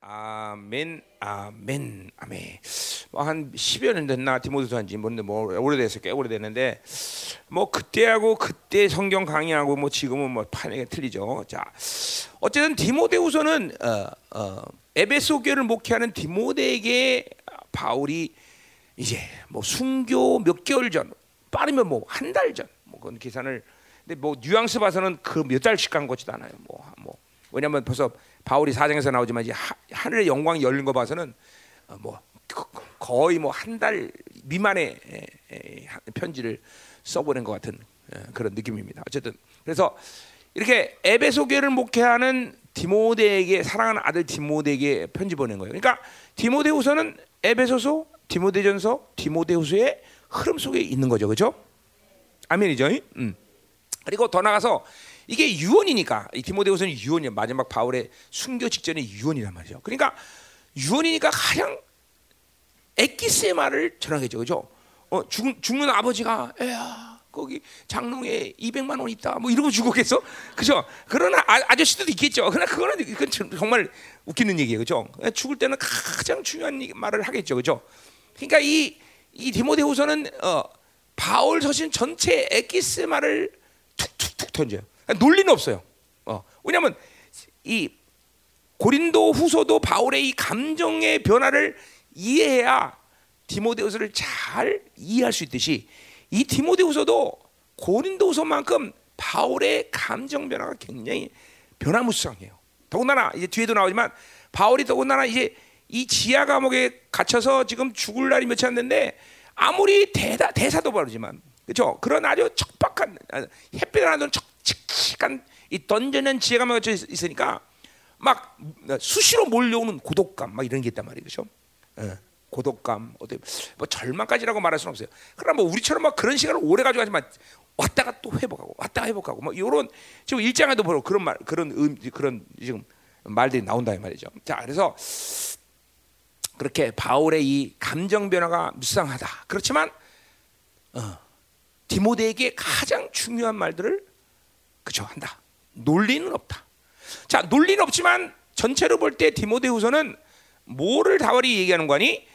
아멘, 아멘, 아멘. 뭐한 10여 년 됐나 디모데서 한지 뭔데 뭐 오래돼서 꽤 오래됐는데 뭐 그때하고 그때 성경 강의하고 뭐 지금은 뭐 판에 틀리죠. 자, 어쨌든 디모데후서는 어, 어, 에베소 교회를 목회하는 디모데에게 바울이 이제 뭐 순교 몇 개월 전, 빠르면 뭐 한 달 전, 뭐 그런 계산을 근데 뭐 뉘앙스 봐서는 그 몇 달씩 간 것지도 않아요. 뭐, 뭐 왜냐면 벌써 바울이 사장에서 나오지만 이제 하, 하늘의 영광이 열린 거 봐서는 어, 뭐 거의 뭐 한 달 미만의 편지를 써보낸 것 같은 에, 그런 느낌입니다. 어쨌든 그래서 이렇게 에베소 교회를 목회하는 디모데에게 사랑하는 아들 디모데에게 편지 보낸 거예요. 그러니까 디모데후서는 에베소서, 디모데전서, 디모데후서의 흐름 속에 있는 거죠, 그렇죠? 아멘이죠. 음. 그리고 더 나가서 이게 유언이니까 이 디모데후서는 유언이야. 마지막 바울의 순교 직전의 유언이란 말이죠. 그러니까 유언이니까 가장 엑기스의 말을 전하겠죠, 그렇죠? 어, 죽, 죽는 아버지가 에야 거기 장롱에 200만 원 있다. 뭐 이러고 죽었겠어? 그죠? 그러나 아, 저씨들도 있겠죠. 그러나 그거는 그건 정말 웃기는 얘기예요. 그죠? 죽을 때는 가장 중요한 말을 하겠죠. 그죠? 그러니까 이, 이 디모데후서는 어, 바울 서신 전체 엑기스 말을 툭툭툭 던져요. 논리는 없어요. 어, 왜냐하면 이 고린도 후서도 바울의 이 감정의 변화를 이해해야 디모데후서를 잘 이해할 수 있듯이 이 디모데후서도 고린도후서만큼 바울의 감정 변화가 굉장히 변화무쌍해요. 더군다나 이제 뒤에도 나오지만 바울이 더군다나 이제 이 지하 감옥에 갇혀서 지금 죽을 날이 며칠 안 됐는데 아무리 대다, 대사도 바르지만 그렇죠? 그런 아주 척박한 햇빛을 하는 칙칙한 이 던져낸 지혜가 맺혀 있으니까 막 수시로 몰려오는 고독감 막 이런 게 있단 말이죠. 예, 고독감, 어때 뭐 절망까지라고 말할 수는 없어요. 그러나 뭐 우리처럼 막 그런 시간을 오래 가지고 하지만 왔다가 또 회복하고 왔다가 회복하고 뭐 이런 지금 일장에도 보러 그런 말 그런 음, 그런 지금 말들이 나온다 이 말이죠. 자, 그래서 그렇게 바울의 이 감정 변화가 무쌍하다. 그렇지만 어, 디모데에게 가장 중요한 말들을 그죠 한다. 논리는 없다. 자 논리는 없지만 전체로 볼 때 디모데후서는 뭐를 다월이 얘기하는 거니?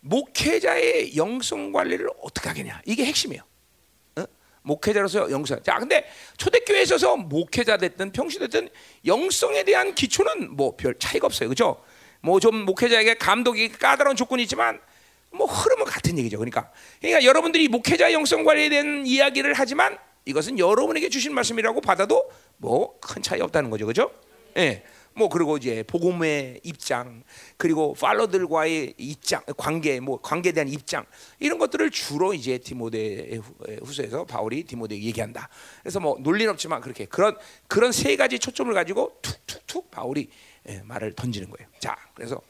목회자의 영성 관리를 어떻게 하겠냐 이게 핵심이에요. 어? 목회자로서 영성. 자 근데 초대교회에 있어서 목회자 됐든 평시 됐든 영성에 대한 기초는 뭐 별 차이가 없어요, 그죠? 뭐 좀 목회자에게 감독이 까다로운 조건이 있지만 뭐 흐름은 같은 얘기죠. 그러니까 그러니까 여러분들이 목회자 영성 관리에 대한 이야기를 하지만 이것은 여러분에게 주신 말씀이라고 받아도 뭐 큰 차이 없다는 거죠, 그죠? 예. 뭐 그리고 이제 복음의 입장 그리고 팔로들과의 입장 관계 뭐 관계에 대한 입장 이런 것들을 주로 이제 디모데 후서에서 바울이 디모데 얘기한다. 그래서 뭐 논리는 없지만 그렇게 그런 그런 세 가지 초점을 가지고 툭툭툭 바울이 예, 말을 던지는 거예요. 자, 그래서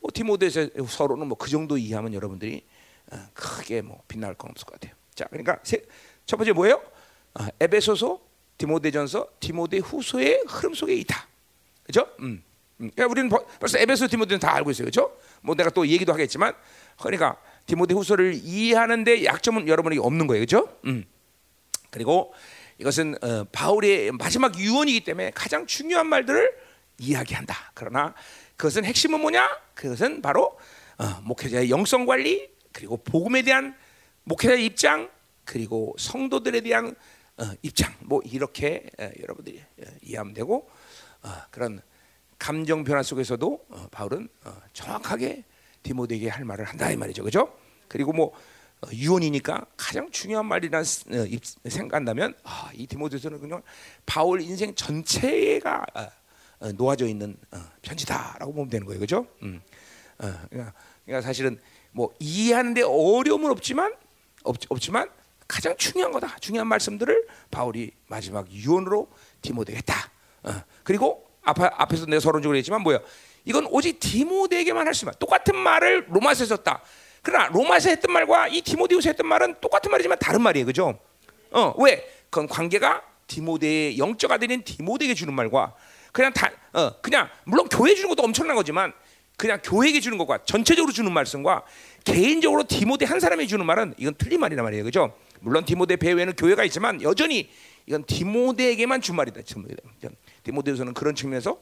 뭐 디모데서 서로는 뭐 그 정도 이해하면 여러분들이 어, 크게 뭐 빛날 건 없을 것 같아요. 자, 그러니까 세, 첫 번째 뭐예요? 아, 에베소서, 디모데전서, 디모데후서의 흐름 속에 있다. 그렇죠? 음. 음. 그러니까 우리는 벌써 에베소, 디모데는 다 알고 있어요, 그렇죠? 뭐 내가 또 얘기도 하겠지만, 그러니까 디모데후서를 이해하는데 약점은 여러분에게 없는 거예요, 그렇죠? 음. 그리고 이것은 어, 바울의 마지막 유언이기 때문에 가장 중요한 말들을 이야기한다. 그러나 그것은 핵심은 뭐냐? 그것은 바로 어, 목회자의 영성 관리 그리고 복음에 대한 목회자의 입장 그리고 성도들에 대한 어, 입장 뭐 이렇게 어, 여러분들이 어, 이해하면 되고 어, 그런 감정 변화 속에서도 어, 바울은 어, 정확하게 디모데에게 할 말을 한다 이 말이죠, 그렇죠? 그리고 뭐 어, 유언이니까 가장 중요한 어, 입- 생각한다면 아, 이 디모데서는 그냥 바울 인생 전체가 어, 어, 놓아져 있는 어, 편지다라고 보면 되는 거예요, 그렇죠? 음. 어, 그러니까, 그러니까 사실은 뭐 이해하는데 어려움은 없지만 없, 없지만 가장 중요한 거다. 중요한 말씀들을 바울이 마지막 유언으로 디모데에게 했다. 어, 그리고 앞, 앞에서 내가 서론적으로 했지만 뭐야? 이건 오직 디모데에게만 할 수만 똑같은 말을 로마서에 썼다. 그러나 로마서 했던 말과 이 디모데후서 했던 말은 똑같은 말이지만 다른 말이에요, 그죠? 어, 왜? 그건 관계가 디모데의 영적 아들인 디모데에게 주는 말과 그냥 다, 어, 그냥 물론 교회 주는 것도 엄청난 거지만 그냥 교회에게 주는 것과 전체적으로 주는 말씀과 개인적으로 디모데 한 사람이 주는 말은 이건 틀린 말이란 말이에요, 그죠? 물론 디모데 배후에는 교회가 있지만 여전히 이건 디모데에게만 준 말이다. 디모데후서는 그런 측면에서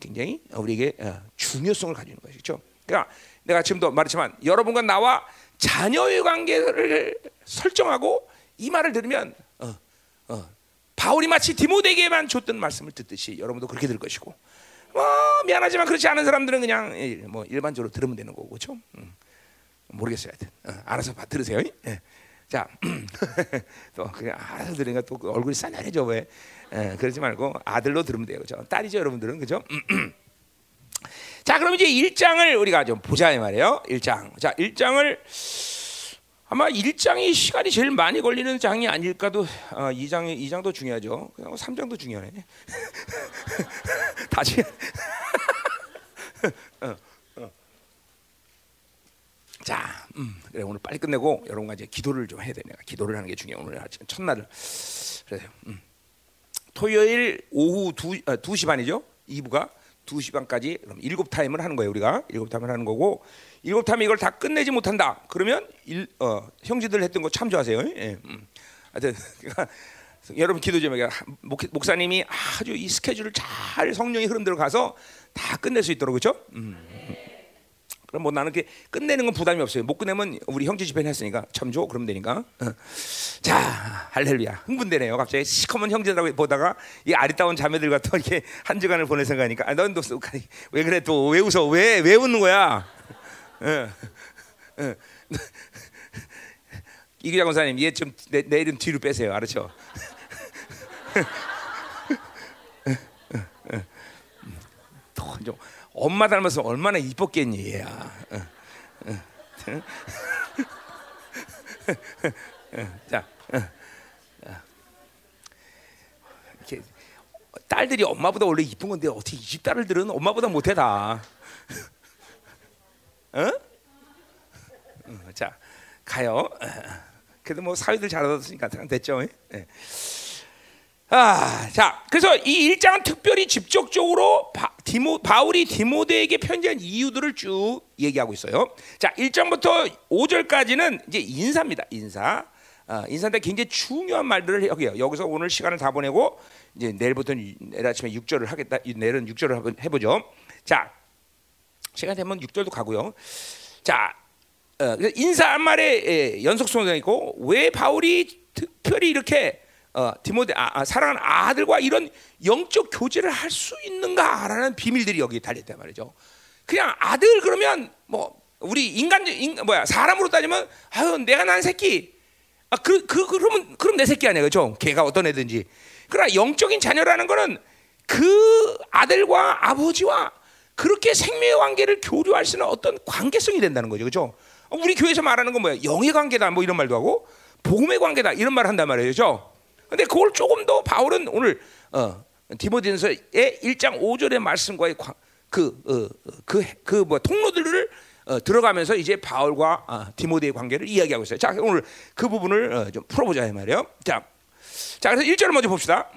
굉장히 우리에게 어, 중요성을 가지는 것이죠. 그러니까 내가 지금도 말했지만 여러분과 나와 자녀의 관계를 설정하고 이 말을 들으면 어, 어, 바울이 마치 디모데에게만 줬던 말씀을 듣듯이 여러분도 그렇게 들 것이고 뭐 미안하지만 그렇지 않은 사람들은 그냥 뭐 일반적으로 들으면 되는 거고 그렇죠? 음, 모르겠어요. 어, 알아서 들으세요. 예. 자, 또 그냥 알아서 들으니까 또그 얼굴이 싸늘해져 왜? 예, 그러지 말고 아들로 들으면 돼요, 그죠? 딸이죠, 여러분들은 그죠? 자, 그럼 이제 1장을 우리가 좀 보자 이 말이에요. 1장. 자, 1장을 아마 1장이 시간이 제일 많이 걸리는 장이 아닐까도 어, 2장이 2장도 중요하죠. 그냥 3장도 중요하네. 다시 어, 어. 자, 음, 그래 오늘 빨리 끝내고 여러분과 이제 기도를 좀 해야 돼. 내가 기도를 하는 게 중요해. 오늘 첫날을. 그래요. 음. 토요일 오후 2, 아, 2시 반이죠. 2부가 2시 반까지 그럼 7 타임을 하는 거예요, 우리가. 7 타임을 하는 거고 일곱 타임 이걸 다 끝내지 못한다. 그러면 일, 어, 형제들 했던 거 참조하세요. 예. 음. 하여튼 여러분 기도 좀 해요. 목, 목사님이 아주 이 스케줄을 잘 성령의 흐름대로 가서 다 끝낼 수 있도록 그렇죠? 음. 그럼 뭐 나는 이렇게 끝내는 건 부담이 없어요. 못 끝내면 우리 형제 집회는 했으니까 참조 그러면 되니까. 어. 자 할렐루야 흥분되네요. 갑자기 시커먼 형제라고 보다가 이 아리따운 자매들과 또 이렇게 한 주간을 보낼 생각하니까 아, 넌또왜 그래 또 왜 웃어 왜왜 왜 웃는 거야? 어. 어. 이기자 권사님 얘 좀 내일은 뒤로 빼세요. 알았죠? 좀 엄마 닮아서 얼마나 이뻤겠니 얘야. 자, 이렇게 딸들이 엄마보다 원래 이쁜 건데 어떻게 이 딸들은 엄마보다 못해 다. 어? 자, 가요. 그래도 뭐 사위들 잘 얻었으니까 됐죠. 네. 아, 자, 그래서 이 일장은 특별히 직접적으로 바, 디모, 바울이 디모데에게 편지한 이유들을 쭉 얘기하고 있어요. 자, 1장부터 5절까지는 이제 인사입니다. 인사. 아, 인사인데 굉장히 중요한 말들을 여기요. 여기서 오늘 시간을 다 보내고 이제 내일부터는 내일 아침에 6절을 하겠다. 내일은 6절을 해보죠. 자, 시간 되면 6절도 가고요. 자, 어, 인사 한 말에 연속성이 있고 왜 바울이 특별히 이렇게 어, 디모데 아, 아, 사랑하는 아들과 이런 영적 교제를 할 수 있는가라는 비밀들이 여기 달렸단 말이죠. 그냥 아들 그러면 뭐 우리 인간 인 뭐야 사람으로 따지면 아유 내가 난 새끼 아그 그 그러면 그럼 내 새끼 아니야 그죠? 걔가 어떤 애든지 그러나 영적인 자녀라는 거는 그 아들과 아버지와 그렇게 생명의 관계를 교류할 수 있는 어떤 관계성이 된다는 거죠, 그죠? 우리 교회에서 말하는 건 뭐야? 영의 관계다 뭐 이런 말도 하고 복음의 관계다 이런 말을 한단 말이죠. 근데 그걸 조금 더 바울은 오늘 어, 디모데전서의 1장 5절의 말씀과의 그그그 어, 그, 그 뭐 통로들을 어, 들어가면서 이제 바울과 어, 디모데의 관계를 이야기하고 있어요. 자, 오늘 그 부분을 어, 좀 풀어보자 이 말이에요. 자, 자 그래서 1절을 먼저 봅시다.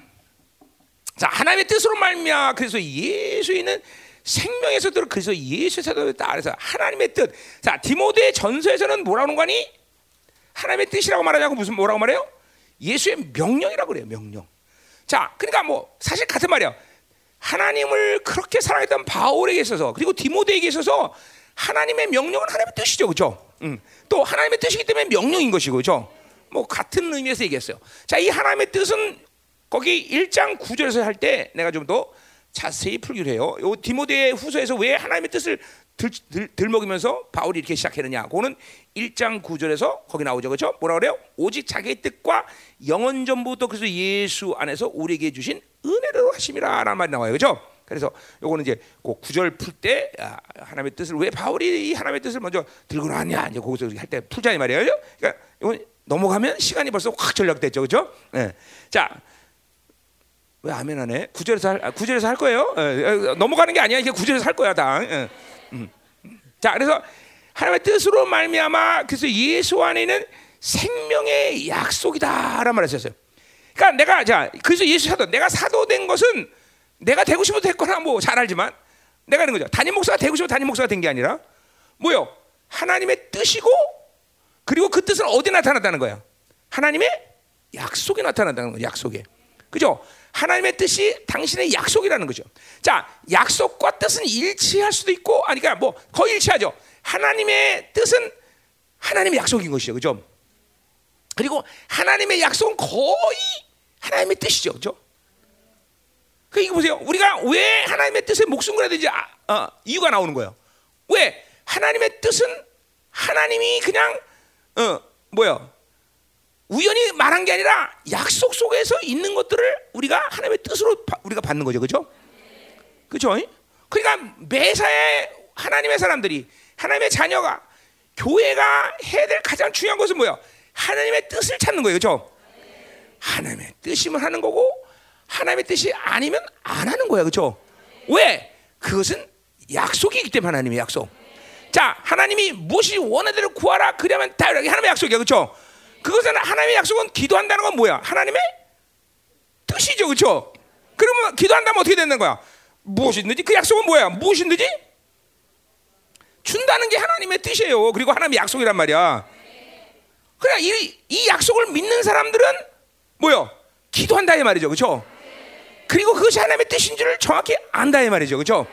자, 하나님의 뜻으로 말미암아 그래서 예수인은 생명에서 들어 그래서 예수에서 들었다. 그래서 하나님의 뜻. 자, 디모데 전서에서는 뭐라고 하는 거니? 하나님의 뜻이라고 말하냐고 무슨 뭐라고 말해요? 예수의 명령이라고 그래요. 명령. 자, 그러니까 뭐 사실 같은 말이야. 하나님을 그렇게 사랑했던 바울에게 있어서 그리고 디모데에게 있어서 하나님의 명령은 하나님의 뜻이죠, 그렇죠? 음. 또 하나님의 뜻이기 때문에 명령인 것이고, 그렇죠? 뭐 같은 의미에서 얘기했어요. 자, 이 하나님의 뜻은 거기 1장 9절에서 할 때 내가 좀 더 자세히 풀기로 해요. 요 디모데 후서에서 왜 하나님의 뜻을 들, 들, 들먹이면서 바울이 이렇게 시작했느냐? 그거는 1장 9절에서 거기 나오죠. 그렇죠? 뭐라 그래요? 오직 자기의 뜻과 영원 전부터 그래서 예수 안에서 우리에게 주신 은혜로 하심이라 라는 말이 나와요. 그렇죠? 그래서 요거는 이제 그 구절 풀때 아, 하나님의 뜻을 왜 바울이 이 하나님의 뜻을 먼저 들고 나왔냐 이제 거기서 할 때 풀자 이 말이에요. 그러니까 이건 넘어가면 시간이 벌써 확 전락됐죠. 그렇죠? 네. 자, 왜 아멘 하네? 구절에서 할, 아, 구절에서 할 거예요. 예, 넘어가는 게 아니야. 이게 구절에서 할 거야 다. 예. 음. 자, 그래서 하나님의 뜻으로 말미암아 그래서 예수 안에는 생명의 약속이다라는 말을 했어요. 그러니까 내가 자 그래서 예수 사도 내가 사도 된 것은 내가 되고 싶어도 됐거나 뭐 잘 알지만 내가 하는 거죠. 담임 목사가 되고 싶어 담임 목사가 된 게 아니라 뭐요? 하나님의 뜻이고 그리고 그 뜻은 어디 나타났다는 거야? 하나님의 약속에 나타난다는 거야. 약속에. 그죠? 하나님의 뜻이 당신의 약속이라는 거죠. 자, 약속과 뜻은 일치할 수도 있고, 아니, 그러니까 뭐 거의 일치하죠. 하나님의 뜻은 하나님의 약속인 것이죠. 그죠? 그리고 하나님의 약속은 거의 하나님의 뜻이죠. 그죠? 그 이거 보세요. 우리가 왜 하나님의 뜻에 목숨 걸어야 되지? 아, 어, 이유가 나오는 거예요. 왜? 하나님의 뜻은 하나님이 그냥 어, 뭐야? 우연히 말한 게 아니라 약속 속에서 있는 것들을 우리가 하나님의 뜻으로 바, 우리가 받는 거죠. 그죠? 그죠? 그러니까 매사에 하나님의 사람들이 하나님의 자녀가 교회가 해야 될 가장 중요한 것은 뭐야? 하나님의 뜻을 찾는 거예요. 그죠? 하나님의 뜻이면 하는 거고 하나님의 뜻이 아니면 안 하는 거야. 그죠? 왜? 그것은 약속이기 때문에 하나님의 약속. 자, 하나님이 무엇이 원하는 대로 구하라 그러면 다 하나님의 약속이야. 그죠? 그것은 하나님의 약속은 기도한다는 건 뭐야? 하나님의 뜻이죠. 그죠? 그러면 기도한다면 어떻게 되는 거야? 무엇이든지 그 약속은 뭐야? 무엇이든지 준다는 게 하나님의 뜻이에요. 그리고 하나님의 약속이란 말이야. 그래 이, 이 약속을 믿는 사람들은 뭐요? 기도한다 이 말이죠, 그렇죠? 그리고 그것이 하나님의 뜻인 줄을 정확히 안다 이 말이죠, 그렇죠?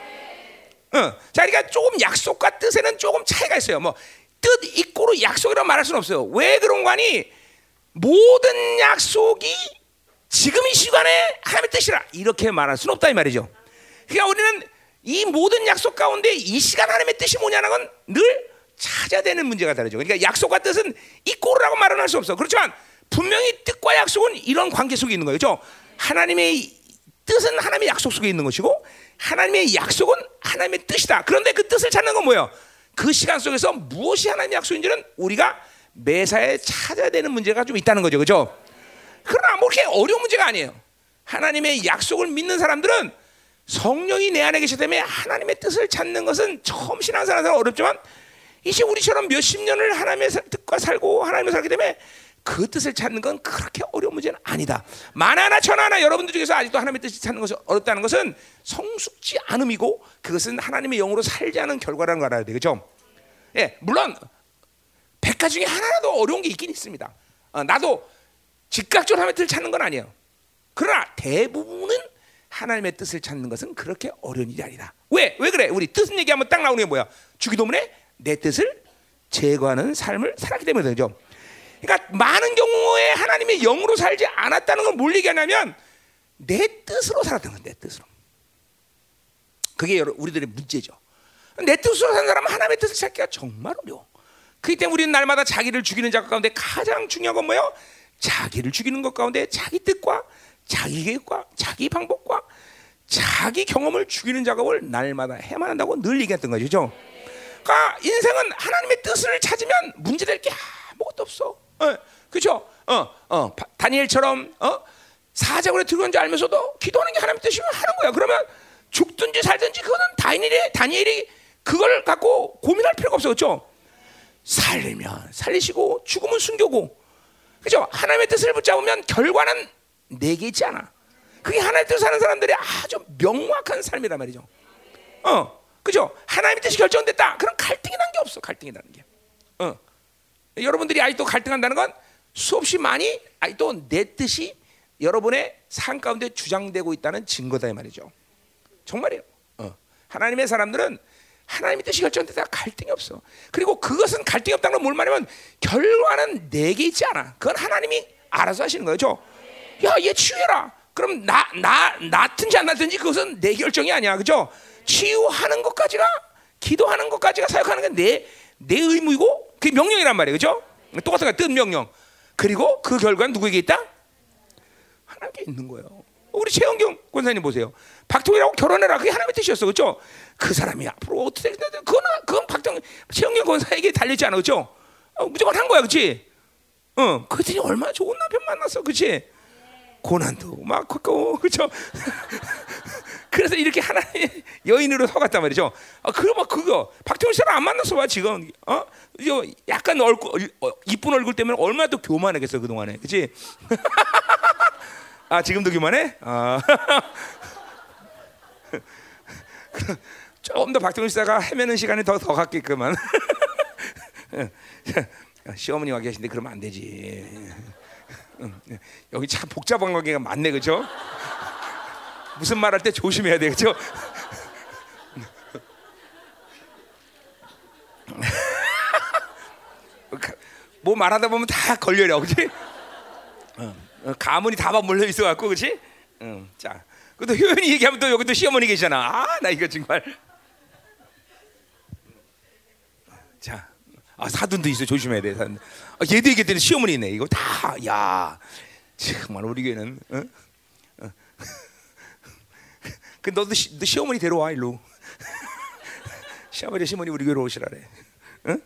어, 자, 그러니까 조금 약속과 뜻에는 조금 차이가 있어요. 뭐 뜻 있고로 약속이라고 말할 수는 없어요. 왜 그런 거니? 모든 약속이 지금 이 시간에 하나님의 뜻이라 이렇게 말할 수는 없다 이 말이죠. 그러니까 우리는 이 모든 약속 가운데 이 시간 하나님의 뜻이 뭐냐는 건 늘 찾아야 되는 문제가 다르죠. 그러니까 약속과 뜻은 있고라고 말은 할 수 없어. 그렇지만 분명히 뜻과 약속은 이런 관계 속에 있는 거예요. 그렇죠? 하나님의 뜻은 하나님의 약속 속에 있는 것이고 하나님의 약속은 하나님의 뜻이다. 그런데 그 뜻을 찾는 건 뭐예요? 그 시간 속에서 무엇이 하나님의 약속인지는 우리가 매사에 찾아야 되는 문제가 좀 있다는 거죠. 그죠? 그러나 뭐 그렇게 어려운 문제가 아니에요. 하나님의 약속을 믿는 사람들은 성령이 내 안에 계시기 때문에 하나님의 뜻을 찾는 것은 처음 신앙생활에서 어렵지만 이제 우리처럼 몇십 년을 하나님의 뜻과 살고 하나님을 살기 때문에 그 뜻을 찾는 건 그렇게 어려운 문제는 아니다. 만 하나 천 하나 여러분들 중에서 아직도 하나님의 뜻을 찾는 것이 어렵다는 것은 성숙지 않음이고 그것은 하나님의 영으로 살지 않은 결과라는 걸 알아야 되겠죠. 예, 물론 백 가지 중에 하나라도 어려운 게 있긴 있습니다. 어, 나도 즉각적으로 하나님의 뜻을 찾는 건 아니에요. 그러나 대부분은 하나님의 뜻을 찾는 것은 그렇게 어려운 일이 아니다. 왜? 왜 그래? 우리 뜻은 얘기하면 딱 나오는 게 뭐야? 주기도문에 내 뜻을 제거하는 삶을 살았기 때문에 되죠. 그러니까 많은 경우에 하나님의 영으로 살지 않았다는 건 뭘 얘기하냐면 내 뜻으로 살았던 건내 뜻으로. 그게 우리들의 문제죠. 내 뜻으로 사는 사람은 하나님의 뜻을 찾기가 정말 어려워. 그렇기 때문에 우리는 날마다 자기를 죽이는 자 가운데 가장 중요한 건 뭐예요? 자기를 죽이는 것 가운데 자기 뜻과 자기 계획과 자기 방법과 자기 경험을 죽이는 작업을 날마다 해만 한다고 늘 얘기했던 거죠. 그러니까 인생은 하나님의 뜻을 찾으면 문제될 게 아무것도 없어. 어, 그렇죠? 어, 어, 다니엘처럼 어? 사자굴에 들어간 줄 알면서도 기도하는 게 하나님 뜻이면 하는 거야. 그러면 죽든지 살든지 그거는 다니엘이 다니엘이 그걸 갖고 고민할 필요가 없어, 그렇죠? 살면 살리시고 죽으면 숨겨고, 그렇죠? 하나님의 뜻을 붙잡으면 결과는 내게 있지 않아. 그게 하나님의 뜻을 사는 사람들의 아주 명확한 삶이란 말이죠. 어, 그죠? 하나님의 뜻이 결정됐다. 그럼 갈등이 난 게 없어. 갈등이 나는 게. 어. 여러분들이 아직도 갈등한다는 건 수없이 많이 아직도 내 뜻이 여러분의 삶 가운데 주장되고 있다는 증거다 이 말이죠. 정말이에요. 어. 하나님의 사람들은 하나님의 뜻이 결정됐다 갈등이 없어. 그리고 그것은 갈등이 없다는 걸뭘 말하면 결과는 내게 있지 않아. 그건 하나님이 알아서 하시는 거죠. 야, 얘 치유해라. 그럼 나, 나, 낫든지 안 낫든지 그것은 내 결정이 아니야. 그죠? 치유하는 것까지가, 기도하는 것까지가 사역하는 게 내, 내 의무이고, 그게 명령이란 말이에요. 그죠? 똑같은 거야. 뜻 명령. 그리고 그 결과는 누구에게 있다? 하나님께 있는 거예요. 우리 최영경 권사님 보세요. 박통이라고 결혼해라. 그게 하나님의 뜻이었어. 그죠? 그 사람이 앞으로 어떻게 그건, 그건 박통, 최영경 권사에게 달리지 않아. 그죠? 어, 무조건 한 거야. 그치? 어, 그들이 얼마나 좋은 남편 만났어. 그치? 고난도 막 겪고 그렇죠. 그래서 이렇게 하나님 여인으로 서갔단 말이죠. 아, 그거 막 그거 박태훈 씨랑 안 만났어 봐 지금. 어? 약간 얼굴 어, 이쁜 얼굴 때문에 얼마나 또 교만하겠어 그 동안에, 그렇지? 아 지금도 교만해? 아. 조금 더 박태훈 씨가 헤매는 시간이 더더 갖게끔만. 시어머니 와 계신데 그러면 안 되지. 예. 여기 참 복잡한 관계가 많네, 그죠? 무슨 말 할 때 조심해야 돼, 그렇죠? 뭐 말하다 보면 다 걸려요, 그렇지? 어, 어, 가문이 다 맞물려 있어 갖고, 그렇지? 응, 자, 그또 효연이 얘기하면 또 여기 또 시어머니 계시잖아. 아, 나 이거 정말. 자, 아 사돈도 있어 조심해야 돼. 사돈. 아, 얘도 얘기했더니 시어머니 있네. 이거 다, 야, 정말 우리 교회는. 어? 어. 그 너도 시, 너 시어머니 데려와 일로. 시어머니 시어머니 우리 교회로 오시라래. 응?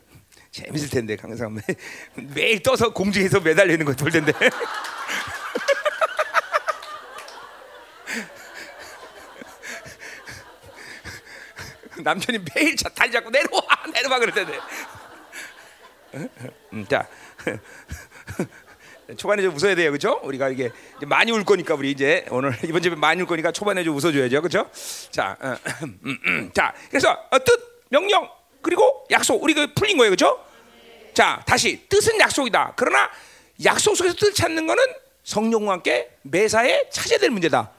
재밌을 텐데 강사 매, 매일 떠서 공중에서 매달려 있는 거 볼 텐데. 남편이 매일 차 다리 잡고 내려와 내려와 그럴 텐데. 음, 자 초반에 좀 웃어야 돼요, 그렇죠? 우리가 이게 많이 울 거니까 우리 이제 오늘 이번 집에 많이 울 거니까 초반에 좀 웃어줘야죠, 그렇죠? 자, 어, 음, 음, 자, 그래서 어, 뜻, 명령 그리고 약속 우리 그 풀린 거예요, 그렇죠? 자, 다시 뜻은 약속이다. 그러나 약속 속에서 뜻 찾는 거는 성령과 함께 매사에 찾아야 될 문제다.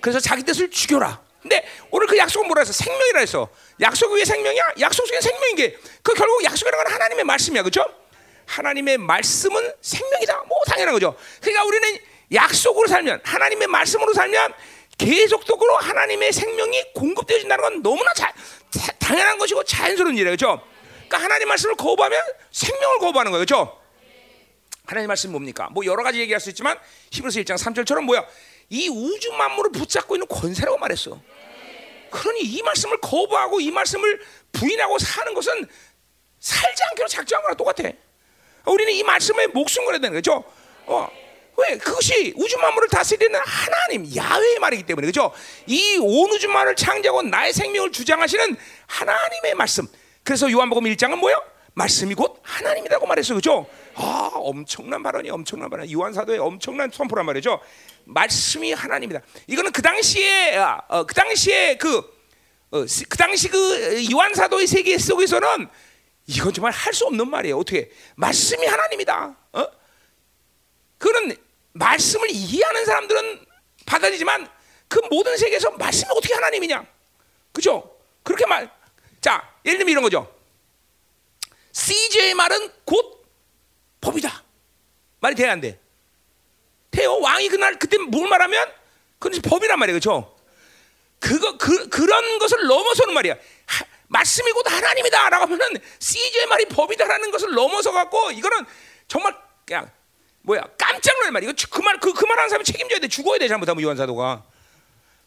그래서 자기 뜻을 죽여라. 근데 오늘 그 약속은 뭐라 해서 생명이라 했어. 약속 위에 생명이야? 약속 속에 생명인 게 그 결국 약속이라는 건 하나님의 말씀이야. 그죠? 하나님의 말씀은 생명이다. 뭐 당연한 거죠. 그러니까 우리는 약속으로 살면 하나님의 말씀으로 살면 계속적으로 하나님의 생명이 공급되어진다는 건 너무나 자, 자, 당연한 것이고 자연스러운 일이에요. 그죠? 그러니까 하나님 말씀을 거부하면 생명을 거부하는 거예요. 그죠? 하나님 말씀 뭡니까? 뭐 여러 가지 얘기할 수 있지만 히브리서 1장 3절처럼 뭐야? 이 우주 만물을 붙잡고 있는 권세라고 말했어. 그러니 이 말씀을 거부하고 이 말씀을 부인하고 사는 것은 살지 않기로 작정한 거랑 똑같아. 우리는 이 말씀에 목숨 걸어야 되는 거죠. 어. 왜? 그것이 우주 만물을 다스리는 하나님 야훼의 말이기 때문에 그죠? 이 온 우주 만물을 창조하고 나의 생명을 주장하시는 하나님의 말씀. 그래서 요한복음 1장은 뭐요? 말씀이 곧 하나님이라고 말했어. 그죠? 아, 엄청난 발언이 엄청난 발언. 요한 사도의 엄청난 선포란 말이죠. 말씀이 하나님이다. 이거는 그 당시에 아, 어, 그 당시에 그, 어, 그 당시 그 요한 사도의 세계 속에서는 이건 정말 할 수 없는 말이에요. 어떻게 말씀이 하나님이다. 어? 그는 말씀을 이해하는 사람들은 받아들이지만 그 모든 세계에서 말씀이 어떻게 하나님이냐? 그죠? 그렇게 말. 자, 예를 들면 이런 거죠. CJ의 말은 곧 법이다. 말이 돼야 안 돼. 태호 왕이 그날 그때 뭘 말하면 그건 법이란 말이에요. 그렇죠? 그거 그 그런 것을 넘어서는 말이야. 하, 말씀이 곧 하나님이다라고 하면은 CJ의 말이 법이다라는 것을 넘어서 갖고 이거는 정말 그냥 뭐야 깜짝 놀랄 말이야. 그말 그 그 말하는 사람이 책임져야 돼. 죽어야 돼. 잘못하면 요한 사도가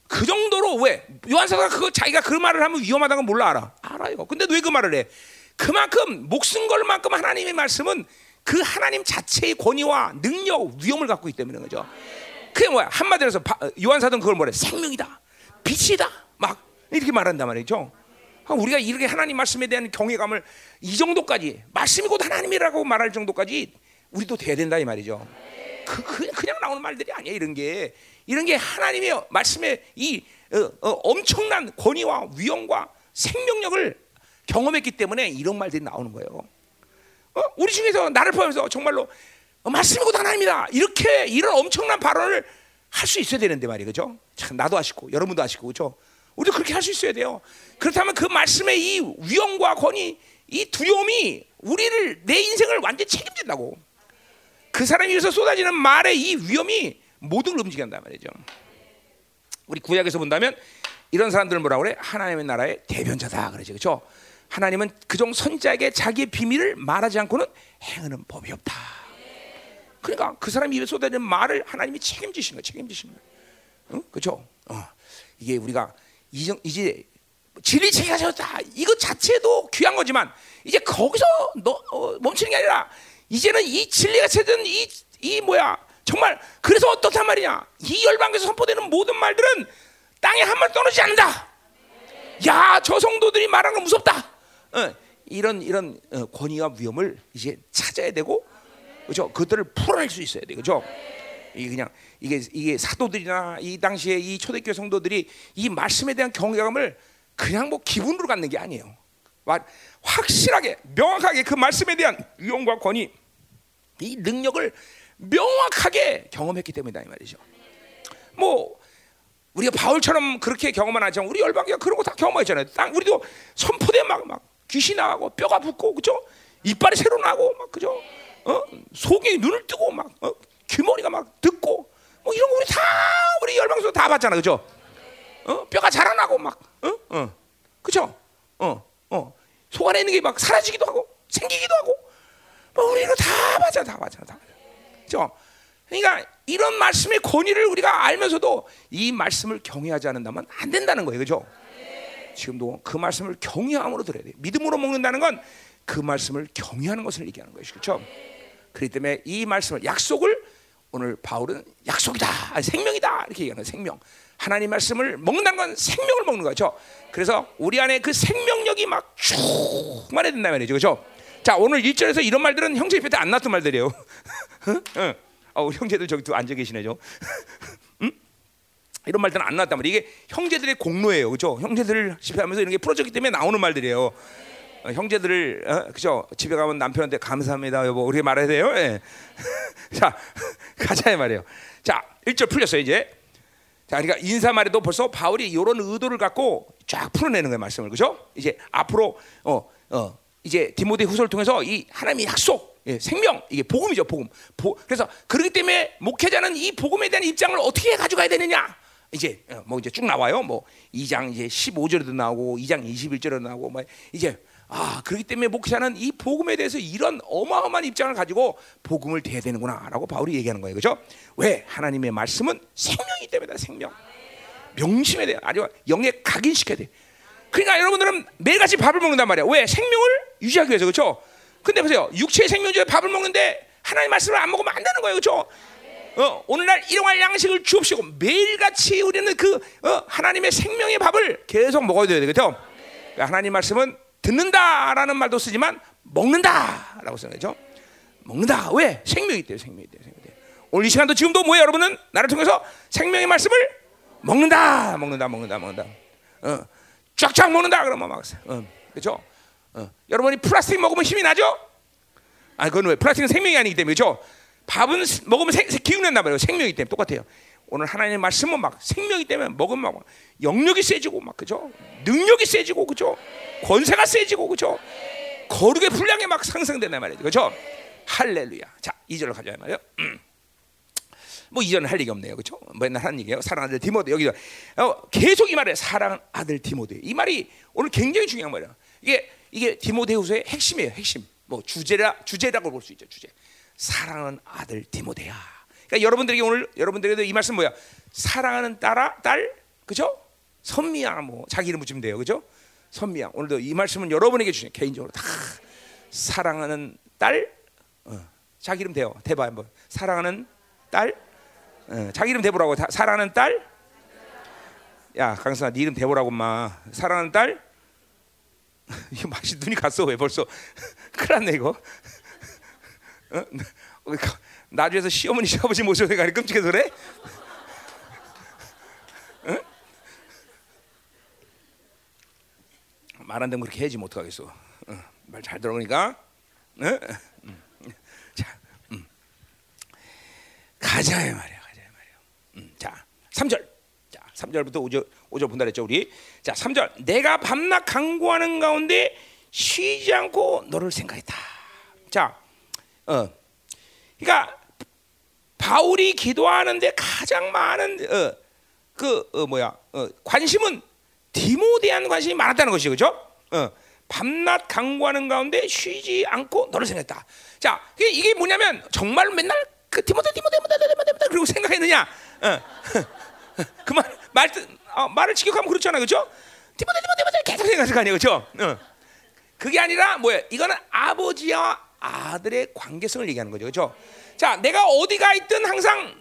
그 정도로 왜 요한 사도가 그거 자기가 그 말을 하면 위험하다는 걸 몰라 알아. 알아요. 근데 왜 그 말을 해? 그만큼 목숨 걸 만큼 하나님의 말씀은 그 하나님 자체의 권위와 능력, 위험을 갖고 있기 때문에 거죠. 그게 뭐야? 한마디로 해서 요한 사도는 그걸 뭐래? 생명이다, 빛이다, 막 이렇게 말한단 말이죠. 아, 우리가 이렇게 하나님 말씀에 대한 경외감을 이 정도까지 말씀이 곧 하나님이라고 말할 정도까지 우리도 돼야 된다 이 말이죠. 그, 그 그 냥 나오는 말들이 아니야 이런 게 이런 게 하나님의 말씀의 이 어, 어, 엄청난 권위와 위엄과 생명력을 경험했기 때문에 이런 말들이 나오는 거예요. 어? 우리 중에서 나를 포함해서 정말로 어, 말씀이 곧 하나님이다. 이렇게 이런 엄청난 발언을 할 수 있어야 되는데 말이에요. 그죠? 참 나도 하시고 여러분도 하시고 그죠? 우리도 그렇게 할 수 있어야 돼요. 그렇다면 그 말씀의 이 위엄과 권위, 이 두려움이 우리를 내 인생을 완전 책임진다고. 그 사람이 위해서 쏟아지는 말의 이 위엄이 모든 걸 움직인단 말이죠. 우리 구약에서 본다면 이런 사람들을 뭐라 그래? 하나님의 나라의 대변자다 그러죠. 그렇죠? 하나님은 그종 선자에게 자기의 비밀을 말하지 않고는 행하는 법이 없다. 그러니까 그 사람 입에 쏟아지는 말을 하나님이 책임지시는 거예요. 책임지시는 거예요. 응? 그렇죠? 어. 이게 우리가 이정, 이제 진리 체계하셨다. 이것 자체도 귀한 거지만 이제 거기서 너, 어, 멈추는 게 아니라 이제는 이 진리가 찾은 이, 이 뭐야 정말 그래서 어떻단 말이냐 이 열방에서 선포되는 모든 말들은 땅에 한번 떨어지지 않는다. 야 저 성도들이 말하는 건 무섭다. 어, 이런 이런 어, 권위와 위험을 이제 찾아야 되고 그죠? 그들을 풀어낼 수 있어야 돼, 그죠? 이 그냥 이게 이게 사도들이나 이 당시에 이 초대교회 성도들이 이 말씀에 대한 경외감을 그냥 뭐 기분으로 갖는 게 아니에요. 확실하게 명확하게 그 말씀에 대한 위험과 권위, 이 능력을 명확하게 경험했기 때문이다 이 말이죠. 뭐 우리가 바울처럼 그렇게 경험은 하지만 우리 열방교가 그런 거 다 경험했잖아요. 땅 우리도 선포대 막 막 귀신 나가고 뼈가 붓고 그죠? 이빨이 새로 나고 막 그죠? 어? 속에 눈을 뜨고 막 어? 귀머리가 막 듣고 뭐 이런 거 우리 다 우리 열방소 다 봤잖아, 그죠? 어? 뼈가 자라나고 막 어? 어. 그죠? 어. 어. 속 안에 있는 게 막 사라지기도 하고 생기기도 하고 뭐 우리 이거 다 봤잖아, 다 봤잖아, 다. 그죠? 그러니까 이런 말씀의 권위를 우리가 알면서도 이 말씀을 경외하지 않는다면 안 된다는 거예요. 그죠? 지금도 그 말씀을 경외함으로 들어야 돼. 믿음으로 먹는다는 건 그 말씀을 경외하는 것을 얘기하는 것이죠. 그렇죠? 그렇기 때문에 이 말씀을 약속을 오늘 바울은 약속이다. 생명이다. 이렇게 얘기하는. 생명. 하나님 말씀을 먹는다는 건 생명을 먹는 거죠. 그래서 우리 안에 그 생명력이 막 충만해 된다 말이죠. 그렇죠? 자, 오늘 1절에서 이런 말들은 형제 입에 안 나왔던 말들이에요. 응? 어, 형제들 저기 또 앉아 계시네, 죠 응? 이런 말들은 안 나왔단 말이에요. 이게 형제들의 공로예요. 그죠? 형제들 집회 하면서 이런 게 풀어졌기 때문에 나오는 말들이에요. 어, 형제들을, 어, 그죠? 집에 가면 남편한테 감사합니다, 여보. 우리 말해야 돼요. 예. 자, 가자, 말이에요. 자, 1절 풀렸어요, 이제. 자, 그러니까 인사말에도 벌써 바울이 이런 의도를 갖고 쫙 풀어내는 거예요, 말씀을. 그죠? 이제 앞으로, 어, 어, 이제 디모데 후서를 통해서 이 하나님의 약속, 예, 생명 이게 복음이죠 복음. 보, 그래서 그렇기 때문에 목회자는 이 복음에 대한 입장을 어떻게 가져가야 되느냐? 이제 어, 뭐 이제 쭉 나와요. 뭐 2장 이제 15절에도 나오고 2장 21절에도 나오고 뭐 이제 아 그렇기 때문에 목회자는 이 복음에 대해서 이런 어마어마한 입장을 가지고 복음을 대해야 되는구나라고 바울이 얘기하는 거예요. 그죠? 왜 하나님의 말씀은 생명이기 때문이다. 생명. 명심해야 돼. 아주 영에 각인시켜야 돼. 그러니까 여러분들은 매일같이 밥을 먹는단 말이야. 왜? 생명을 유지하기 위해서 그렇죠? 근데 보세요. 육체의 생명주에 밥을 먹는데 하나님 말씀을 안 먹으면 안 되는 거예요. 그렇죠? 어, 오늘날 일용할 양식을 주옵시고 매일같이 우리는 그 어, 하나님의 생명의 밥을 계속 먹어야 돼요. 그렇죠? 하나님 말씀은 듣는다라는 말도 쓰지만 먹는다라고 쓰는 거죠. 먹는다. 왜? 생명이 돼요. 생명이 돼요. 생명이 돼요. 오늘 이 시간도 지금도 뭐예요, 여러분은 나를 통해서 생명의 말씀을 먹는다, 먹는다, 먹는다, 먹는다. 어, 쫙쫙 먹는다 그러면 막, 어, 그렇죠? 어. 여러분이 플라스틱 먹으면 힘이 나죠? 아, 그건 왜? 플라스틱은 생명이 아니기 때문에 그렇죠? 밥은 먹으면 생, 기운낸다 말이에요. 생명이기 때문에 똑같아요. 오늘 하나님의 말씀은 막 생명이 때문에 먹으면 막 영력이 세지고 막 그죠? 능력이 세지고 그죠? 권세가 세지고 그죠? 거룩의 분량이 막 상승된단 말이죠. 그죠? 할렐루야. 자, 2절을 가져야 말이에요. 음. 뭐 이전은 할 얘기 없네요, 그렇죠? 맨날 하는 얘기예요. 사랑 아들 디모데 여기서 어, 계속 이 말에 사랑 아들 디모데 이 말이 오늘 굉장히 중요한 말이야. 이게 이게 디모데후서의 핵심이에요. 핵심. 뭐 주제라 주제라고 볼 수 있죠. 주제. 사랑하는 아들 디모데야. 그러니까 여러분들에게 오늘 여러분들에게도 이 말씀 뭐야? 사랑하는 딸아 딸 그죠? 선미야 뭐 자기 이름 붙이면 돼요. 그죠? 선미야. 오늘도 이 말씀은 여러분에게 주신 개인적으로 다 사랑하는 딸 어, 자기 이름 대요. 대봐 한번. 사랑하는 딸 어, 자기 이름 대보라고 다, 사랑하는 딸 야, 강선아, 네 이름 대보라고 마. 사랑하는 딸? 이거 맛이 눈이 갔어 왜 벌써 큰일 났네 이거 어? 나중에서 시어머니 시아버지 모셔서 가니 끔찍해서 그래? 어? 말안 되면 그렇게 해야지 뭐 어떡하겠어 어, 말잘 들어보니까 어? 음. 자, 음. 가자 말이야 가자 말이야 음. 자 3절 3절부터 5절, 5절 본다 그랬죠, 우리. 자, 3절. 내가 밤낮 강구하는 가운데 쉬지 않고 너를 생각했다. 자, 어. 그러니까 바울이 기도하는데 가장 많은 어, 그 어, 뭐야? 어, 관심은 디모데한 관심이 많았다는 것이죠. 그죠? 어. 밤낮 강구하는 가운데 쉬지 않고 너를 생각했다. 자, 이게 뭐냐면 정말 맨날 그 디모데 디모데 디모데 디모데 디모데 그리고 생각했느냐? 어. 그만 말 어, 말을 직역하면 그렇잖아, 그렇죠? 디모데 디모데 디모데 계속 생각할 거 아니에요, 그렇죠? 어. 그게 아니라 뭐야? 이거는 아버지와 아들의 관계성을 얘기하는 거죠, 그렇죠? 자, 내가 어디 가 있든 항상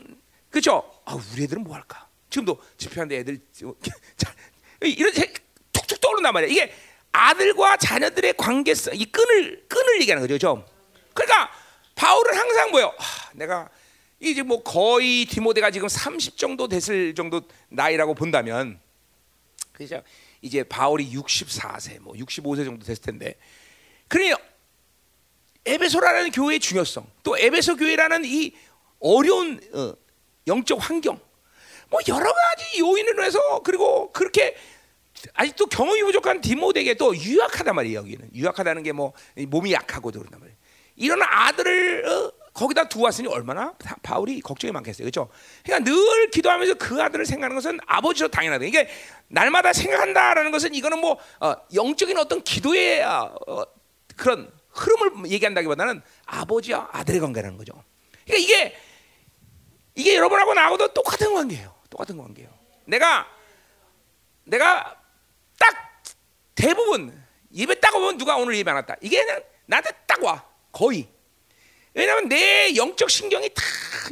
그렇죠? 아, 우리 애들은 뭐 할까? 지금도 집회하는데 애들 이런 툭툭 떠오른단 말이야. 이게 아들과 자녀들의 관계성, 이 끈을 끈을 얘기하는 거죠, 그렇죠? 그러니까 바울은 항상 뭐요? 아, 내가 이제 뭐 거의 디모데가 지금 30 정도 됐을 정도 나이라고 본다면 그죠? 이제 바울이 64세, 뭐 65세 정도 됐을 텐데. 그러니 에베소라는 교회의 중요성, 또 에베소 교회라는 이 어려운 어, 영적 환경, 뭐 여러 가지 요인으로 해서 그리고 그렇게 아직도 경험이 부족한 디모데에게 또 유약하단 말이에요. 여기는 유약하다는 게 뭐 몸이 약하고도 그런단 말이에요. 이런 아들을 어, 거기다 두었으니 얼마나 바- 바울이 걱정이 많겠어요. 그렇죠? 그러니까 늘 기도하면서 그 아들을 생각하는 것은 아버지로 당연하다. 이게 날마다 생각한다라는 것은 이거는 뭐 어, 영적인 어떤 기도의 어, 어, 그런 흐름을 얘기한다기보다는 아버지와 아들의 관계라는 거죠. 그러니까 이게 이게 여러분하고 나하고도 똑같은 관계예요. 똑같은 관계예요. 내가 내가 딱 대부분 예배 딱 오면 누가 오늘 예배 안 왔다. 이게 그냥 나한테 딱 와. 거의. 왜냐하면 내 영적 신경이 다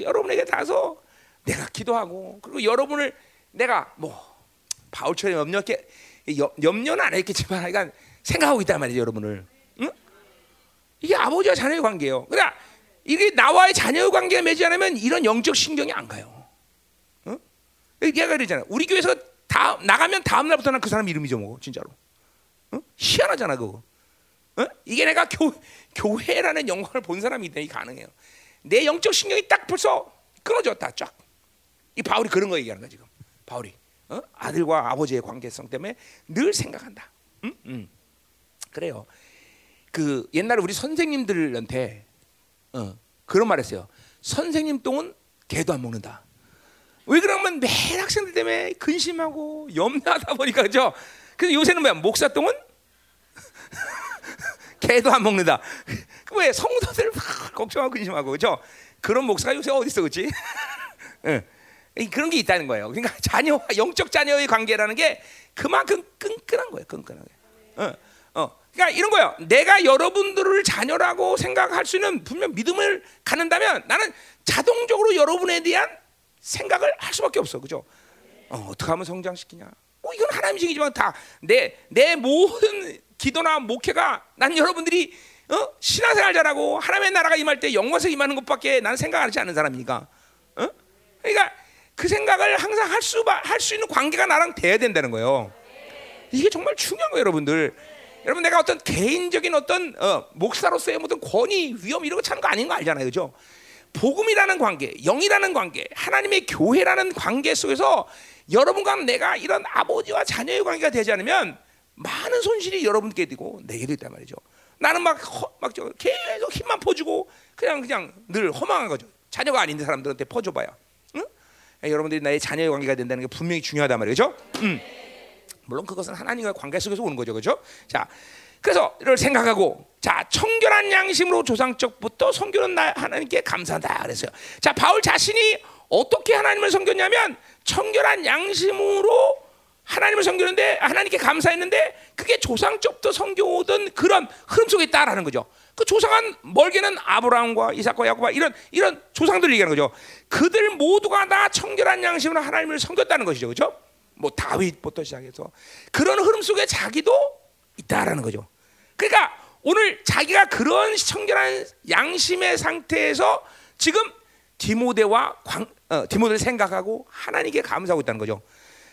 여러분에게 닿아서 내가 기도하고 그리고 여러분을 내가 뭐 바울처럼 염려게 염- 염려는 안 했겠지만 그러니까 생각하고 있단 말이죠 여러분을 응? 이게 아버지와 자녀의 관계예요 그러니까 이게 나와의 자녀의 관계가 맺지 않으면 이런 영적 신경이 안 가요 응? 얘가 그러잖아 우리 교회에서 다 나가면 다음 날부터는 그 사람 이름 잊어먹어 진짜로 응? 희한하잖아 그거 어? 이게 내가 교, 교회라는 영광을 본 사람이 되니 가능해요. 내 영적 신경이 딱 벌써 끊어졌다 쫙. 이 바울이 그런 거 얘기하는 거야 지금. 바울이 어? 아들과 아버지의 관계성 때문에 늘 생각한다. 응? 응. 그래요. 그 옛날에 우리 선생님들한테 어, 그런 말했어요. 선생님 똥은 개도 안 먹는다. 왜 그러면 매일 학생들 때문에 근심하고 염려하다 보니까 그죠. 그래서 요새는 뭐야 목사 똥은 개도 안 먹는다. 그왜 성도들 막 걱정하고 근심하고 그죠? 그런 목사가 요새 어디 있어, 그렇지? 그런 게 있다는 거예요. 그러니까 자녀와 영적 자녀의 관계라는 게 그만큼 끈끈한 거예요. 끈끈하게. 어, 어. 그러니까 이런 거예요. 내가 여러분들을 자녀라고 생각할 수 있는 분명 믿음을 갖는다면 나는 자동적으로 여러분에 대한 생각을 할 수밖에 없어, 그죠? 어, 어떻게 하면 성장시키냐? 뭐 이건 하나님 징이지만 다 내 내 모든 기도나 목회가 난 여러분들이 어? 신앙생활 잘하고 하나님의 나라가 임할 때 영광에서 임하는 것밖에 나는 생각하지 않는 사람이니까. 어? 그러니까 그 생각을 항상 할 수 할 수 있는 관계가 나랑 돼야 된다는 거예요. 이게 정말 중요한 거예요, 여러분들. 여러분 내가 어떤 개인적인 어떤 어, 목사로서의 모든 권위, 위험 이런 거 찾는 거 아닌 거 알잖아요, 그죠? 복음이라는 관계, 영이라는 관계, 하나님의 교회라는 관계 속에서 여러분과 내가 이런 아버지와 자녀의 관계가 되지 않으면 많은 손실이 여러분께 되고 내게도 있단 말이죠. 나는 막막 계속 힘만 퍼주고 그냥 그냥 늘 허망한 거죠. 자녀가 아닌 사람들한테 퍼줘봐야. 응? 여러분들이 나의 자녀의 관계가 된다는 게 분명히 중요하단 말이죠. 음. 물론 그것은 하나님과 관계 속에서 오는 거죠, 그렇죠? 자, 그래서 이를 생각하고 자 청결한 양심으로 조상적부터 성교는 나 하나님께 감사한다 그랬어요. 자 바울 자신이 어떻게 하나님을 섬겼냐면 청결한 양심으로 하나님을 섬기는데 하나님께 감사했는데 그게 조상적부터 섬겨오던 그런 흐름 속에 있다라는 거죠. 그 조상은 멀게는 아브라함과 이삭과 야곱과 이런 이런 조상들을 얘기하는 거죠. 그들 모두가 다 청결한 양심으로 하나님을 섬겼다는 것이죠, 그렇죠? 뭐 다윗부터 시작해서 그런 흐름 속에 자기도 있다라는 거죠. 그러니까 오늘 자기가 그런 청결한 양심의 상태에서 지금 디모데와 광, 어, 디모데를 생각하고 하나님께 감사하고 있다는 거죠.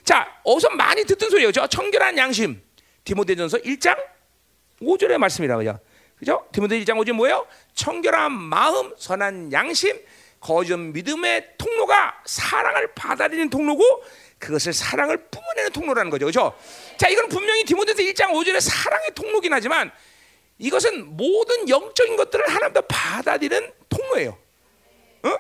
자, 어서 많이 듣던 소리예요. 저 청결한 양심. 디모데전서 1장 5절의 말씀이라고 요 그죠? 디모데 1장 5절 뭐예요? 청결한 마음, 선한 양심, 거짓 믿음의 통로가 사랑을 받아들이는 통로고 그것을 사랑을 뿜어내는 통로라는 거죠. 그죠? 자, 이건 분명히 디모데서 1장 5절의 사랑의 통로긴 하지만 이것은 모든 영적인 것들을 하나님도 받아들이는 통로예요. 어?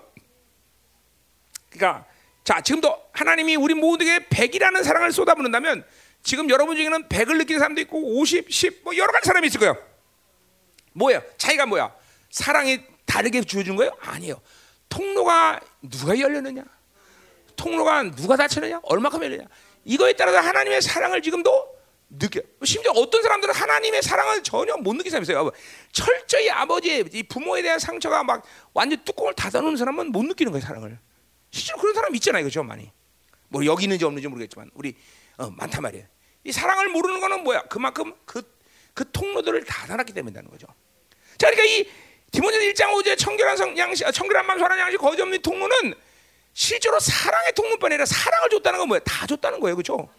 그러니까 자, 지금도 하나님이 우리 모두에게 100이라는 사랑을 쏟아붓는다면 지금 여러분 중에는 100을 느끼는 사람도 있고 50, 10, 뭐 여러 가지 사람이 있을 거예요. 뭐야? 차이가 뭐야? 사랑이 다르게 주어준 거예요? 아니에요. 통로가 누가 열렸느냐? 통로가 누가 닫혔느냐? 얼마큼 열렸냐? 이거에 따라서 하나님의 사랑을 지금도 느껴. 심지어 어떤 사람들은 하나님의 사랑을 전혀 못 느끼는 사람이 있어요. 철저히 아버지의 이 부모에 대한 상처가 막 완전 뚜껑을 닫아놓는 사람은 못 느끼는 거예요, 사랑을. 실제로 그런 사람 있잖아요, 그죠, 많이. 뭐 여기 있는지 없는지 모르겠지만 우리 어, 많단 말이에요. 이 사랑을 모르는 거는 뭐야? 그만큼 그, 그 통로들을 닫아놨기 때문이라는 거죠. 자, 그러니까 이 디모데 1장 5절 청결한 성, 양식, 청결한 마음, 선한 양식, 거짓 없는 통로는 실제로 사랑의 통로뿐 아니라 사랑을 줬다는 건 뭐야? 다 줬다는 거예요, 그죠?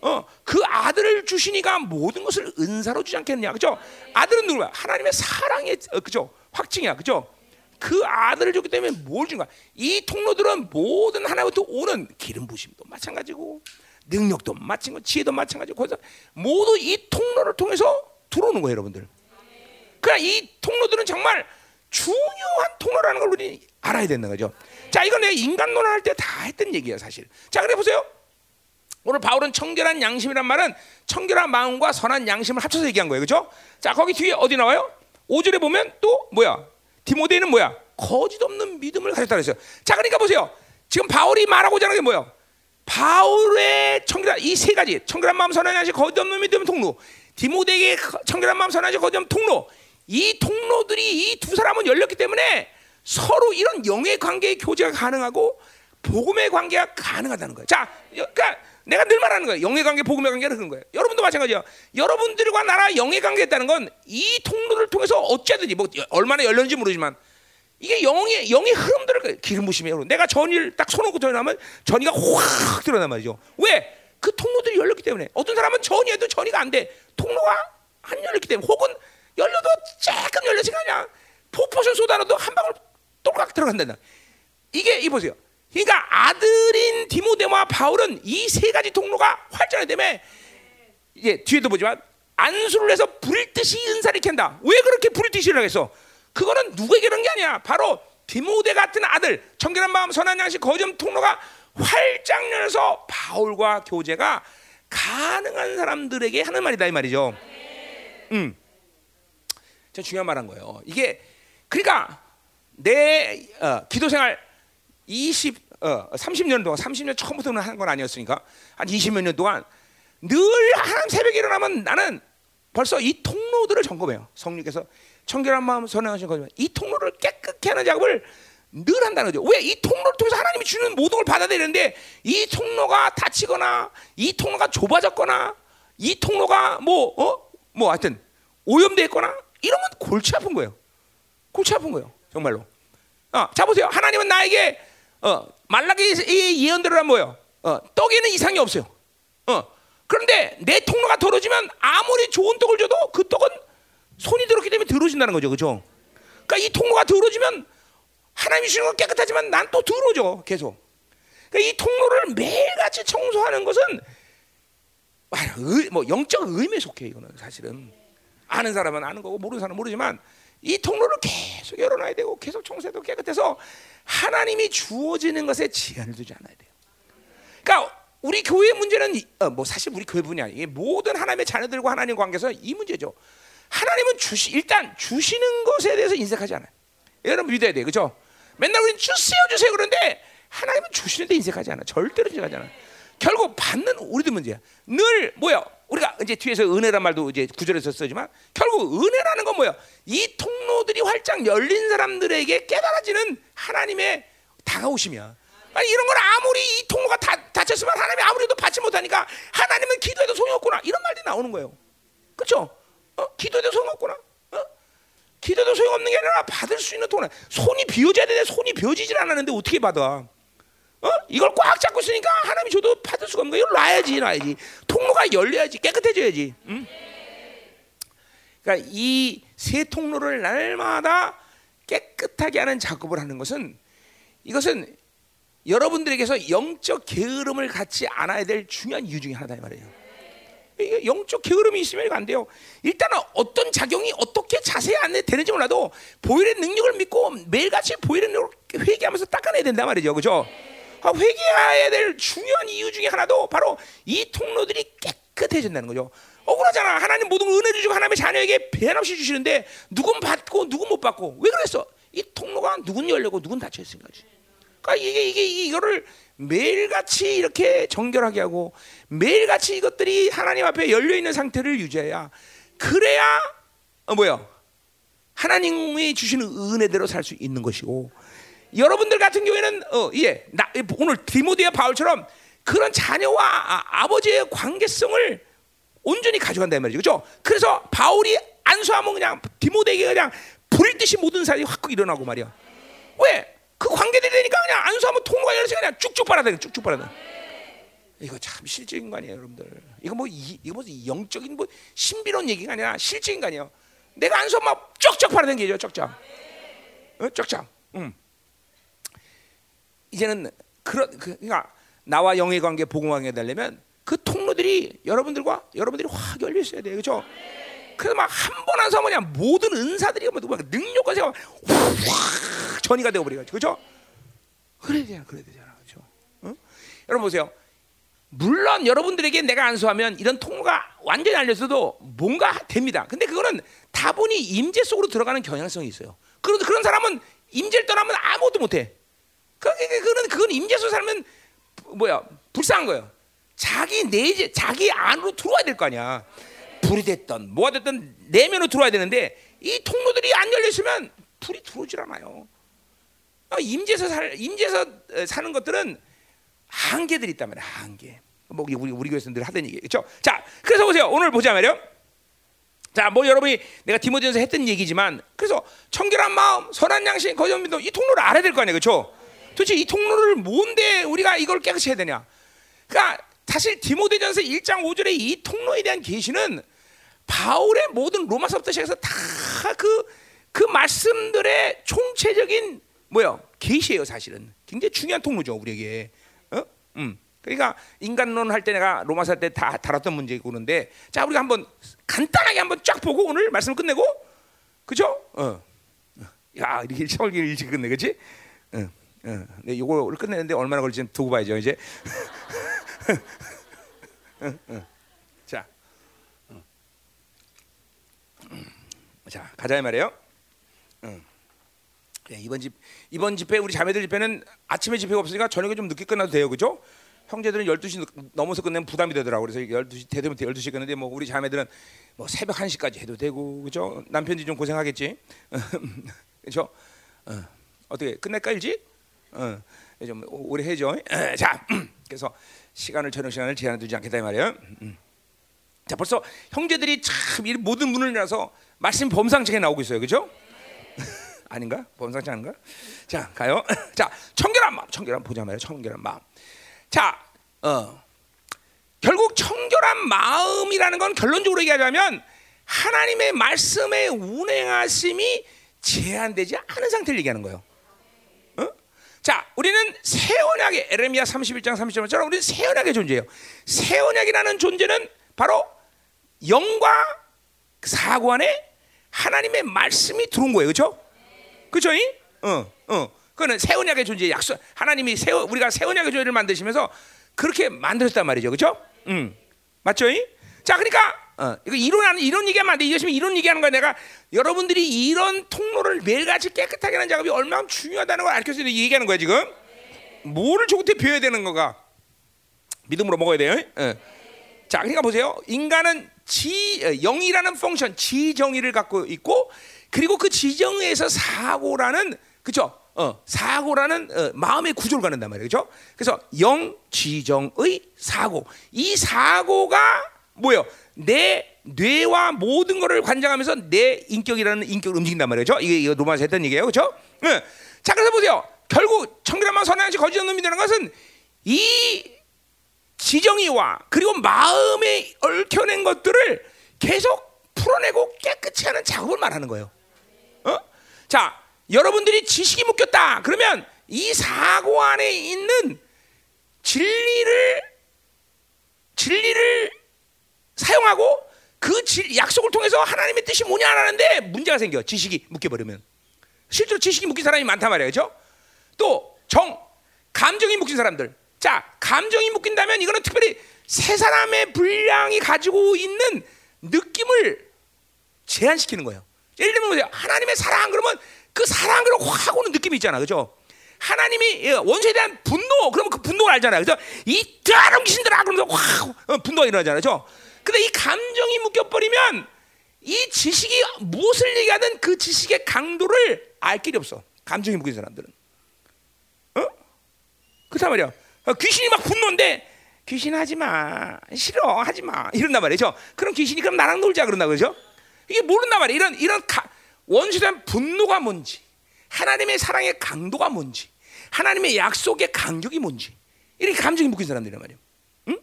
어, 그 아들을 주시니까 모든 것을 은사로 주지 않겠느냐, 그죠? 아들은 누구야? 하나님의 사랑의, 어, 그죠? 확증이야, 그죠? 그 아들을 줬기 때문에 뭘준 거야? 이 통로들은 모든 하나부터 오는 기름 부심도 마찬가지고 능력도 마찬가지고 지혜도 마찬가지고 모두 이 통로를 통해서 들어오는 거예요, 여러분들. 그러니까 이 통로들은 정말 중요한 통로라는 걸 우리 알아야 되는 거죠. 자, 이건 내가 인간론을 할 때 다 했던 얘기예요, 사실. 자, 그래 보세요. 오늘 바울은 청결한 양심이란 말은 청결한 마음과 선한 양심을 합쳐서 얘기한 거예요. 그죠? 자, 거기 뒤에 어디 나와요? 5절에 보면 또 뭐야? 디모데는 뭐야? 거짓 없는 믿음을 가졌다 그랬어요. 자, 그러니까 보세요. 지금 바울이 말하고자 하는 게 뭐예요? 바울의 청결한 이 세 가지 청결한 마음 선한 양심 거짓 없는 믿음 통로 디모데에게 청결한 마음 선한 양심 거짓 없는 통로 이 통로들이 이 두 사람은 열렸기 때문에 서로 이런 영의 관계의 교제가 가능하고 복음의 관계가 가능하다는 거예요. 자, 그러니까 내가 늘 말하는 거예요. 영의 관계, 복음의 관계는 그런 거예요. 여러분도 마찬가지예요. 여러분들과 나라 영의 관계했다는 건 이 통로를 통해서 어쩌든지 뭐 얼마나 열렸는지 모르지만 이게 영의 영의 흐름들을 기름 부심이에요. 여러분. 내가 전일 딱 손놓고 전하면 전이가 확 드러난 말이죠. 왜? 그 통로들이 열렸기 때문에 어떤 사람은 전이해도 전이가 안 돼. 통로가 안 열렸기 때문에 혹은 열려도 조금 열렸으니까 그냥 포포션 쏟아놔도 한 방울 똑같 들어간다. 이게 이 보세요. 그러니까 아들인 디모데와 바울은 이 세 가지 통로가 활전하기 때문에 이제 뒤에도 보지만 안수를 해서 불 듯이 은사를 캔다. 왜 그렇게 불 듯이 일어나겠어? 그거는 누구에게 그런 게 아니야. 바로 디모데 같은 아들, 청결한 마음, 선한 양식, 거점 통로가 활짝 열어서 바울과 교제가 가능한 사람들에게 하는 말이다 이 말이죠. 음, 저 중요한 말한 거예요. 이게 그러니까 내 어, 기도 생활 20, 어, 30년 동안, 30년 처음부터는 한 건 아니었으니까 한 20몇 년 동안 늘 하나님 새벽에 일어나면 나는 벌써 이 통로들을 점검해요. 성령께서 청결한 마음 선행하신 거지만 이 통로를 깨끗게 하는 작업을 늘 한다는 거죠. 왜? 이 통로를 통해서 하나님이 주는 모든 걸 받아들이는데 이 통로가 닫히거나 이 통로가 좁아졌거나 이 통로가 뭐, 어? 뭐 하여튼 오염됐거나 이러면 골치 아픈 거예요. 골치 아픈 거예요. 정말로. 어, 자 보세요. 하나님은 나에게 어, 말라기 이 예언대로 하면 뭐예요? 어, 떡에는 이상이 없어요. 어, 그런데 내 통로가 더러지면 아무리 좋은 떡을 줘도 그 떡은 손이 더럽기 때문에 더러진다는 거죠. 그죠? 그러니까 이 통로가 더러지면 하나님이 주는 건 깨끗하지만 난 또 더러져. 계속. 그러니까 이 통로를 매일같이 청소하는 것은 뭐 영적 의미에 속해 이거는 사실은 아는 사람은 아는 거고 모르는 사람은 모르지만 이 통로를 계속 열어놔야 되고 계속 청소해도 깨끗해서 하나님이 주어지는 것에 제한을 두지 않아야 돼요. 그러니까 우리 교회 문제는 어, 뭐 사실 우리 교회뿐이 아니에요. 모든 하나님의 자녀들과 하나님 관계에서 이 문제죠. 하나님은 주시 일단 주시는 것에 대해서 인색하지 않아요. 여러분 믿어야 돼, 그렇죠? 맨날 우리는 주세요, 주세요 그런데 하나님은 주시는데 인색하지 않아. 절대로 인색하지 않아. 결국 받는 우리도 문제야. 늘 뭐야? 우리가 이제 뒤에서 은혜란 말도 이제 구절에서 쓰지만 결국 은혜라는 건 뭐야? 이 통로들이 활짝 열린 사람들에게 깨달아지는 하나님의 다가오심이야. 아니 이런 건 아무리 이 통로가 다, 닫혔으면 하나님이 아무리도 받지 못하니까 하나님은 기도해도 소용 없구나 이런 말들이 나오는 거예요. 그렇죠? 어? 기도해도 소용 없구나. 어? 기도도 소용 없는 게 아니라 받을 수 있는 통로. 손이 비어져야 되는데 손이 비어지질 않았는데 어떻게 받아? 어? 이걸 꽉 잡고 있으니까 하나님이 줘도 받을 수가 없는. 이걸 놔야지, 놔야지. 통로가 열려야지, 깨끗해져야지. 응? 그러니까 이 세 통로를 날마다 깨끗하게 하는 작업을 하는 것은 이것은 여러분들에게서 영적 게으름을 갖지 않아야 될 중요한 이유 중에 하나다 이 말이에요. 영적 게으름이 있으면 이거 안 돼요. 일단은 어떤 작용이 어떻게 자세히 안 되는지 몰라도 보일의 능력을 믿고 매일같이 보일의 능력을 회개하면서 닦아내야 된다 말이죠. 그죠? 아, 회개해야 될 중요한 이유 중에 하나도 바로 이 통로들이 깨끗해진다는 거죠. 억울하잖아. 하나님 모든 은혜를 주고 하나님의 자녀에게 배한 없이 주시는데 누군 받고 누군 못 받고 왜 그랬어? 이 통로가 누군 열려고 누군 닫혀 거지. 그러니까 이게 이게 이거를 매일같이 이렇게 정결하게 하고 매일같이 이것들이 하나님 앞에 열려 있는 상태를 유지해야 그래야 어 뭐야? 하나님이 주시는 은혜대로 살 수 있는 것이고 여러분들 같은 경우에는 어, 예, 나, 오늘 디모데와 바울처럼 그런 자녀와 아, 버지의 관계성을 온전히 가져간다는 말이죠. 그렇죠? 그래서 바울이 안수하면 그냥 디모데에게 그냥 불 듯이 모든 사람이 확 일어나고 말이야. 왜? 그 관계들이 되니까 그냥 안수하면 통로가 열려서 그냥 쭉쭉 빨아다 쭉쭉 빨아다. 이거 참 실적인 거 아니에요, 여러분들? 이거 뭐 이, 거 무슨 영적인 뭐 신비로운 얘기가 아니라 실적인 거 아니에요. 내가 안수하면 쫙쫙 빨아당기죠, 쫙쫙. 어? 쫙쫙. 음. 이제는 그런 그, 그러니까 나와 영의 관계, 복음 관계 되려면 그 통로들이 여러분들과 여러분들이 확 열려 있어야 돼요, 그렇죠? 그래서 막 한 번 한 사모냐 모든 은사들이 뭐 능력과 제가 확 전이가 되어 버리가지고, 그렇죠? 그래야 되잖아, 그래야 되잖아, 그렇죠? 어? 여러분 보세요. 물론 여러분들에게 내가 안수하면 이런 통로가 완전히 알려서도 뭔가 됩니다. 근데 그거는 다분히 임재 속으로 들어가는 경향성이 있어요. 그런 그런 사람은 임재를 떠나면 아무것도 못 해. 그, 그, 그건 그건 임재소 살면 뭐야 불쌍한 거예요. 자기 내재 자기 안으로 들어와야 될 거 아니야. 불이 됐던 뭐가 됐던 내면으로 들어와야 되는데 이 통로들이 안 열려 있으면 불이 들어오질 않아요. 어, 임재서 살 임재서 사는 것들은 한계들이 있단 말이야. 한계. 뭐 우리 우리 교회에서 늘 하던 얘기 그렇죠? 자, 그래서 보세요. 오늘 보자 말이요. 자, 뭐 여러분이 내가 디모데전서 했던 얘기지만 그래서 청결한 마음, 선한 양심, 거짓 믿음 이 통로를 알아야 될 거 아니에요. 그렇죠? 도대체 이 통로를 뭔데 우리가 이걸 깨끗이 해야 되냐? 그러니까 사실 디모데전서 1장 5절의 이 통로에 대한 계시는 바울의 모든 로마서부터 시작해서 다 그그 그 말씀들의 총체적인 뭐요 계시예요 사실은 굉장히 중요한 통로죠 우리에게. 어? 음. 그러니까 인간론 할 때 내가 로마서 때다 다뤘던 문제고 그런데 자 우리가 한번 간단하게 한번 쫙 보고 오늘 말씀을 끝내고 그죠? 어. 야 이렇게 철기 일찍 끝내 그렇지? 어. 어. 네, 이거를 끝내는데 얼마나 걸릴지 두고 봐야죠 이제. 자, 어. 자 가자 말이에요. 어. 네, 이번 집 이번 집회 우리 자매들 집회는 아침에 집회가 없으니까 저녁에 좀 늦게 끝나도 돼요, 그죠? 형제들은 12시 넘어서 끝내면 부담이 되더라고. 그래서 12시 대되면 12시 끝는데 뭐 우리 자매들은 뭐 새벽 1시까지 해도 되고 그죠? 남편이 좀 고생하겠지. 그죠? 어. 어떻게 끝낼까 일지? 어. 좀 오래 해죠. 자, 그래서 시간을 저녁 시간을 제한해 두지 않겠다 이 말이에요. 음. 자, 벌써 형제들이 참 모든 문을 열어서 말씀 범상책에 나오고 있어요. 그죠? 아닌가? 범상치 않은가? 자, 가요. 자, 청결한 마음. 청결한 보자 말이에요. 청결한 마음. 자, 어. 결국 청결한 마음이라는 건 결론적으로 얘기하자면 하나님의 말씀의 운행하심이 제한되지 않은 상태를 얘기하는 거예요. 어? 자, 우리는 새 언약의 에레미야 31장 30절처럼 우리는 새 언약의 존재예요. 새 언약이라는 존재는 바로 영과 사고 안에 하나님의 말씀이 들어온 거예요. 그렇죠? 그렇죠? 어, 어. 그거는 새 언약의 존재 약속. 하나님이 새 우리가 새 언약의 존재를 만드시면서 그렇게 만드셨단 말이죠. 그렇죠? 음. 맞죠? 자, 그러니까 어, 이거 이론하는 이런 얘기하면 안 돼. 이것이 이런 얘기하는 거야. 내가 여러분들이 이런 통로를 매일같이 깨끗하게 하는 작업이 얼마나 중요하다는 걸 알려서 얘기하는 거야 지금. 뭐를 조금테 배워야 되는 거가 믿음으로 먹어야 돼요. 어. 자, 그러니까 보세요. 인간은 지 영이라는 펑션, 지정의를 갖고 있고 그리고 그 지정에서 사고라는 그죠? 어, 사고라는 어, 마음의 구조를 갖는단 말이에요. 그죠? 그래서 영, 지정의 사고. 이 사고가 뭐예요? 내 뇌와 모든 것을 관장하면서 내 인격이라는 인격을 움직인단 말이죠. 이게, 이게 로마서 했던 얘기예요. 그죠? 네. 자, 그래서 보세요. 결국 청결한 마음 선한 것 거짓 없는 믿는 것은 이 지정이와 그리고 마음에 얽혀낸 것들을 계속 풀어내고 깨끗이 하는 작업을 말하는 거예요. 어? 자, 여러분들이 지식이 묶였다. 그러면 이 사고 안에 있는 진리를 진리를 사용하고 그 약속을 통해서 하나님의 뜻이 뭐냐 하는데 문제가 생겨. 지식이 묶여 버리면. 실제로 지식이 묶인 사람이 많단 말이에요. 그렇죠? 또 정, 감정이 묶인 사람들. 자, 감정이 묶인다면 이거는 특별히 세 사람의 분량이 가지고 있는 느낌을 제한시키는 거예요. 예를 들면 보세요. 하나님의 사랑 그러면 그 사랑 그러면 확 오는 느낌이 있잖아. 그죠? 하나님이 예, 원수에 대한 분노 그러면 그 분노를 알잖아요. 그래서 이 더러운 귀신들아 그러면서 확 어, 분노가 일어나잖아요. 그죠? 근데 이 감정이 묶여버리면 이 지식이 무엇을 얘기하든 그 지식의 강도를 알 길이 없어. 감정이 묶인 사람들은. 어? 그렇단 말이야. 어, 귀신이 막 분노인데 귀신 하지 마. 싫어. 하지 마. 이런단 말이죠. 그럼 귀신이 그럼 나랑 놀자 그런다 그러죠? 이게 모른단 말이야. 이런 이런 원수에 분노가 뭔지, 하나님의 사랑의 강도가 뭔지, 하나님의 약속의 간격이 뭔지. 이렇게 감정이 묶인 사람들이란 말이에요. 응?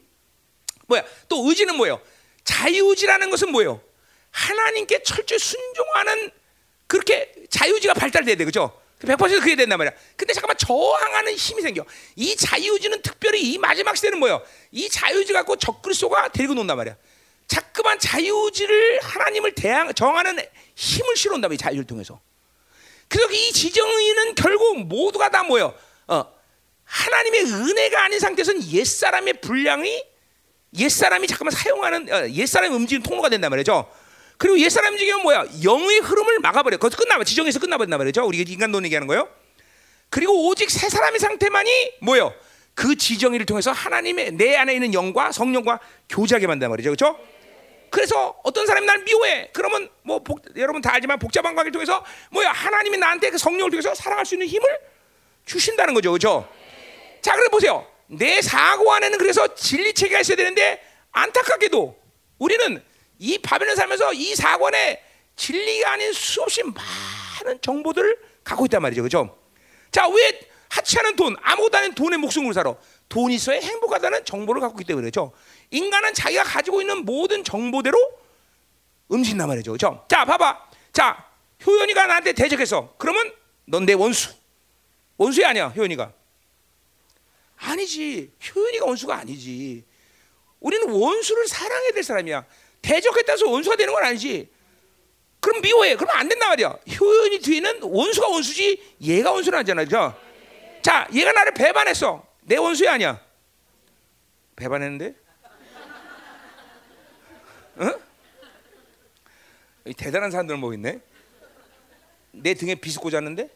뭐야? 또 의지는 뭐예요? 자유의지라는 것은 뭐예요? 하나님께 철저히 순종하는 그렇게 자유의지가 발달돼야 돼. 그죠? 100% 그게 된단 말이야. 근데 잠깐만 저항하는 힘이 생겨. 이 자유의지는 특별히 이 마지막 시대는 뭐예요? 이 자유의지 갖고 적그리스도가 데리고 논단 말이야. 자꾸만 자유의지를 하나님을 대항 정하는 힘을 실어온다 이 자유를 통해서. 그래서 이 지정의는 결국 모두가 다 뭐예요? 어, 하나님의 은혜가 아닌 상태에서는 옛 사람의 분량이 옛 사람이 잠깐만 사용하는 어, 옛 사람의 움직이는 통로가 된단 말이죠. 그리고 옛 사람 움직이면 뭐야? 영의 흐름을 막아버려. 거기서 끝나버 지정에서 끝나버린단 말이죠. 우리가 인간론 얘기하는 거예요. 그리고 오직 새 사람의 상태만이 뭐요? 그 지정의를 통해서 하나님의 내 안에 있는 영과 성령과 교제하게 만든단 말이죠. 그렇죠? 그래서 어떤 사람이 날 미워해. 그러면 뭐 복, 여러분 다 알지만 복잡한 관계를 통해서 뭐야? 하나님이 나한테 그 성령을 통해서 사랑할 수 있는 힘을 주신다는 거죠. 그렇죠? 자, 그래 보세요. 내 사고 안에는 그래서 진리 체계가 있어야 되는데 안타깝게도 우리는 이 바벨론 살면서 이 사고 안에 진리가 아닌 수없이 많은 정보들을 갖고 있단 말이죠. 그죠? 자, 왜 하찮은 돈, 아무것도 아닌 돈의 목숨으로 살아? 돈이 있어야 행복하다는 정보를 갖고 있기 때문에 그죠? 인간은 자기가 가지고 있는 모든 정보대로 움직인단 말이죠. 그죠? 자, 봐봐. 자, 효연이가 나한테 대적했어. 그러면 넌 내 원수. 원수야 아니야, 효연이가. 아니지. 효연이가 원수가 아니지. 우리는 원수를 사랑해야 될 사람이야. 대적했다 해서 원수가 되는 건 아니지. 그럼 미워해. 그러면 안 된단 말이야. 효연이 뒤에는 원수가 원수지 얘가 원수는 아니잖아. 그죠? 자, 얘가 나를 배반했어. 내 원수야 아니야. 배반했는데? 응? 대단한 사람들 뭐 있네. 내 등에 비스 꽂았는데?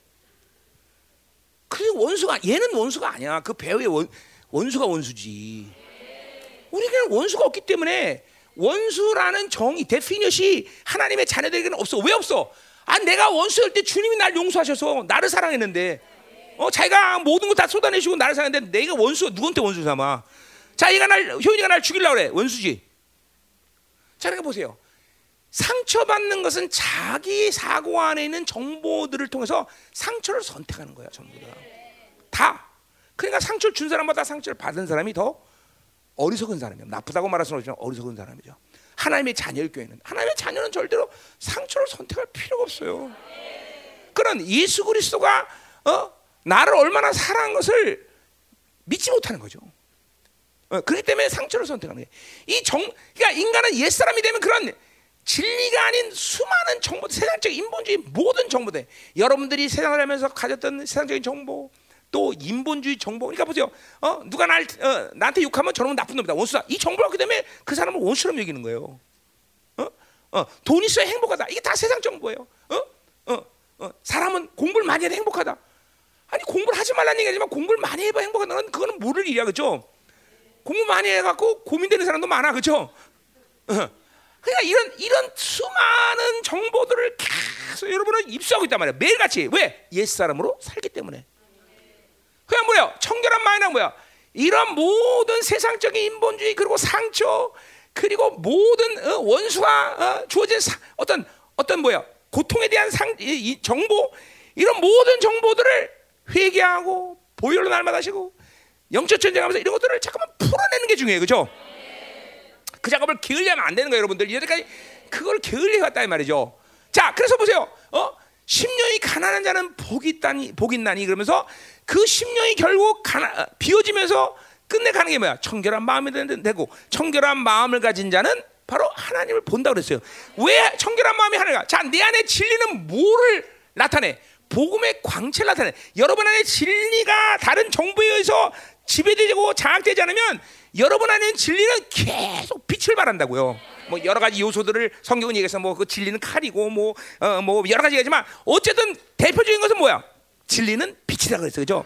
그 원수가 얘는 원수가 아니야. 그 배우의 원, 원수가 원수지. 우리는 원수가 없기 때문에 원수라는 정의 definition이 하나님의 자녀들에게는 없어. 왜 없어? 아 내가 원수일 때 주님이 날 용서하셔서 나를 사랑했는데 어 자기가 모든 걸 다 쏟아내시고 나를 사랑했는데 내가 원수 누구한테 원수 삼아? 자 얘가 날 효인이가 날 죽이려고 그래 원수지. 자 그러니까 보세요. 상처받는 것은 자기 사고 안에 있는 정보들을 통해서 상처를 선택하는 거야 전부 다. 다. 그러니까 상처를 준 사람보다 상처를 받은 사람이 더 어리석은 사람이에요. 나쁘다고 말할 수는 없지만 어리석은 사람이죠. 하나님의 자녀일 교회는 하나님의 자녀는 절대로 상처를 선택할 필요가 없어요. 그런 예수 그리스도가 어? 나를 얼마나 사랑한 것을 믿지 못하는 거죠. 어, 그렇기 때문에 상처를 선택하는 거예요. 이 정, 그러니까 인간은 옛 사람이 되면 그런 진리가 아닌 수많은 정보, 세상적 인본주의 모든 정보들, 여러분들이 세상을 하면서 가졌던 세상적인 정보, 또 인본주의 정보. 그러니까 보세요. 어, 누가 날 어, 나한테 욕하면 저놈은 나쁜 놈이다. 원수다. 이 정보를 얻기 때문에 그 사람을 원수처럼 여기는 거예요. 어? 어, 돈 있어야 행복하다. 이게 다 세상 정보예요. 어? 어? 어, 사람은 공부를 많이 해야 행복하다. 아니 공부를 하지 말라는 얘기지만 공부를 많이 해봐 행복하다. 는 그거는 모를 일이야, 그렇죠? 공부 많이 해갖고 고민되는 사람도 많아, 그렇죠? 어. 그러니까 이런 이런 수많은 정보들을 계속 여러분은 입수하고 있단 말이야. 매일같이 왜? 옛 사람으로 살기 때문에. 그냥 뭐야? 청결한 마음이란 뭐야? 이런 모든 세상적인 인본주의 그리고 상처 그리고 모든 어, 원수가 어, 주어진 사, 어떤 어떤 뭐야? 고통에 대한 상, 이, 정보 이런 모든 정보들을 회개하고 보혈로 날마다시고 영적 전쟁하면서 이런 것들을 잠깐만 풀어내는 게 중요해요, 그렇죠? 그 작업을 게을리하면 안 되는 거예요, 여러분들. 여태까지 그걸 게을리 해왔다 이 말이죠. 자, 그래서 보세요. 어? 심령이 가난한 자는 복이 있다니, 복 있나니 그러면서 그 심령이 결국 가나, 비워지면서 끝내 가는 게 뭐야? 청결한 마음이 되고 청결한 마음을 가진 자는 바로 하나님을 본다 그랬어요. 왜 청결한 마음이 하나가? 자, 내 안에 진리는 뭐를 나타내? 복음의 광채를 나타내. 여러분 안에 진리가 다른 정보에 의해서 지배되고 장악되지 않으면 여러분 안에 진리는 계속 빛을 발한다고요. 뭐 여러 가지 요소들을 성경은 얘기해서 뭐 그 진리는 칼이고 뭐 여러 가지 얘기지만 어쨌든 대표적인 것은 뭐야? 진리는 빛이라 그랬어. 그죠?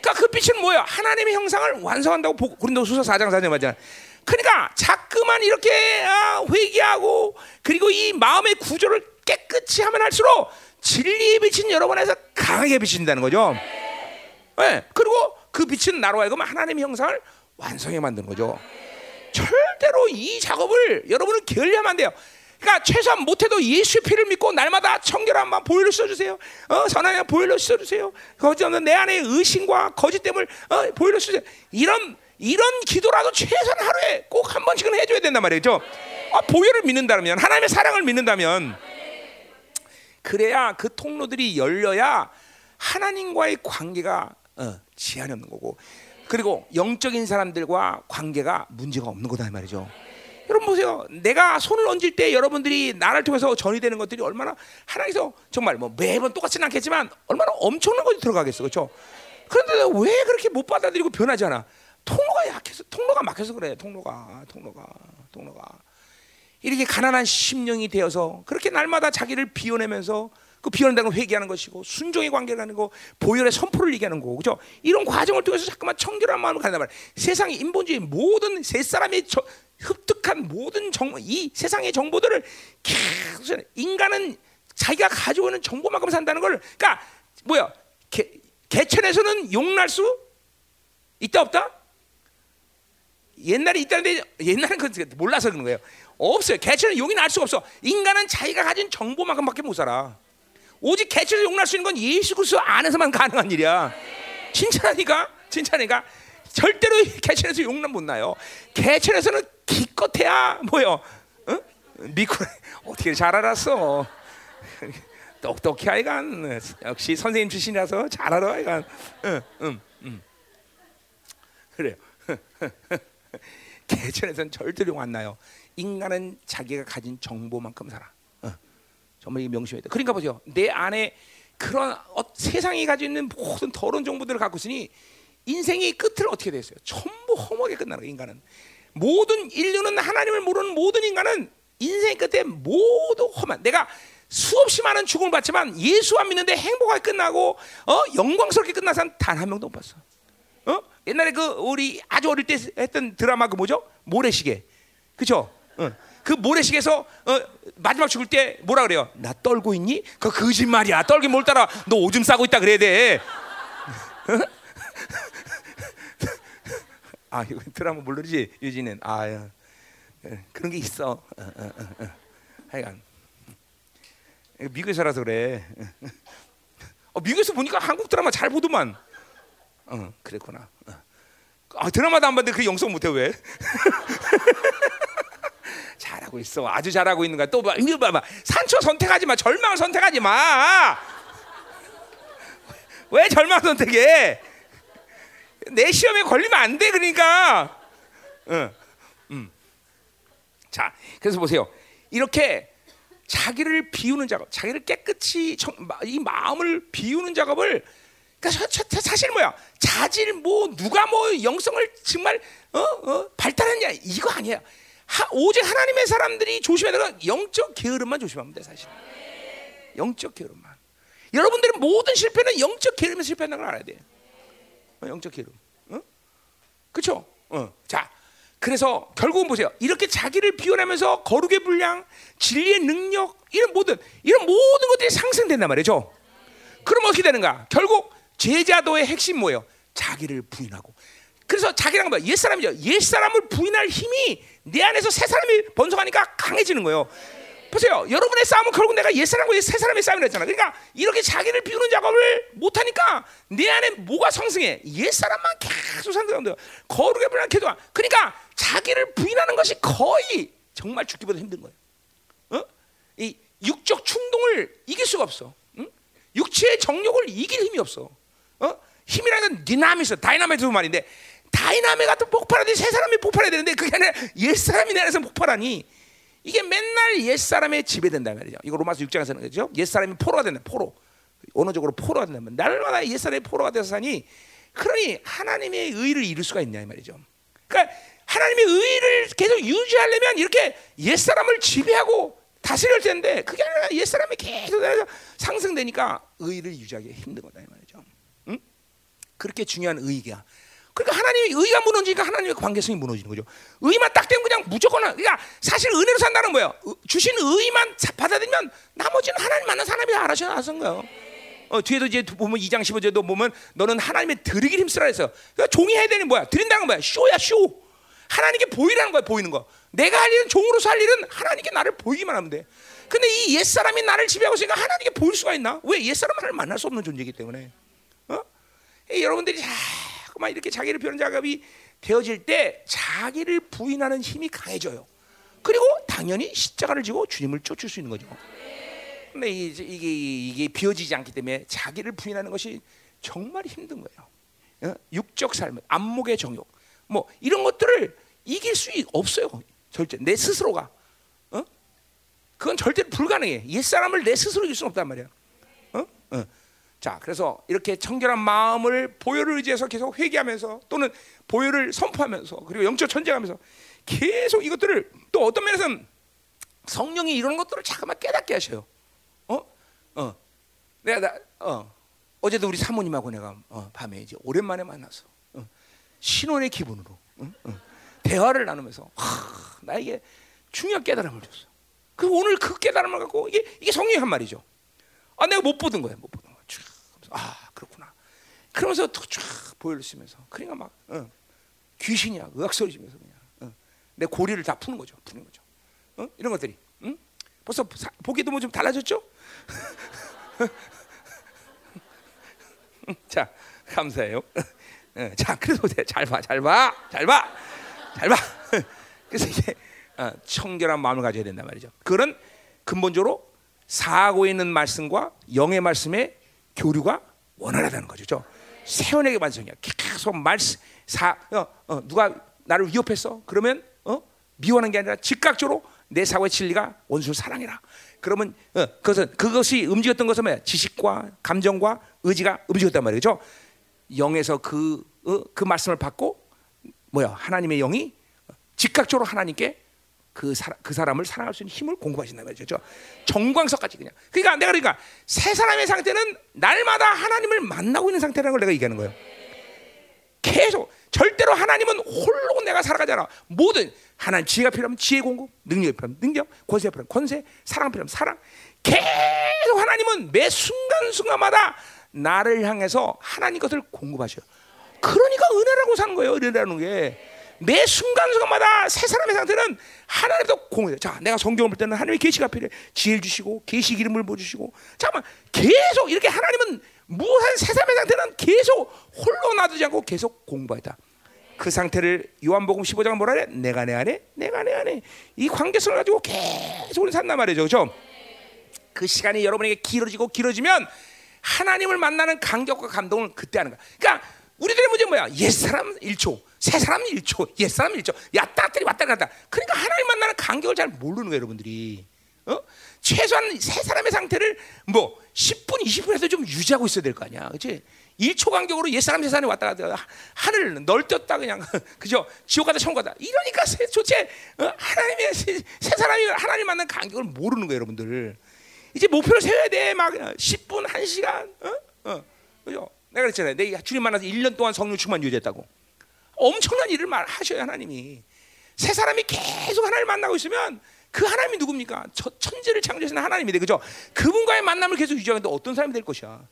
그러니까 그 빛은 뭐야? 하나님의 형상을 완성한다고 고린도후서 4장 4절 맞잖아. 그러니까 자꾸만 이렇게 아, 회개하고 그리고 이 마음의 구조를 깨끗이 하면 할수록 진리의 빛은 여러분 안에서 강하게 비친다는 거죠. 네. 그리고 그 빛은 나로 하여금 하나님의 형상을 완성해 만드는 거죠. 절대로 이 작업을 여러분은 게을리하면 안 돼요. 그러니까 최소한 못해도 예수의 피를 믿고 날마다 청결한 마음 보혈로 써주세요. 어, 선하냐 보혈로 써주세요. 거짓 없는 내 안에 의심과 거짓됨을 어, 보혈로 써주세요. 이런 이런 기도라도 최소한 하루에 꼭 한 번씩은 해줘야 된단 말이죠. 아, 보혈을 믿는다면 하나님의 사랑을 믿는다면 그래야 그 통로들이 열려야 하나님과의 관계가 어, 지한이 없는 거고 그리고 영적인 사람들과 관계가 문제가 없는 거다 이 말이죠. 여러분 보세요. 내가 손을 얹을 때 여러분들이 나를 통해서 전이 되는 것들이 얼마나 하나님께서 정말 뭐 매번 똑같지는 않겠지만 얼마나 엄청난 것이 들어가겠어, 그렇죠? 그런데 왜 그렇게 못 받아들이고 변하지 않아? 통로가 약해서 통로가 막혀서 그래. 통로가 통로가 통로가 이렇게 가난한 심령이 되어서 그렇게 날마다 자기를 비워내면서 그 비워낸다는 건 회개하는 것이고 순종의 관계를 하는 거 보혈의 선포를 얘기하는 거고 그죠? 이런 과정을 통해서 자꾸만 청결한 마음을 가진단 말이야. 세상의 인본주의 모든 세 사람의 저, 흡득한 모든 정보, 이 세상의 정보들을 계속 인간은 자기가 있는 정보만큼 산다는 걸, 그러니까 뭐야? 개, 개천에서는 용날 수 있다 없다? 옛날에 있다는데 옛날엔 그 몰라서 그런 거예요. 없어요. 개천은 용이 날 수가 없어. 인간은 자기가 가진 정보만큼밖에 못 살아. 오직 개천에서 용날 수 있는 건 예수 그리스도 안에서만 가능한 일이야. 칭찬하니까, 칭찬하니까 절대로 개천에서 용납 못 나요. 개천에서는 기껏해야 뭐요? 어? 미쿠 어떻게 잘 알았어? 똑똑히 아이간 역시 선생님 출신이라서 잘 알아 아이간. 응, 응, 응. 그래요. 개천에서는 절대로 용안 나요. 인간은 자기가 가진 정보만큼 살아. 어. 정말 이 명심해야 돼. 그러니까 보세요. 내 안에 그런 어, 세상이 가지고 있는 모든 더러운 정보들을 갖고 있으니 인생의 끝을 어떻게 됐어요? 전부 허무하게 끝나는 거예요, 인간은. 모든 인류는 하나님을 모르는 모든 인간은 인생의 끝에 모두 험한. 내가 수없이 많은 죽음을 받지만 예수 안 믿는데 행복하게 끝나고 어? 영광스럽게 끝난 사람 단 한 명도 못 봤어. 어? 옛날에 그 우리 아주 어릴 때 했던 드라마 그 뭐죠? 모래시계. 그죠? 어. 그 모래시계에서 어, 마지막 죽을 때 뭐라 그래요? 나 떨고 있니? 그 거짓말이야. 떨긴 뭘 따라? 너 오줌 싸고 있다 그래야 돼. 아 이거 드라마 모르지 유진은 아 그런 게 있어. 어, 어, 어, 하여간 미국에서라서 그래. 어, 미국에서 보니까 한국 드라마 잘 보더만. 어, 그랬구나. 아, 드라마도 안 봤는데 그 영성 못해 왜? 잘하고 있어. 아주 잘하고 있는 거야. 또 봐. 이거 봐봐. 산초 선택하지 마. 절망을 선택하지 마. 왜 절망 선택해? 내 시험에 걸리면 안 돼. 그러니까. 응. 음. 자, 그래서 보세요. 이렇게 자기를 비우는 작업, 자기를 깨끗이 이 마음을 비우는 작업을 그러니까 사실 뭐야 자질 뭐 누가 뭐 영성을 정말 어, 어, 발달했냐 이거 아니야. 하, 오직 하나님의 사람들이 조심해야 되는 건 영적 게으름만 조심하면 돼 사실. 영적 게으름만. 여러분들은 모든 실패는 영적 게으름에 실패한다는 걸 알아야 돼. 어, 영적 게으름. 어? 그렇죠? 어. 자, 그래서 결국은 보세요. 이렇게 자기를 비워내면서 거룩의 분량, 진리의 능력 이런 모든 이런 모든 것들이 상승된단 말이죠. 그럼 어떻게 되는가? 결국 제자도의 핵심 뭐예요? 자기를 부인하고. 그래서 자기랑 뭐 옛사람이죠. 옛사람을 부인할 힘이 내 안에서 새 사람이 번성하니까 강해지는 거예요. 보세요. 여러분의 싸움은 결국 내가 옛사람과 새 사람의 싸움을 했잖아. 그러니까 이렇게 자기를 비우는 작업을 못 하니까 내 안에 뭐가 성숙해? 옛사람만 계속 산다는 거룩의 불안 기도. 그러니까 자기를 부인하는 것이 거의 정말 죽기보다 힘든 거예요. 어? 이 육적 충동을 이길 수가 없어. 응? 육체의 정욕을 이길 힘이 없어. 어? 힘이라는 건 디나미스, 다이나마이트 말인데 다이나믹 같은 폭발하듯이 새 사람이 폭발해야 되는데 그게 아니라 옛 사람이 내 안에서 폭발하니 이게 맨날 옛 사람의 지배된다 말이죠. 이거 로마서 6장에서는 그죠? 옛 사람이 포로가 된다. 포로. 언어적으로 포로가 된다. 날마다 옛 사람이 포로가 돼서 사니 그러니 하나님의 의를 이룰 수가 있냐 이 말이죠. 그러니까 하나님의 의를 계속 유지하려면 이렇게 옛 사람을 지배하고 다스릴 텐데 그게 아니라 옛 사람이 계속 상승되니까 의를 유지하기 힘든 거다 이 말이죠. 응? 그렇게 중요한 의가 그러니까 하나님의 의가 무너지니까 하나님의 관계성이 무너지는 거죠. 의만 딱 되면 그냥 무조건 그러니까 사실 은혜로 산다는 거예요. 주신 의만 받아들이면 나머지는 하나님 만난 사람이 알아서 하는 거예요. 어, 뒤에도 이제 보면 2장 15절도 보면 너는 하나님의 드리기를 힘쓰라 했어요. 그러니까 종이 해야 되는 뭐야? 드린다는 건 뭐야? 쇼야 쇼. 하나님께 보이라는 거야 보이는 거. 내가 할 일은 종으로서 할 일은 하나님께 나를 보이기만 하면 돼. 근데 이 옛사람이 나를 지배하고 있으니까 하나님께 보일 수가 있나? 왜 옛사람을 만날 수 없는 존재이기 때문에. 어? 여러분들이 자꾸만 이렇게 자기를 비우는 작업이 되어질 때 자기를 부인하는 힘이 강해져요. 그리고 당연히 십자가를 지고 주님을 쫓을 수 있는 거죠. 근데 이제 이게 이게 비워지지 않기 때문에 자기를 부인하는 것이 정말 힘든 거예요. 어? 육적 삶, 안목의 정욕, 뭐 이런 것들을 이길 수 없어요. 절대 내 스스로가. 어? 그건 절대 불가능해. 옛 사람을 내 스스로 이길 수 없단 말이야. 어? 어. 자, 그래서 이렇게 청결한 마음을 보혈을 의지해서 계속 회개하면서 또는 보혈을 선포하면서 그리고 영적 전쟁하면서 계속 이것들을 또 어떤 면에서는 성령이 이런 것들을 잠깐만 깨닫게 하셔요. 어? 어. 내가 나, 어. 어제도 우리 사모님하고 내가 어, 밤에 이제 오랜만에 만나서 어. 신혼의 기분으로 어? 어. 대화를 나누면서 하, 나에게 중요한 깨달음을 줬어. 그 오늘 그 깨달음을 갖고 이게 이게 성령이 한 말이죠. 아 내가 못 보던 거야, 못 보던 아 그렇구나. 그러면서 쫙 보혈을 쓰면서 그러니까 막 어, 귀신이야 의학 소리 지면서 그냥 어, 내 고리를 다 푸는 거죠, 푸는 거죠. 어? 이런 것들이 응? 벌써 사, 보기도 뭐 좀 달라졌죠? 자 감사해요. 어, 자 그래서 잘 봐, 잘 봐, 잘 봐, 잘 봐. 그래서 이제 어, 청결한 마음을 가져야 된단 말이죠. 그런 근본적으로 사고 있는 말씀과 영의 말씀의 교류가 원활하다는 거죠. 세원에게 반성이야. 계속 말씀 사 어, 어, 누가 나를 위협했어? 그러면 어? 미워하는 게 아니라 즉각적으로 내 사고의 진리가 원수를 사랑해라. 그러면 어, 그것은 그것이 움직였던 것은 뭐야? 지식과 감정과 의지가 움직였단 말이죠. 영에서 그, 어, 그 말씀을 받고 뭐야? 하나님의 영이 즉각적으로 하나님께 그, 사람, 그 사람을 사랑할 수 있는 힘을 공급하신단 말이죠. 정광석까지 그냥. 그러니까 내가 그러니까 새 사람의 상태는 날마다 하나님을 만나고 있는 상태라는 걸 내가 얘기하는 거예요. 계속 절대로 하나님은 홀로 내가 살아가잖아. 모든 하나님 지혜가 필요하면 지혜 공급, 능력이 필요하면 능력, 권세가 필요하면 권세, 사랑 필요하면 사랑. 계속 하나님은 매 순간순간마다 나를 향해서 하나님 것을 공급하셔요. 그러니까 은혜라고 사는 거예요. 은혜라는 게. 매 순간순간마다 새 사람의 상태는 하나님도 공유돼. 자, 내가 성경을 볼 때는 하나님의 계시가 필요해. 지혜를 주시고 계시 이름을 보여주시고. 잠깐만, 계속 이렇게 하나님은 무한 새 사람의 상태는 계속 홀로 놔두지 않고 계속 공부하다. 그 상태를 요한복음 15장 뭐라 그래? 내가 내 안에, 내가 내 안에 이 관계성을 가지고 계속 우리 산단 말이죠, 그렇죠? 그 시간이 여러분에게 길어지고 길어지면 하나님을 만나는 간격과 감동을 그때 하는 거야. 그러니까 우리들의 문제 뭐야? 옛 사람 1초, 새 사람 1초, 옛 사람 1초, 야따들이 왔다 갔다. 그러니까 하나님 만나는 간격을 잘 모르는 거예요, 여러분들이. 어? 최소한 새 사람의 상태를 뭐 10분, 20분에서 좀 유지하고 있어야 될 거 아니야, 그렇지? 1초 간격으로 옛 사람, 새 사람이 왔다 갔다 하늘을 널뛰었다 그냥 그죠? 지옥 가다 천국 가다. 이러니까 도대체 어? 하나님의 새, 새 사람이 하나님 만나는 간격을 모르는 거예요, 여러분들. 이제 목표를 세워야 돼. 막 10분, 1시간. 어? 어. 그죠? 내가 그랬잖아요. 내 주님 만나서 1년 동안 성령 충만 유지했다고. 엄청난 일을 말 하셔요, 하나님이. 새 사람이 계속 하나님을 만나고 있으면 그 하나님이 누굽니까? 저 천지를 창조하신 하나님인데 그죠? 그분과의 만남을 계속 유지하는데 어떤 사람이 될 것이야?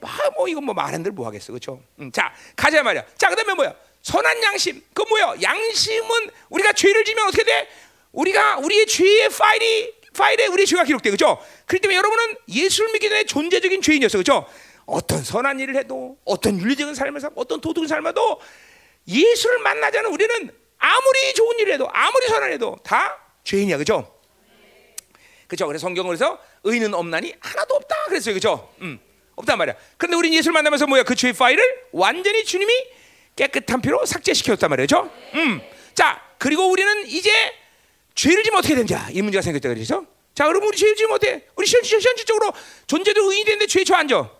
아, 뭐 이건 뭐 말한들 뭐 하겠어, 그렇죠? 음, 자 가자 말이야. 자 그다음에 뭐야? 선한 양심. 그 뭐야? 양심은 우리가 죄를 지면 어떻게 돼? 우리가 우리의 죄의 파일이 파일에 우리의 죄가 기록돼, 그렇죠? 그렇기 때문에 여러분은 예수를 믿기 전에 존재적인 죄인이었어, 그렇죠? 어떤 선한 일을 해도, 어떤 윤리적인 삶을 살, 어떤 도덕적인 삶도 예수를 않은 우리는 아무리 좋은 일을 해도, 아무리 선한 해도 다 죄인이야, 그렇죠? 그렇죠? 그래서 성경에서 의는 없나니 하나도 없다 그랬어요, 그렇죠? 음. 없단 말이야. 그런데 우리는 예수를 만나면서 뭐야? 그 죄의 파일을 완전히 주님이 깨끗한 피로 삭제시켰단 말이죠. 음. 자, 그리고 우리는 이제 죄를 지면 어떻게 되냐? 이 문제가 생겼다 그러죠. 자, 그럼 우리 죄를 지면 어때? 우리 현실, 현실적으로 존재도 의인이 되는데 죄에 저앉아.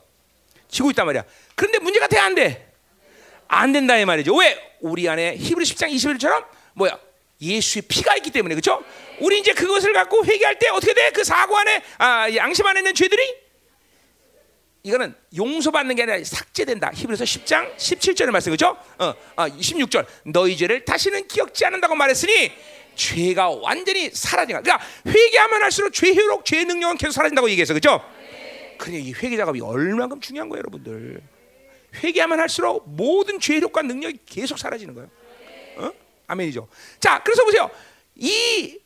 지고 있단 말이야. 그런데 문제가 돼, 안 돼? 안 된다, 이 말이죠. 왜? 우리 안에 히브리 10장 21절처럼 뭐야? 예수의 피가 있기 때문에, 그렇죠? 우리 이제 그것을 갖고 회개할 때 어떻게 돼? 그 사고 안에, 아, 양심 안에 있는 죄들이 이거는 용서받는 게 아니라 삭제된다. 히브리서 10장 17절의 말씀 그죠? 어, 어, 16절 너희 죄를 다시는 기억지 않는다고 말했으니 죄가 완전히 사라진 거야. 그러니까 회개하면 할수록 죄 효력, 죄 능력은 계속 사라진다고 얘기했어, 그죠? 그래 이 회개 작업이 얼마큼 중요한 거예요, 여러분들. 회개하면 할수록 모든 죄 효력과 능력이 계속 사라지는 거예요. 어? 아멘이죠. 자, 그래서 보세요. 이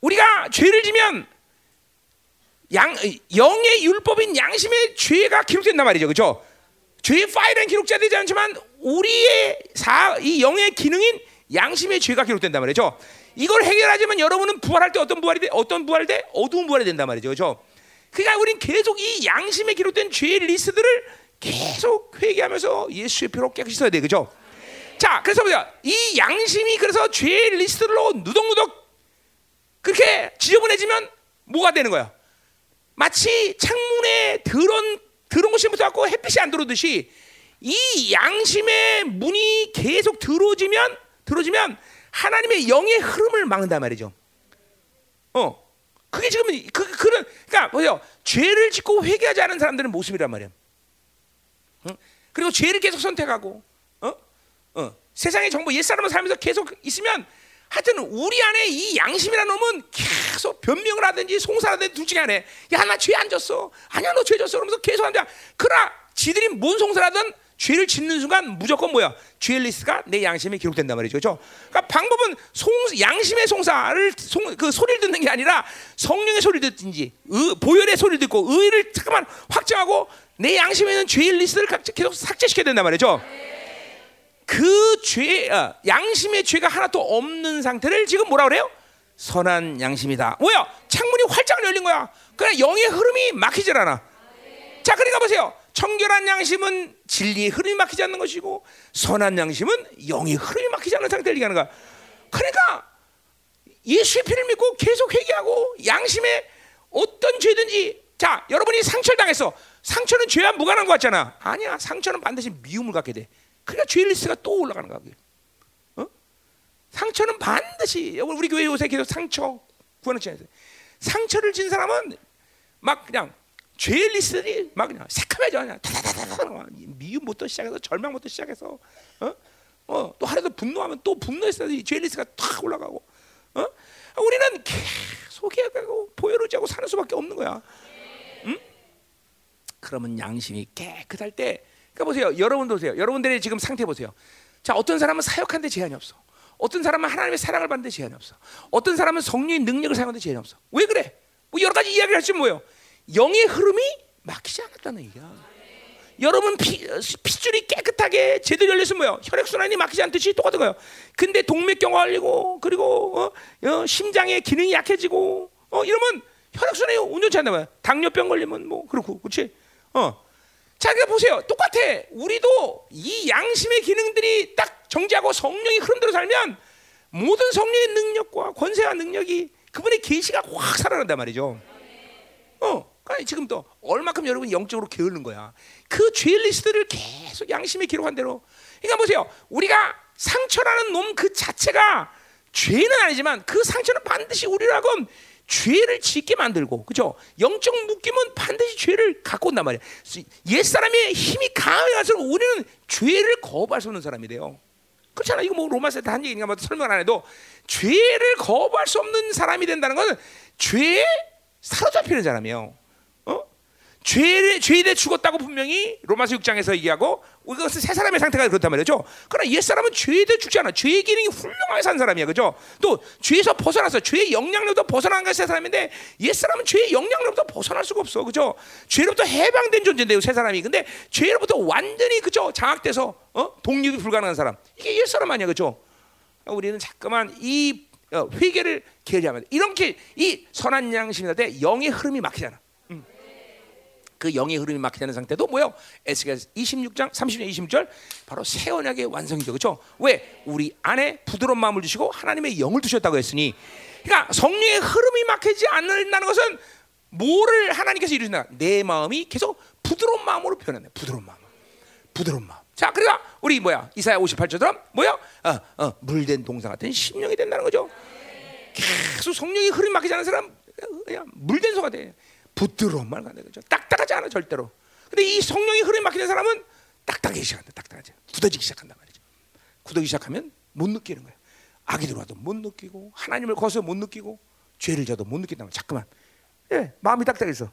우리가 죄를 지면 양 영의 율법인 양심의 죄가 기록된단 말이죠, 그렇죠? 죄의 파일은 기록되지 않지만 우리의 사, 이 영의 기능인 양심의 죄가 기록된단 말이죠. 이걸 해결하지만 여러분은 부활할 때 어떤 부활이 돼? 어떤 부활 돼? 어두운 부활이 된단 말이죠, 그렇죠? 그러니까 우린 계속 이 양심에 기록된 죄의 리스트들을 계속 회개하면서 예수의 피로 깨끗이 써야 돼, 그죠? 자, 그래서 보세요. 이 양심이 그래서 죄의 리스트로 누덕누덕 그렇게 지저분해지면 뭐가 되는 거야? 마치 창문에 드런 드런 곳이 붙어갖고 햇빛이 안 들어오듯이 이 양심의 문이 계속 들어지면 들어지면 하나님의 영의 흐름을 막는단 말이죠. 어, 그게 지금 그 그런 그러니까 보세요. 죄를 짓고 회개하지 않은 사람들의 모습이란 말이야. 응? 그리고 죄를 계속 선택하고, 어, 어, 세상의 정보 옛 사람을 살면서 계속 있으면 하여튼 우리 안에 이 양심이라는 놈은 계속 변명을 하든지 송사하든지 둘 중에 하나 야. 나 죄 안 졌어. 아니야, 너 죄 졌어. 그러면서 계속 한다. 그러나 지들이 뭔 송사하든 죄를 짓는 순간 무조건 뭐야? 죄 리스트가 내 양심에 기록된단 말이죠. 그렇죠? 그러니까 방법은 송, 양심의 송사를 송, 그 소리를 듣는 게 아니라 성령의 소리를 듣든지 의, 보혈의 소리를 듣고 의를 잠깐만 확정하고 내 양심에 있는 죄 리스트를 계속 삭제시켜야 된단 말이죠. 그 죄, 어, 양심의 죄가 하나도 없는 상태를 지금 뭐라 그래요? 선한 양심이다. 뭐야? 창문이 활짝 열린 거야. 그래 영의 흐름이 막히질 않아. 자, 그러니까 보세요. 청결한 양심은 진리의 흐름이 막히지 않는 것이고 선한 양심은 영의 흐름이 막히지 않는 상태를 얘기하는 거야. 그러니까 예수의 피를 믿고 계속 회개하고 양심에 어떤 죄든지 자 여러분이 상처를 당했어. 상처는 죄와 무관한 것 같잖아. 아니야. 상처는 반드시 미움을 갖게 돼. 그러니까 죄 리스트가 또 올라가는 거야. 어? 상처는 반드시 우리 교회 요새 계속 상처 구하는 지 상처를 진 사람은 막 그냥 죄 리스트들이 막 그냥 새카매져 그냥 다다다다 미움부터 시작해서 절망부터 시작해서 어? 어, 또 하루도 분노하면 또 분노해서 죄 리스트가 탁 올라가고 어? 우리는 계속 해가고 보혈의지하고 사는 수밖에 없는 거야. 응? 그러면 양심이 깨끗할 때 그러니까 보세요. 여러분도 보세요. 여러분들의 지금 상태 보세요. 자, 어떤 사람은 사역하는데 제한이 없어. 어떤 사람은 하나님의 사랑을 받는데 제한이 없어. 어떤 사람은 성령의 능력을 사용하는데 제한이 없어. 왜 그래? 뭐 여러 가지 이야기를 할수 뭐예요? 영의 흐름이 막히지 않았다는 얘기야. 여러분 피, 핏줄이 깨끗하게 제대로 열렸으면 뭐요? 혈액순환이 막히지 않듯이 똑같은 거예요. 근데 동맥경화 걸리고 그리고 어, 어, 심장의 기능이 약해지고 어, 이러면 혈액순환이 온전치 않나 봐요. 당뇨병 걸리면 뭐 그렇고 그렇지? 어. 자, 그러니까 보세요. 똑같아. 우리도 이 양심의 기능들이 딱 정지하고 성령이 흐름대로 살면 모든 성령의 능력과 권세와 능력이 그분의 계시가 확 살아난단 말이죠. 어. 그러니까 지금 또 얼마큼 여러분이 영적으로 게으른 거야. 그 죄 리스트를 계속 양심에 기록한 대로. 그러니까 보세요. 우리가 상처라는 놈 그 자체가 죄는 아니지만 그 상처는 반드시 우리라고 죄를 짓게 만들고 그죠? 영적 묶임은 반드시 죄를 갖고 온단 말이야. 옛 사람의 힘이 갈수록 우리는 죄를 거부할 수 없는 사람이 돼요. 그렇잖아. 이거 뭐 로마서 한 얘기인가 뭐 설명 안 해도 죄를 거부할 수 없는 사람이 된다는 것은 죄에 사로잡히는 사람이에요. 죄에, 죄에 대해 죽었다고 분명히 로마서 6장에서 얘기하고 이것은 새 사람의 상태가 그렇단 말이죠. 그러나 옛 사람은 죄에 대해 죽지 않아. 죄의 기능이 훌륭하게 산 사람이야. 그죠? 또 죄에서 벗어났어. 죄의 영향력도 벗어난 것이 새 사람인데 옛 사람은 죄의 영향력부터 벗어날 수가 없어. 그죠? 죄로부터 해방된 존재인데요. 새 사람이. 근데 죄로부터 완전히 그죠? 장악돼서 어? 독립이 불가능한 사람. 이게 옛 사람 아니야. 그죠? 우리는 자꾸만 이 어, 회개를 게으르하면 이렇게 이 선한 양심이다 때 영의 흐름이 막히잖아. 그 영의 흐름이 막히는 상태도 뭐요? 에스겔 26장 30절 20절 바로 새 언약의 완성이죠. 그렇죠? 왜? 우리 안에 부드러운 마음을 주시고 하나님의 영을 두셨다고 했으니 그러니까 성령의 흐름이 막히지 않는다는 것은 뭐를 하나님께서 이루신다? 내 마음이 계속 부드러운 마음으로 변하네. 부드러운 마음. 부드러운 마음. 자, 그러니까 우리 뭐야? 이사야 58절처럼 뭐야? 어, 어, 물된 동상 같은 심령이 된다는 거죠. 계속 성령의 흐름이 막히지 않는 사람 그냥 물된 소가 돼. 부드러운 말 간다 그죠? 딱딱하지 않아 절대로. 근데 이 성령의 흐름이 막히는 사람은 딱딱하기 시작한다. 딱딱하지. 굳어지기 시작한단 말이죠. 굳어지기 시작하면 못 느끼는 거야. 악이 들어와도 못 느끼고 하나님을 거서 못 느끼고 죄를 져도 못 느낀다면 자꾸만 예, 마음이 딱딱해서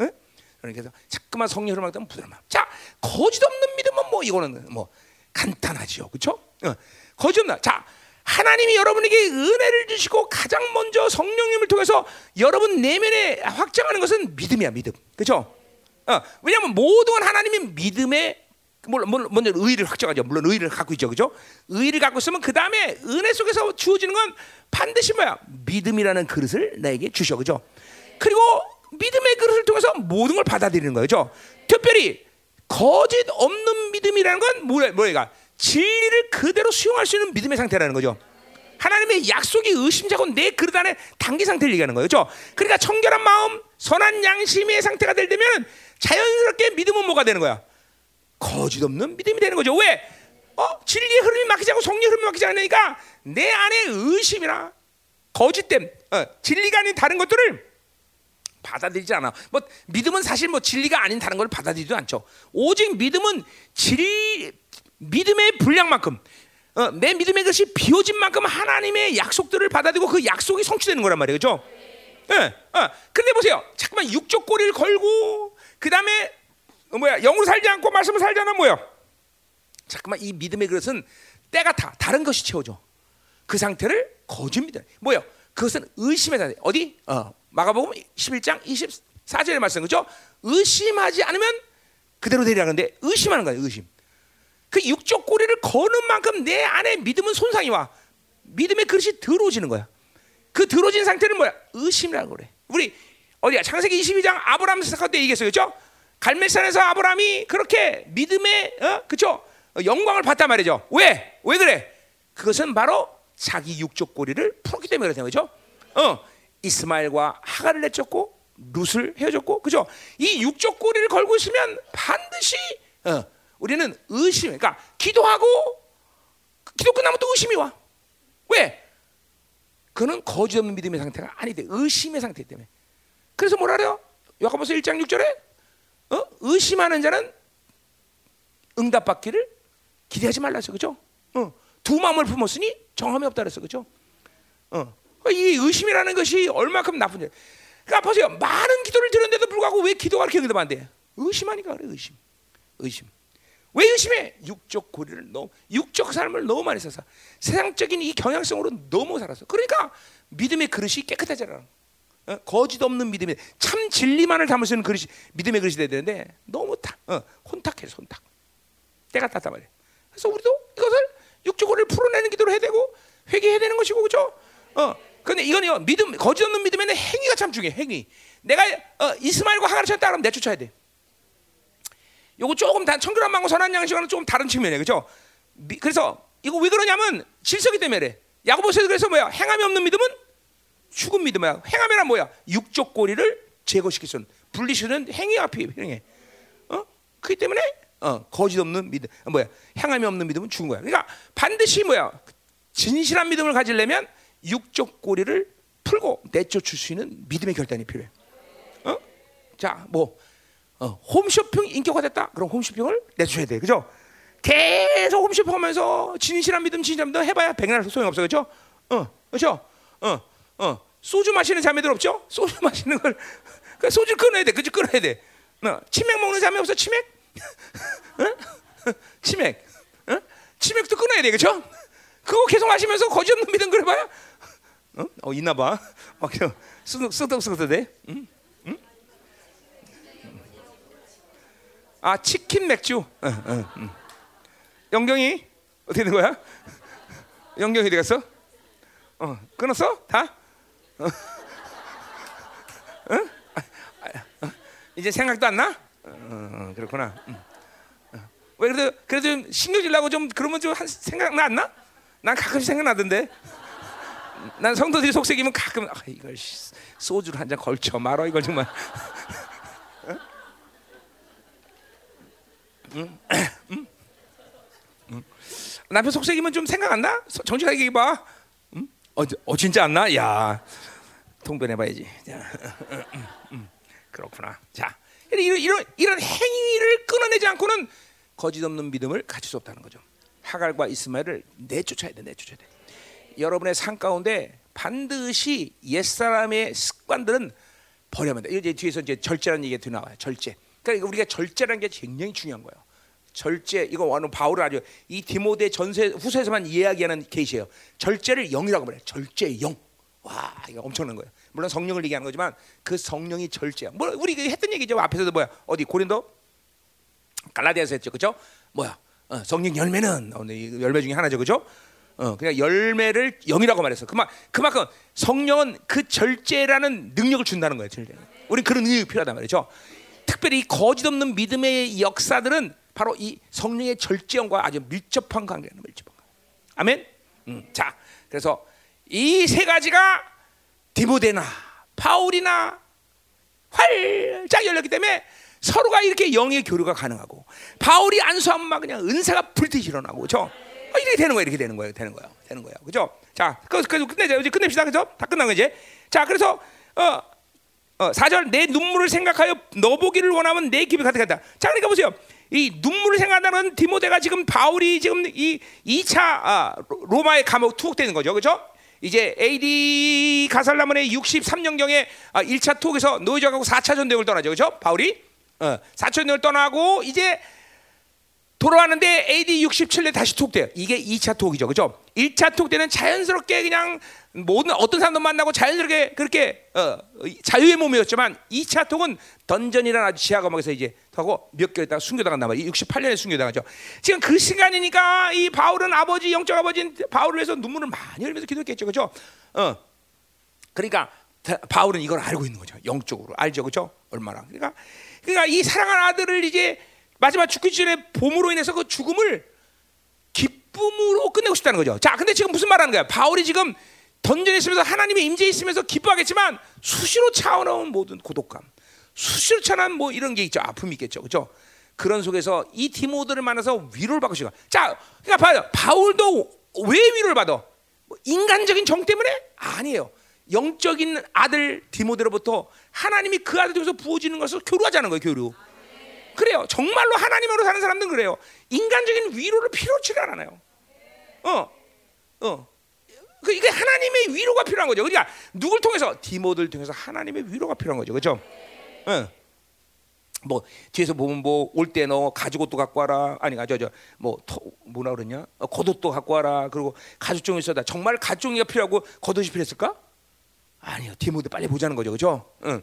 예? 그러니까 자꾸만 성령 흐름 막히면 부드러운 마음. 자, 거짓 없는 믿음은 뭐 이거는 뭐 간단하지요. 그렇죠? 어, 거짓 없나. 자, 하나님이 여러분에게 은혜를 주시고 가장 먼저 성령님을 통해서 여러분 내면에 확장하는 것은 믿음이야, 믿음. 그렇죠? 어, 왜냐하면 모든 건 하나님이 믿음에 물론, 물론 먼저 의를 확정하죠. 물론 의를 갖고 있죠, 그죠? 의를 갖고 있으면 그 다음에 은혜 속에서 주어지는 건 반드시 뭐야? 믿음이라는 그릇을 나에게 주셔, 그죠? 그리고 믿음의 그릇을 통해서 모든 걸 받아들이는 거죠. 특별히 거짓 없는 믿음이라는 건 뭐야? 뭐야? 진리를 그대로 수용할 수 있는 믿음의 상태라는 거죠. 하나님의 약속이 의심자고 내 그릇 안에 단기 상태를 얘기하는 거예요. 그렇죠? 그러니까 청결한 마음, 선한 양심의 상태가 될 때면 자연스럽게 믿음은 뭐가 되는 거야? 거짓 없는 믿음이 되는 거죠. 왜? 어? 진리의 흐름이 막히지 않고 성리의 흐름이 막히지 않으니까 내 안에 의심이나 거짓됨, 어, 진리가 아닌 다른 것들을 받아들이지 않아. 뭐 믿음은 사실 뭐 진리가 아닌 다른 걸 받아들이지도 않죠. 오직 믿음은 진 믿음의 분량만큼 어, 내 믿음의 것이 비워진 만큼 하나님의 약속들을 받아들이고 그 약속이 성취되는 거란 말이에요. 그렇죠? 예. 어, 근데 보세요. 잠깐만 육적 꼬리를 걸고 그다음에 어, 뭐야? 영으로 살지 않고 말씀을 살잖아 뭐야? 잠깐만 이 믿음의 그것은 때가 다 다른 것이 채워져. 그 상태를 거짓 믿음. 뭐요? 그것은 의심의 상태. 어디? 어, 마가복음 11장 24절의 말씀 그죠? 의심하지 않으면 그대로 되리라 는데 의심하는 거예요. 의심. 그 육적 꼬리를 거는 만큼 내 안에 믿음은 손상이 와. 믿음의 그릇이 더러워지는 거야. 그 더러워진 상태는 뭐야? 의심이라고 그래. 우리 어디야? 창세기 22장 아브라함 시작할 때 얘기했어요. 그죠? 갈멜산에서 아브라함이 그렇게 믿음의 어? 그죠? 영광을 봤단 말이죠. 왜? 왜 그래? 그것은 바로 자기 육적 꼬리를 풀었기 때문에 그렇다는 거죠. 어, 이스마엘과 하가를 내쫓고 룻을 헤어졌고, 그죠? 이 육적 꼬리를 걸고 있으면 반드시 어, 우리는 의심, 그러니까 기도하고 기도 끝나면 또 의심이 와. 왜? 그는 거짓 없는 믿음의 상태가 아니돼. 의심의 상태 때문에. 그래서 뭐라 그래요? 야고보서 1장 6절에 어? 의심하는 자는 응답받기를 기대하지 말라서 그죠? 어. 두 마음을 품었으니 정함이 없다 그랬어 그죠? 어. 이 의심이라는 것이 얼마큼 나쁜지. 그러니까 보세요. 많은 기도를 드렸는데도 불구하고 왜 기도가 이렇게 응답 안 돼? 의심하니까 그래 의심. 의심. 왜 의심해? 육적 고리를 너무 육적 삶을 너무 많이 써서 세상적인 이 경향성으로 너무 살았어. 그러니까 믿음의 그릇이 깨끗하지 않아. 어? 거짓 없는 믿음이 참 진리만을 담을 수 있는 그릇이 믿음의 그릇이 돼야 되는데 너무 타, 어, 혼탁해서 혼탁. 때가 탔단 말이야. 그래서 우리도 이것을 육적고를 풀어내는 기도를 해야 되고 회개해야 되는 것이고 그죠? 어. 근데 이건 믿음 거짓 없는 믿음에는 행위가 참 중요해. 행위. 내가 어, 이스마엘과 하가를 찾다 그러면 내쫓아야 돼. 요거 조금 단 청결한 망고 선한 양식과는 조금 다른 측면이에요. 그죠? 그래서 이거 왜 그러냐면 질서기 때문에. 야고보서에서 그래서 뭐야? 행함이 없는 믿음은 죽은 믿음이야. 행함이란 뭐야? 육적 고리를 있는 분리시는 행위가 필요해. 행위. 어? 그렇기 때문에 어, 거짓 없는 믿음, 어, 뭐야? 향함이 없는 믿음은 죽은 거야. 그러니까 반드시 뭐야? 진실한 믿음을 가지려면 육적 고리를 풀고 내쫓을 수 있는 믿음의 결단이 필요해. 어? 자, 뭐 어, 홈쇼핑 인격화됐다. 그럼 홈쇼핑을 내줘야 돼, 그죠? 계속 홈쇼핑하면서 진실한 믿음, 진실한 믿음 해봐야 백날 소용 없어, 그죠? 어, 그죠? 어, 어, 소주 마시는 자매들 없죠? 소주 마시는 걸, 그 소주 끊어야 돼, 그죠? 끊어야 돼. 어, 치맥 먹는 자매 없어, 치맥? 어? 치맥, 어? 치맥도 끊어야 돼, 그죠? 그거 계속 마시면서 거짓 없는 믿음 그래봐야, 어, 어 있나 봐. 막 쓱쓱쓱쓱 응? 아 치킨 맥주. 어, 어, 음. 영경이 어떻게 된 거야? 영경이 어디 갔어? 어 끊었어? 다? 어? 어? 어? 이제 생각도 안 나? 어, 그렇구나. 음. 왜 그래도 그래도 신경질 나고 좀 그러면 좀 생각 나 안 나? 난 가끔씩 생각나던데. 난 성도들이 속색이면 가끔 아, 이걸 소주를 한 잔 걸쳐 말어 이걸 정말. 응? 응? 응? 남편 속색이면 좀 생각 안 나? 정직하게 얘기해 봐. 응? 어, 어 진짜 안 나? 야 통변해 봐야지. 그렇구나. 자 이런, 이런 이런 행위를 끊어내지 않고는 거짓 없는 믿음을 가질 수 없다는 거죠. 하갈과 이스마엘을 내쫓아야 돼, 내쫓아야 돼. 여러분의 삶 가운데 반드시 옛 사람의 습관들은 버려야 돼. 이제 뒤에서 이제 절제라는 얘기가 나와요. 절제. 그러니까 우리가 절제라는 게 굉장히 중요한 거예요. 절제 이거 와는 바울 아주 이 디모데 전세 후서에서만 이야기하는 케이스예요. 절제를 영이라고 말해. 절제 영. 와 이거 엄청난 거예요. 물론 성령을 얘기하는 거지만 그 성령이 절제야. 뭐 우리 했던 얘기죠. 앞에서도 뭐야 어디 고린도 갈라디아서 했죠, 그죠? 뭐야 어, 성령 열매는 어, 열매 중에 하나죠, 그죠? 어, 그냥 열매를 영이라고 말했어. 그만 그만큼 성령은 그 절제라는 능력을 준다는 거예요. 절제. 우리 그런 능력이 필요하단 말이죠. 특별히 거짓 없는 믿음의 역사들은 바로 이 성령의 절제형과 아주 밀접한 관계는 밀접한 관계. 아멘. 음, 자, 그래서 이 세 가지가 디모데나 바울이나 활짝 열렸기 때문에 서로가 이렇게 영의 교류가 가능하고 바울이 안수하면 막 그냥 은사가 불듯이 일어나고 그죠? 어, 이렇게 되는 거야, 이렇게 되는 거예요, 되는 거야, 되는 거야, 그죠? 자, 그, 그 끝내자, 이제 끝냅시다, 그죠? 다 끝난 거지. 자, 그래서 어, 어, 4절 내 눈물을 생각하여 너보기를 원하면 내 기분이 가득하다. 자, 그러니까 보세요. 이 눈물을 생각하는 디모데가 지금 바울이 지금 이 2차 아, 로마의 감옥 투옥되는 거죠, 그죠? 이제 AD 가살라문의 63년경에 아, 1차 투옥에서 노예적하고 4차 전쟁을 떠나죠, 그죠? 바울이 어, 4차 전쟁을 떠나고 이제 돌아왔는데 AD 67년 다시 투옥돼요. 이게 2차 투옥이죠. 그죠? 1차 투옥 때는 자연스럽게 그냥 모든 어떤 사람도 만나고 자연스럽게 그렇게 어, 자유의 몸이었지만 2차 투옥은 던전이라는 아주 지하 감옥에서 이제 하고 몇 개월 있다가 순교당한단 말이에요. 68년에 순교당하죠. 지금 그 시간이니까 이 바울은 아버지 영적 아버지인 바울을 위해서 눈물을 많이 흘리면서 기도했겠죠. 그죠? 어. 그러니까 바울은 이걸 알고 있는 거죠. 영적으로 알죠. 그죠? 얼마나. 그러니까 그러니까 이 사랑하는 아들을 이제 마지막 죽기 전에 봄으로 인해서 그 죽음을 기쁨으로 끝내고 싶다는 거죠. 자, 근데 지금 무슨 말하는 거야? 바울이 지금 던전에 있으면서 하나님의 임재에 있으면서 기뻐하겠지만 수시로 차오르는 모든 고독감, 수시로 차는 뭐 이런 게 있죠. 아픔이 있겠죠. 그죠? 그런 속에서 이 디모들을 만나서 위로를 받고 싶어. 자, 그러니까 봐요. 바울도 왜 위로를 받아? 뭐 인간적인 정 때문에? 아니에요. 영적인 아들 디모데로부터 하나님이 그 아들 통해서 부어지는 것을 교류하자는 거예요, 교류. 그래요. 정말로 하나님으로 사는 사람들은 그래요. 인간적인 위로를 필요치 않아요. 어, 어. 그 이게 하나님의 위로가 필요한 거죠. 그러니까 누굴 통해서 디모들 통해서 하나님의 위로가 필요한 거죠. 그렇죠? 어. 뭐 뒤에서 보면 뭐 올 때 너 가죽 옷도 갖고 와라 아니 저저 뭐 뭐라 그러냐 어, 겉옷도 갖고 와라 그리고 가죽종이 있어다 정말 가죽종이가 필요하고 겉옷이 필요했을까 아니요 디모데 빨리 보자는 거죠 그죠 응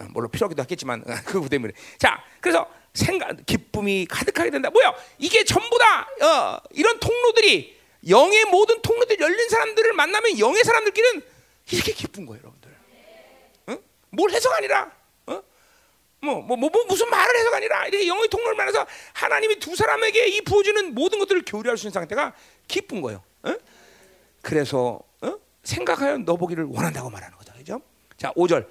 어, 물론 필요하기도 하겠지만 그거 때문에 자 그래서 생각 기쁨이 가득하게 된다 뭐야 이게 전부 다 어, 이런 통로들이 영의 모든 통로들이 열린 사람들을 만나면 영의 사람들끼리는 이렇게 기쁜 거예요 여러분들 응? 뭘 해석 아니라 뭐, 뭐, 뭐, 뭐, 무슨 말을 해서가 아니라 이렇게 영의 통로를 만나서 하나님이 두 사람에게 이 부어주는 모든 것들을 교류할 수 있는 상태가 기쁜 거예요. 어? 그래서 어? 생각하여 너 보기를 원한다고 말하는 거죠. 그죠? 자, 5절.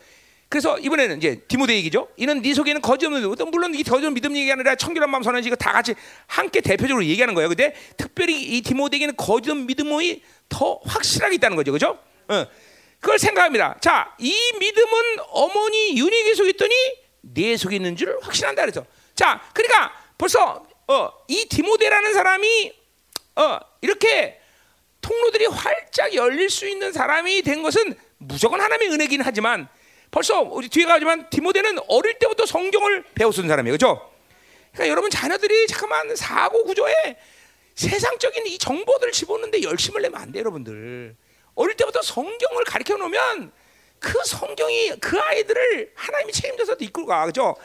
그래서 이번에는 이제 디모데 얘기죠. 이는 네 속에는 거짓 없는. 물론 이 거짓 믿음 얘기 아니라 청결한 마음 이거 다 같이 함께 대표적으로 얘기하는 거예요. 근데 특별히 이 디모데에게는 거짓 믿음이 더 확실하게 있다는 거죠. 그죠? 어. 그걸 생각합니다. 자, 이 믿음은 어머니 윤희계 속에 있더니 내 속에 있는 줄 확신한다 그래서 자 그러니까 벌써 어, 이 디모데라는 사람이 어, 이렇게 통로들이 활짝 열릴 수 있는 사람이 된 것은 무조건 하나님의 은혜긴 하지만 벌써 우리 뒤에 가지만 디모데는 어릴 때부터 성경을 배웠던 사람이에요 그죠 그러니까 여러분 자녀들이 잠깐만 사고 구조에 세상적인 이 정보들을 집어넣는데 열심을 내면 안 돼요 여러분들 어릴 때부터 성경을 가르쳐 놓으면 그 성경이 그 아이들을 하나님이 책임져서 이끌고 가 그죠?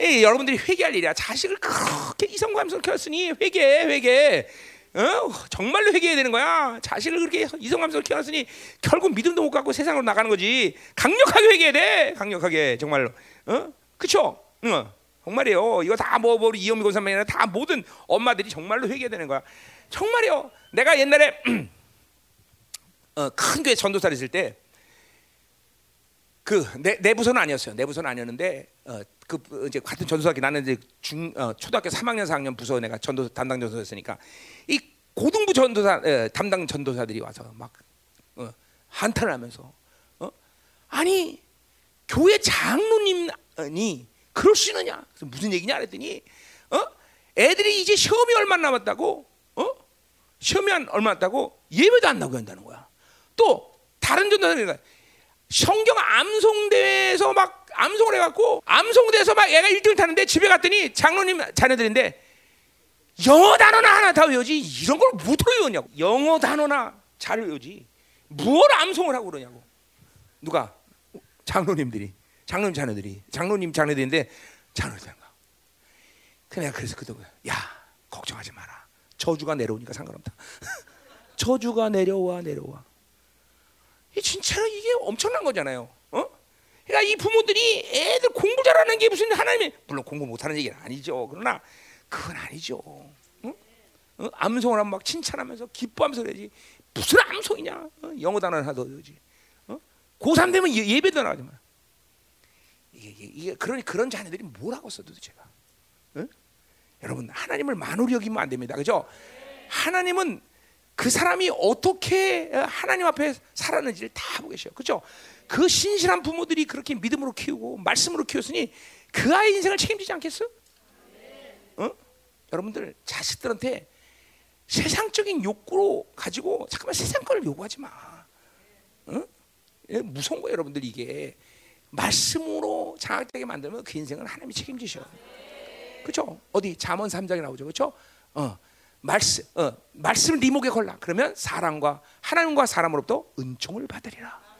예, 여러분들이 회개할 일이야. 자식을 그렇게 이성감성을 키웠으니 회개, 회개. 어? 정말로 회개해야 되는 거야. 자식을 그렇게 이성감성을 키웠으니 결국 믿음도 못 갖고 세상으로 나가는 거지. 강력하게 회개해야 돼. 강력하게 정말로. 어? 그쵸? 응. 정말이에요. 이거 다뭐 뭐 이영미 권사만이 아니라 다 모든 엄마들이 정말로 회개해야 되는 거야. 정말이요. 내가 옛날에 어, 큰 교회 전도사를 있을 때 그 내 내 부서는 아니었어요. 내 부서는 아니었는데 어, 그 이제 같은 전도사기 나는 이제 중 어, 초등학교 3학년 4학년 부서 내가 전도 담당 전도사였으니까 이 고등부 전도사 에, 담당 전도사들이 와서 막 어, 한탄을 하면서 어? 아니 교회 장로님이 그럴 수 있느냐? 그래서 무슨 얘기냐 그랬더니 어? 애들이 이제 시험이 얼마 남았다고 어? 시험이 한 얼마 남았다고 예배도 안 나고 한다는 거야. 또 다른 전도사들이 성경 암송 대회에서 막 암송을 해갖고 암송대에서 막 애가 1등을 타는데 집에 갔더니 장로님 자녀들인데 영어 단어나 하나 다 외우지. 이런 걸못 외우냐고. 영어 단어나 잘 외우지. 무엇 암송을 하고 그러냐고. 누가? 장로님들이. 장로님 자녀들이. 장로님 자녀들인데 장로님가? 그냥 그래서 그동안 야 걱정하지 마라. 저주가 내려오니까 상관없다. 저주가 내려와 내려와. 진짜로 이게 엄청난 거잖아요. 어? 그러니까 이 부모들이 애들 공부 잘하는 게 무슨 하나님이 물론 공부 못하는 얘기는 아니죠. 그러나 그건 아니죠. 응? 어? 암송을 하면 막 칭찬하면서 기뻐하면서 그러지. 무슨 암송이냐? 어? 영어 단어 하나도 되지. 어? 고3 되면 예, 예배도 나가지 마. 이게, 이게, 그런 그런 자녀들이 뭘 하고 있어 도대체가? 응? 여러분 하나님을 만으로 여기면 안 됩니다. 그죠? 하나님은 그 사람이 어떻게 하나님 앞에 살았는지를 다 보고 계셔요. 그죠? 그 신실한 부모들이 그렇게 믿음으로 키우고 말씀으로 키웠으니 그 아이 인생을 책임지지 않겠어? 어? 여러분들 자식들한테 세상적인 욕구로 가지고 잠깐만 세상 걸 요구하지 마. 어? 무서운 거예요, 여러분들 이게 말씀으로 장악되게 만들면 그 인생은 하나님이 책임지셔. 그렇죠? 어디 잠언 3장에 나오죠. 그렇죠? 어. 말씀 어, 말씀 리목에 걸라. 그러면 사람과 하나님과 사람으로부터 은총을 받으리라.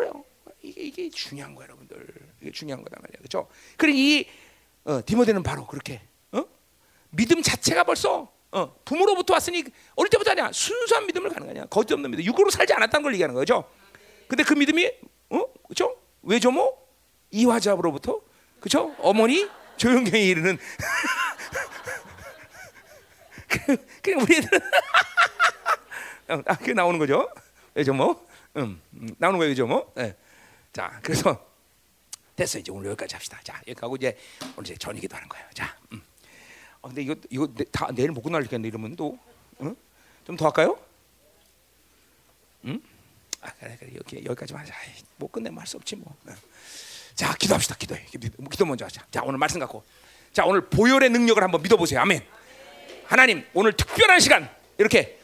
그래요. 이게 이게 중요한 거예요, 여러분들. 이게 중요한 거다 말이야. 그렇죠? 그래 이 어, 디모데는 바로 그렇게 어? 믿음 자체가 벌써 어, 부모로부터 왔으니 어릴 때부터 아니야. 순수한 믿음을 가는 거냐. 거짓 없는 믿음. 육으로 살지 않았다는 걸 얘기하는 거죠. 근데 그 믿음이 어? 그렇죠? 외조모 이화자로부터 그렇죠? 어머니 조용경에 이르는 그냥 우리 애들은 아, 그 나오는 거죠. 외조모. 음, 음, 나오는 거예요, 외조모. 네. 자, 그래서 됐어 이제 오늘 여기까지 합시다. 자, 여기 가고 이제 오늘 이제 전이기도 하는 거예요. 자, 음. 아, 근데 이거 이거 다 내일 못 끝날겠네 이러면 또 응? 좀더 할까요? 응? 아 그래 그래 여기 여기까지만 하자. 못 끝내면 할수 없지 뭐. 자 기도합시다. 기도해. 기도 먼저 하자. 자 오늘 말씀 갖고 자 오늘 보혈의 능력을 한번 믿어보세요. 아멘. 하나님 오늘 특별한 시간 이렇게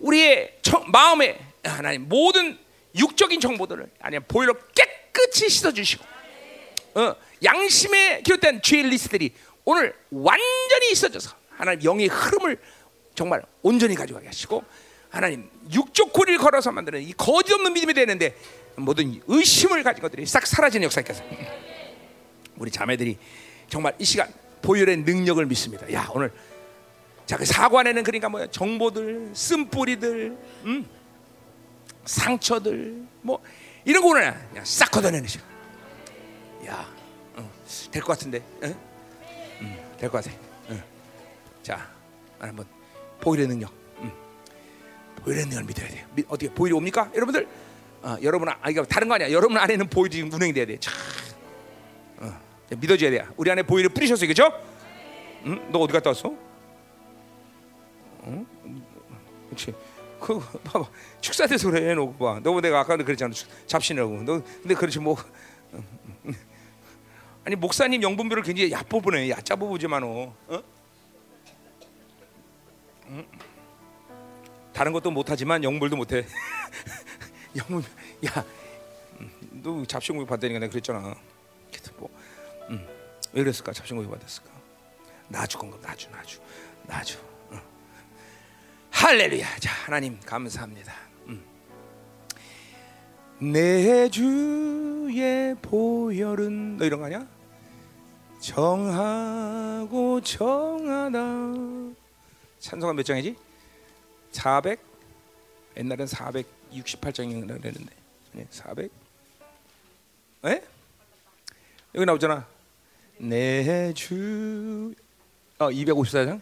우리의 청, 마음에 하나님 모든 육적인 정보들을 아니면 보혈로 깨끗이 씻어 주시고 어, 양심에 기록된 죄 리스트들이 오늘 완전히 있어져서 하나님 영의 흐름을 정말 온전히 가져가게 하시고 하나님 육적 고리를 걸어서 만드는 이 거짓 없는 믿음이 되는데 모든 의심을 가진 것들이 싹 사라지는 역사께서 우리 자매들이 정말 이 시간 보혈의 능력을 믿습니다. 야 오늘 자그 사관에는 그러니까 뭐야 정보들 쓴뿌리들 음? 상처들 뭐 이런 거 오늘 그냥 싹 걷어내는 시간. 야될 것 같은데. 응? 될것 같아. 응. 자, 한번 보일의 능력. 응. 보일의 능력을 믿어야 돼요. 미, 어떻게 보일이 옵니까, 여러분들? 어, 여러분 아 이거 다른 거 아니야. 여러분 안에는 보일이 지금 운행이 돼야 돼. 자, 어, 믿어줘야 돼. 우리 안에 보일을 뿌리셨어요, 그죠? 응? 너 어디 갔다 왔어? 응? 그렇지. 그 봐봐 축사돼서 그래 너 봐. 너 내가 아까 그랬잖아 잡신이라고. 너 근데 그렇지 뭐. 아니 목사님 영분별을 굉장히 얕뽑으네 뽑으지만어 어? 응? 다른 것도 못하지만 영물도 못해 영물 야너 잡신고기 받다니까 내가 그랬잖아 뭐, 음, 왜 그랬을까 잡신고기 받았을까 나주 건가 나주 나주 나주 어. 할렐루야. 자 하나님 감사합니다. 음. 내 주의 보혈은 너 이런 거 아니야? 정하고 정하다. 찬송가 몇 장이지? 400 옛날엔 468장이라 그랬는데. 400 에? 여기 나오잖아. 내 주 어 254장?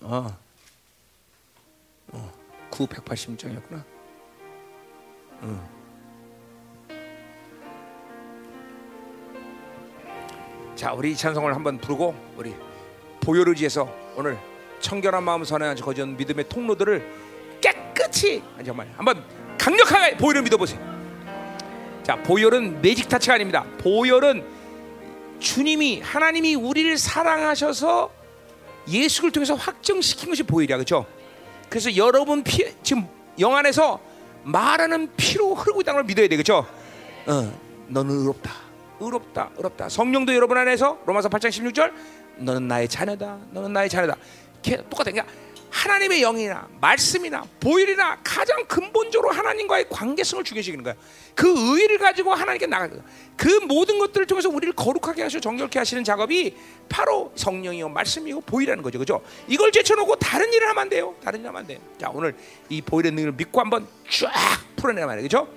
어, 어 980장이었구나 어. 자, 우리 찬송을 한번 부르고 우리 보혈의지에서 오늘 청결한 마음 선한 거짓 믿음의 통로들을 깨끗이 정말 한번 강력하게 보혈을 믿어보세요. 자, 보혈은 매직 타치가 아닙니다. 보혈은 주님이 하나님이 우리를 사랑하셔서 예수를 통해서 확정시킨 것이 보혈이야, 그렇죠? 그래서 여러분 피, 지금 영 안에서 말하는 피로 흐르고 있다는 걸 믿어야 돼, 그렇죠? 어, 너는 의롭다. 의롭다, 의롭다. 성령도 여러분 안에서 로마서 8장 16절 너는 나의 자녀다. 너는 나의 자녀다. 똑같아. 그러니까 하나님의 영이나 말씀이나 보일이나 가장 근본적으로 하나님과의 관계성을 중요시키는 거야. 그 의를 가지고 하나님께 나가는 거야. 그 모든 것들을 통해서 우리를 거룩하게 하시고 정결케 하시는 작업이 바로 성령이요 말씀이고 보이라는 거죠. 그죠? 이걸 제쳐놓고 다른 일을 하면 안 돼요. 다른 일 하면 안 돼요. 자, 오늘 이 보일의 능력을 믿고 한번 쫙 풀어내란 말이에요. 그죠?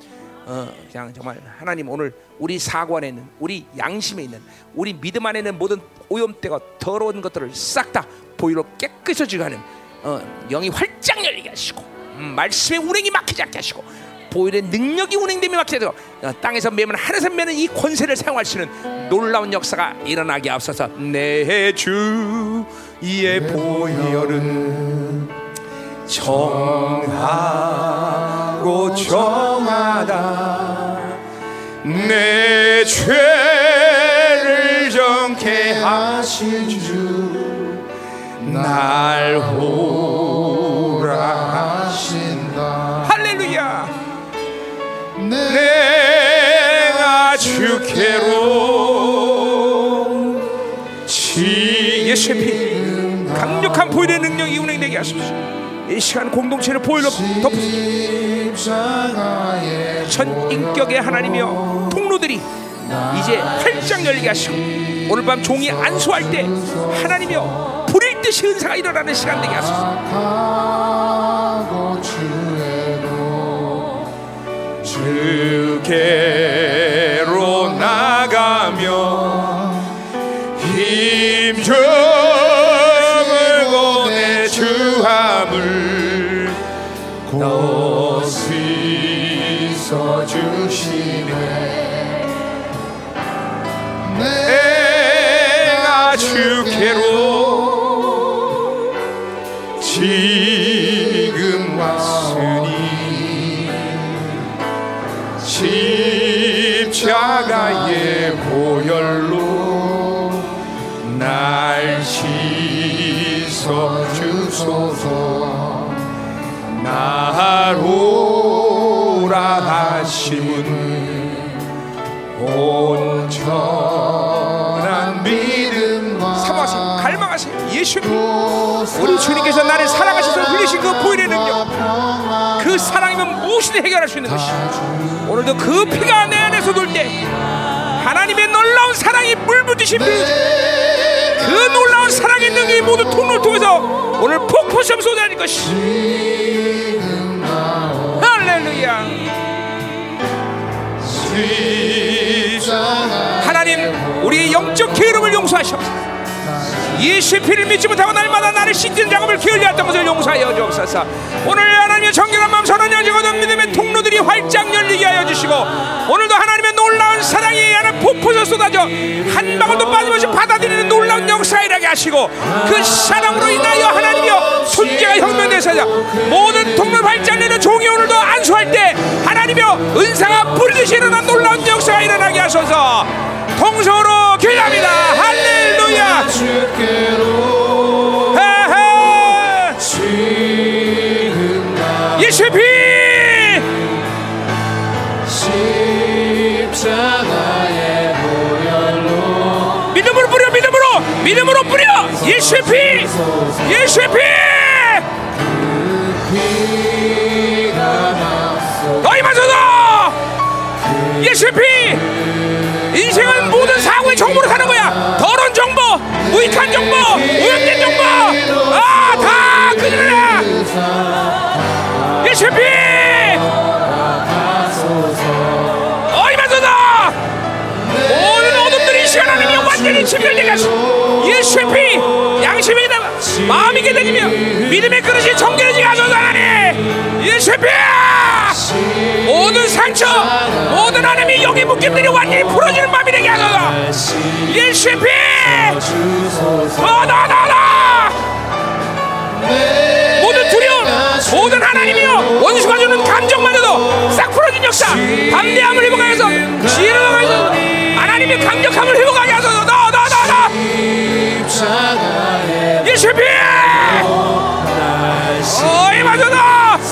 어, 그냥 정말 하나님 오늘 우리 사고 안에 있는 우리 양심에 있는 우리 믿음 안에 있는 모든 오염되고 더러운 것들을 싹 다 보이로 깨끗해지게 하는 어, 영이 활짝 열리게 하시고 음, 말씀의 운행이 막히지 않게 하시고 보일의 능력이 운행됨이 막히게 하고 어, 땅에서 매면 하늘에서 매는 이 권세를 사용할 수 있는 놀라운 역사가 일어나게 앞서서. 내 주의 보혈은 정하고 정하다. 내 죄를 정케 하신 주 날 호라 하신다. 할렐루야. 내 내가 주께로 지 예수의 피 강력한 보혈의 능력이 운행 되게 하십시오. 이 시간 공동체를 덮으시오 십자가의 전 인격의 하나님이여 통로들이 이제 활짝 열리게 하시고 오늘 밤 종이 안수할 때 하나님이여 불 일 듯이 은사가 일어나는 시간 되게 하소서. 주의로 주께로 나가며 힘주고 내 주함을 씻어 주시네. 내가 주께로 지금 왔으니 십자가의 보혈로 날 씻어 주소서. 나로라 하심은 온전 사모하세요 갈망하세요 예수. 우리 주님께서 나를 사랑하셔서 흘리신 그 보혈의 능력. 그 사랑이면 무엇이든 해결할 수 있는 것이. 오늘도 그 피가 내 안에서 돌 때 하나님의 놀라운 사랑이 비우죠 그 놀라운 사랑의 능력이 모두 통로를 통해서 오늘 폭포처럼 쏟아질 것이. 할렐루야. 하나님 우리의 영적 게으름을 용서하시옵소서 예수의 피를 믿지 못하고 날마다 나를 씻는 작업을 게을리 했던 것을 용서하여 주옵소서. 오늘 하나님의 정결한 마음 선언여지거든 믿음의 통로들이 활짝 열리게 하여 주시고 오늘도 하나님의 놀라운 사랑이 하나 폭포서 쏟아져 한 방울도 빠짐없이 받아들이는 놀라운 역사가 일하게 하시고 그 사랑으로 인하여 하나님이여 손재가 혁명되서 모든 활짝 내는 종이 오늘도 안수할 때 하나님이여 은사가 뿌리듯이 일어난 놀라운 역사가 일어나게 하소서. 통성으로 기도합니다. 할렐루야 주께로 헤헤 지금 나 예수의 피! 십자가의 보혈로 믿음으로 뿌려 믿음으로! 믿음으로 뿌려! 예수의 피! 예수의 피 피가 났소. 너희 마저도 예수의 피 인생은 모든 사고의 거야 더러운 무익한 정보 오염된 정보. 아다 그들이야. 예수의 피 너희마저도. 모든 어둠들이 이 시간 하나님이 완전히 진멸되게 하시고 예수의 피 양심이 다 마음이 깨달으며 믿음의 그릇이 정결해지게 하소서 하나님 예수의 피 모든 상처 모든 하나님이 여기 묶임들이 완전히 풀어지는 밤이 되게 하소서. 예수의 피 너너너너 모든 두려움 모든 하나님이여 원수가 주는 감정만으로도 싹 풀어진 역사 담대함을 회복하여서 지혜로워서 하나님의 강력함을 회복하게 하소서. 십자가의 예수의 피 어이 맞아다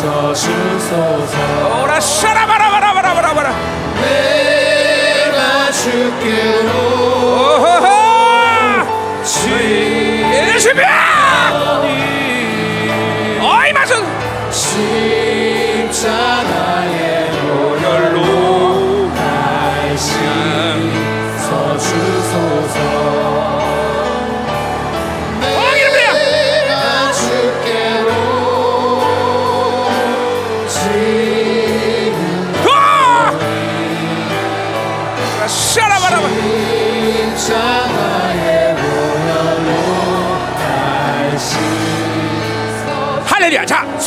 주소서. 오라 샤라바라바라바라바라 내가 주께로 피 어이 맞아 십자가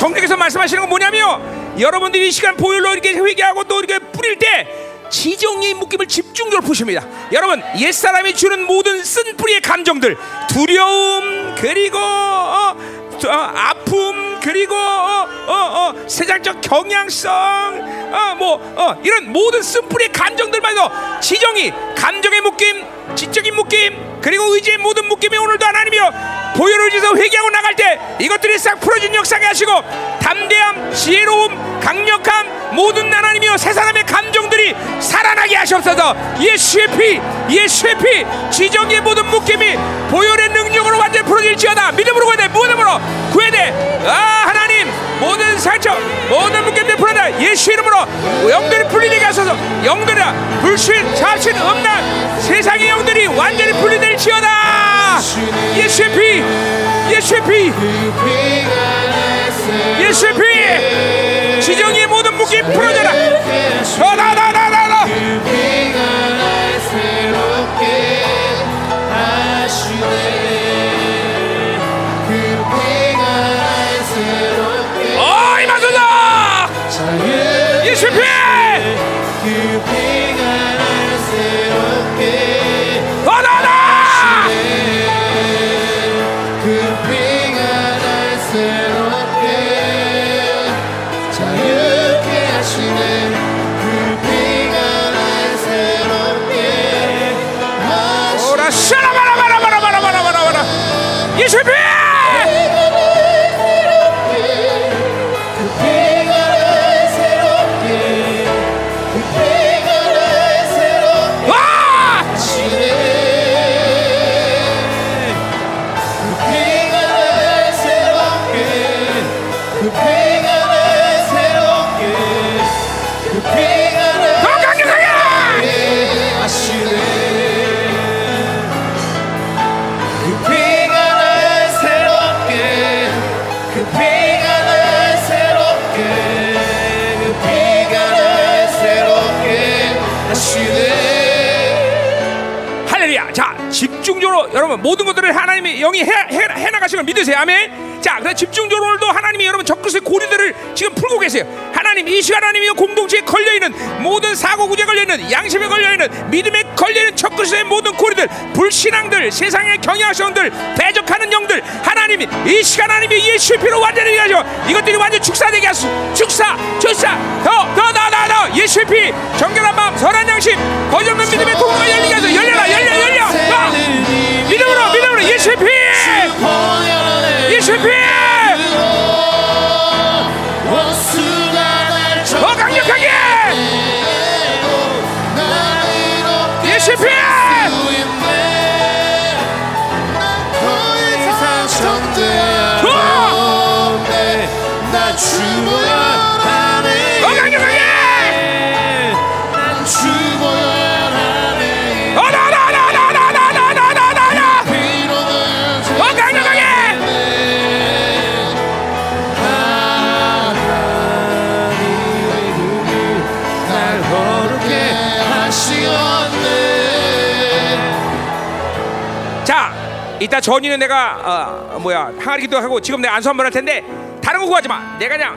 성령께서 말씀하시는 건 뭐냐면 여러분들이 이 시간 보혈로 이렇게 회개하고 또 이렇게 뿌릴 때 지정의 묶임을 집중적으로 푸십니다. 여러분, 옛사람이 주는 모든 쓴 뿌리의 감정들, 두려움, 그리고 어, 어, 아픔, 그리고 어, 어, 어, 세상적 경향성, 어, 뭐 어, 이런 모든 쓴 뿌리의 감정들만도 지정이 감정의 묶임, 지적인 묶임, 그리고 의지의 모든 묶임이 오늘도 하나님이여 보혈을 지서 회개하고 나갈 때 이것들이 싹 풀어진 역사게 하시고 담대함, 지혜로움, 강력함 모든 하나님이여 세 사람의 감정들이 살아나게 하시옵소서. 예수의 피, 예수의 피 지정의 모든 묶임이 보혈의 능력으로 완전히 풀어질지어다. 믿음으로 구해야 돼 믿음으로. 구해야 돼아 하나님 모든 상처 모든 묶임들 풀어라 예수 이름으로 영들이 풀리게 하소서. 영들아 불신, 자신, 음란 세상의 영들이 완전히 풀리될 지어다. 예수의 피 예수의 피. 예수의 피. 지정의 모든 묶임 풀어져라. 나나 예수의 피 나나나 자유케 하시네 믿으세요. 아멘. 자, 그래 집중적으로 오늘도 하나님이 여러분 적그리스의 고리들을 지금 풀고 계세요. 하나님 이 시간 하나님이 공동체에 걸려 있는 모든 사고 구제 걸려 있는 양심에 걸려 있는 믿음에 걸려 있는 적그리스의 모든 고리들, 불신앙들, 세상의 경향성들, 대적하는 영들, 하나님이 이 시간 하나님이 예수의 피로 완전히 하셔. 이것들이 완전 축사되게 하소. 축사, 축사, 더, 더, 더, 더, 더. 예수의 피, 정결한 마음, 선한 양심, 거짓없는 믿음의 통로가 열리게 하소. 열려라, 열려, 열려. 더. 믿음으로, 믿음으로 예수의 피, 이 실패 더 강력하게! 이 실패 더 죽어야 이따 전이는 내가 어, 뭐야 항아리 기도하고 지금 내가 안수 한번 할 텐데 다른 거 구하지 마. 내가 그냥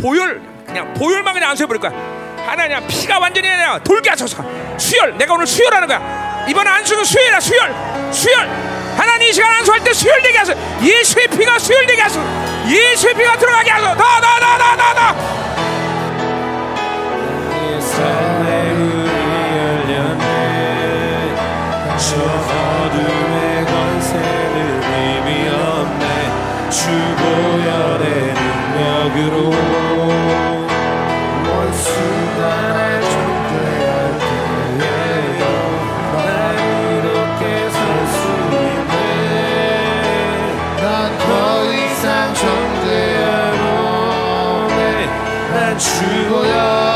보혈 그냥 보혈만 그냥 안수해 버릴 거야. 하나님 피가 완전히 그냥 돌게 하소서. 수혈. 내가 오늘 수혈하는 거야. 이번 안수는 수혈이야 수혈. 수혈. 하나님 이 시간 안수할 때 수혈되게 하소서. 예수의 피가 수혈되게 하소서. 예수의 피가 들어가게 하소서. 나나나나나 나 주 보혈의 능력으로 원수가 날 존대할 때에요 날 이롭게 살수 있네. 난 더 이상 존대할 몸에 난 주 보혈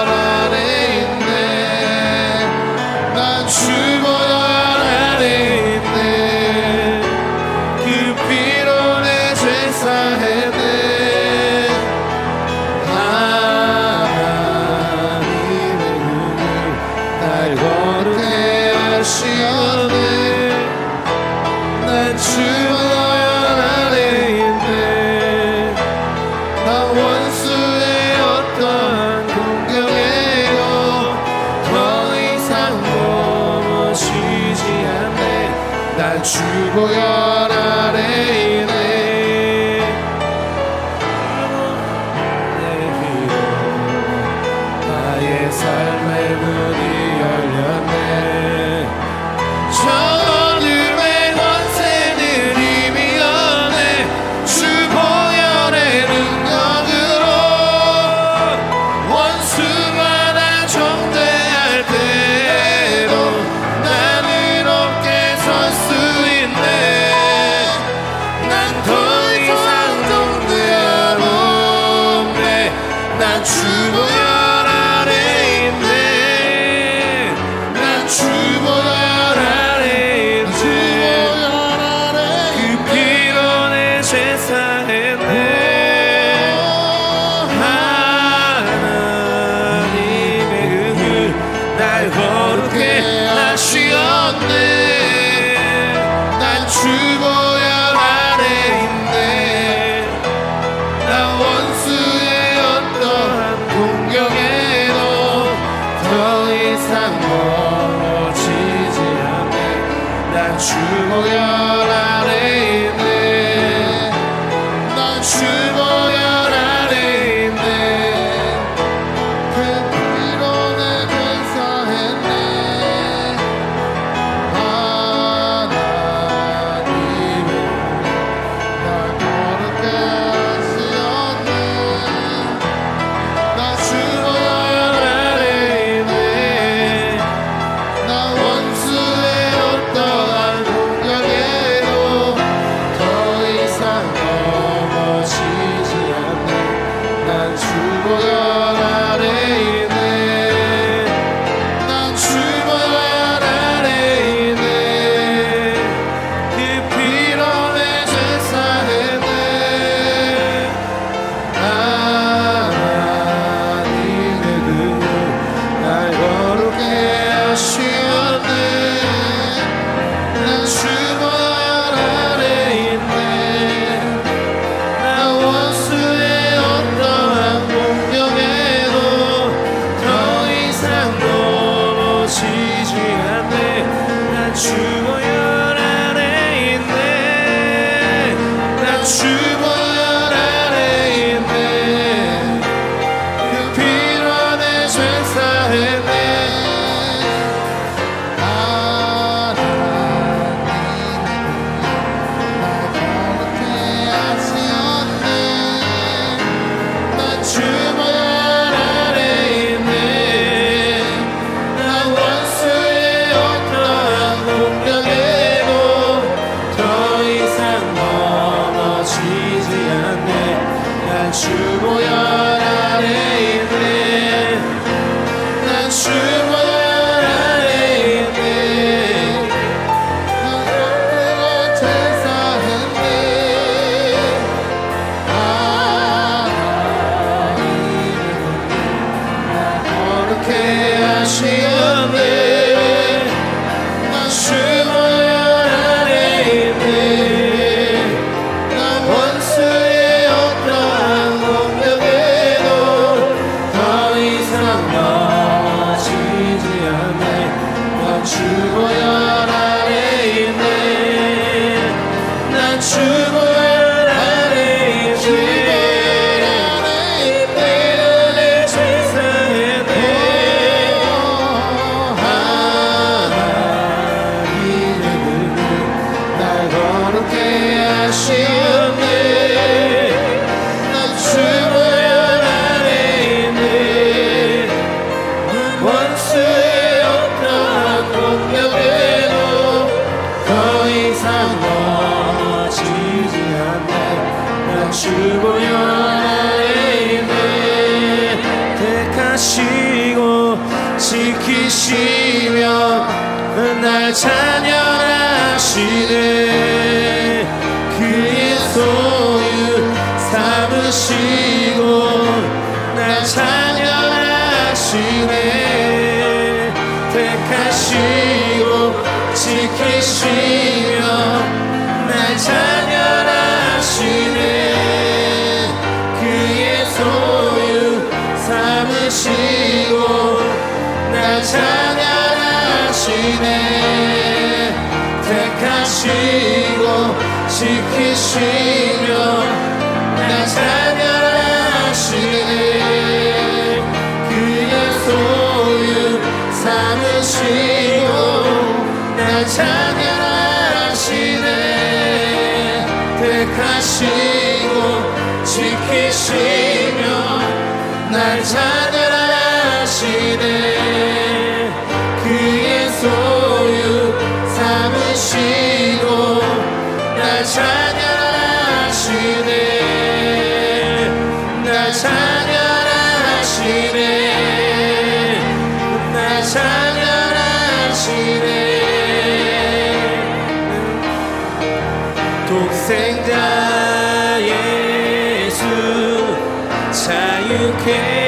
자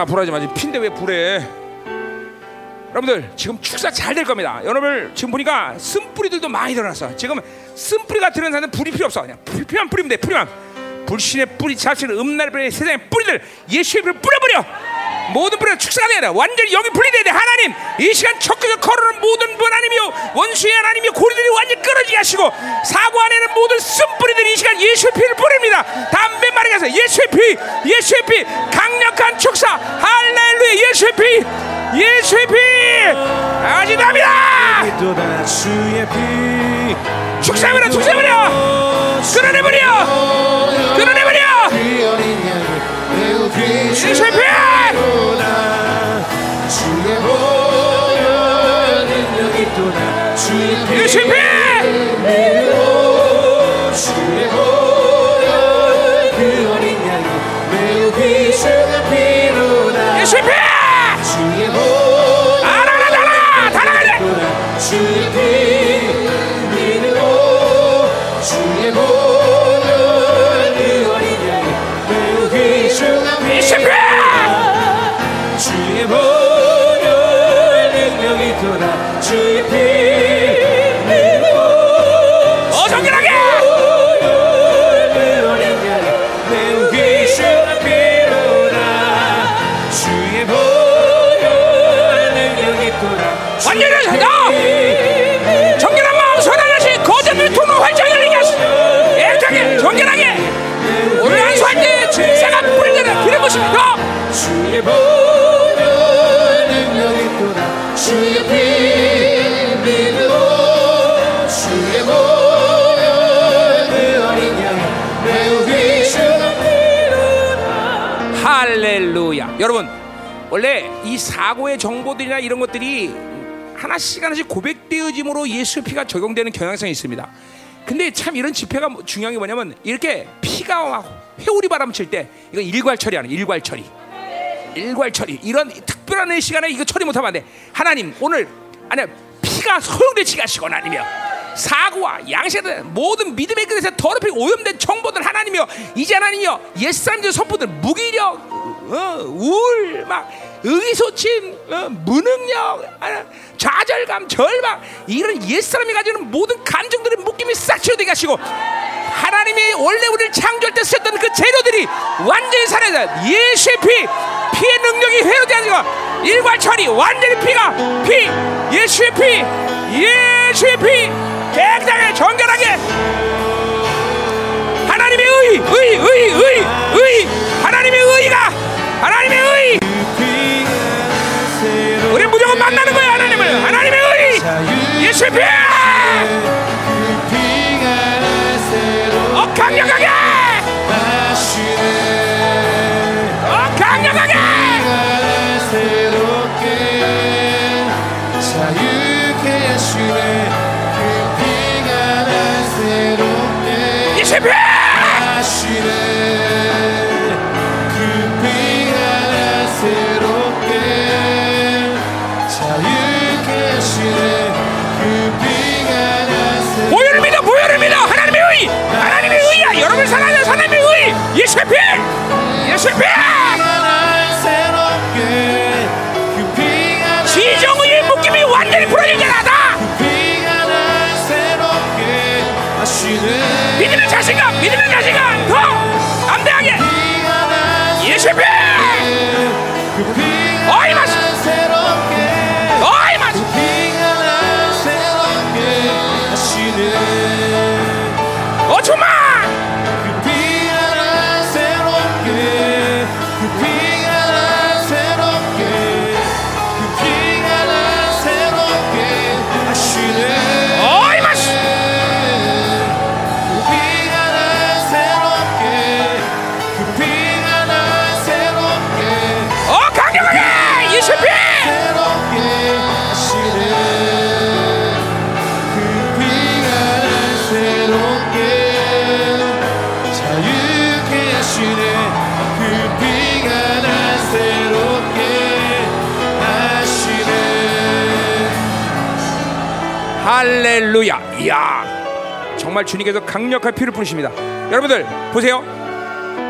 마, 불하지 마. 핀데 왜 불해? 여러분들 지금 축사 잘 될 겁니다. 여러분들 지금 보니까 쓴뿌리들도 많이 일어났어. 지금 쓴뿌리가 들은 사람은 불이 필요 없어. 그냥 불- 피만 뿌리면 돼. 피만. 불신의 뿌리, 잡신의 음란의 뿌리, 세상의 뿌리들 예수의 불 뿌려버려. 모든 뿌리가 축사가 돼. 완전히 여기 분리돼야 돼. 하나님 이 시간 척에서 걸어오는 모든 분 하나님이요 원수의 하나님이요 고리들이 완전히 끊어지게 하시고 사고 안에는 모든 쓴뿌리들이 이 시간 예수의 피를 뿌립니다. 담배 해서 예수의 피, 예수의 예수의 피, 예수의 피, 피 축사해버려, 축사해버려, 끌어내버려, 끌어내버려, 예수의 피. 예수의 피, 예수의 피, 주의 보혈 능력이 돌아 주의 피 믿고 주의 보혈 그 어린 양 매우 귀중한 피로다 할렐루야 여러분 원래 이 사고의 정보들이나 이런 것들이 하나씩 하나씩 고백되어짐으로 예수의 피가 적용되는 경향성이 있습니다. 근데 참 이런 집회가 뭐- 중요한 게 뭐냐면 이렇게 피가 막 회오리 바람 칠 때 이거 일괄 처리 하는 일괄 처리. 일괄 처리. 이런 특별한 이 시간에 이거 처리 못하면 안 돼. 하나님 오늘 아니 피가 소용되지 하시거나 아니면 사고와 양식의 모든 믿음의 그릇에 더럽히고 오염된 정보들 하나님이여. 이제 하나님이여 옛사람들 선포들 무기력 어, 우울 막 의기소침 어, 무능력 아, 좌절감 절망 이런 옛사람이 가지는 모든 감정들의 묶임이 싹 치료되게 하시고 하나님이 원래 우리를 창조할 때 쓰였던 그 재료들이 완전히 살아나 예수의 피 피의 능력이 회로되는 거 일괄 처리 완전히 피가 피 예수의 피 예수의 피 깨끗하게 정결하게. 하나님의 의 의 의 의 의 하나님의 의가 하나님의 의 의 예수의 피 어, 강력하게! 어, 강력하게! 예수의 피 보혈을 예수의 피! 지정의의 묶임이 완전히 풀어질 때다! 믿음의 자신감 믿음의 자신감 더 담대하게! 예수의 할렐루야. 이야. 정말 주님께서 강력한 피를 뿌리십니다. 여러분들 보세요.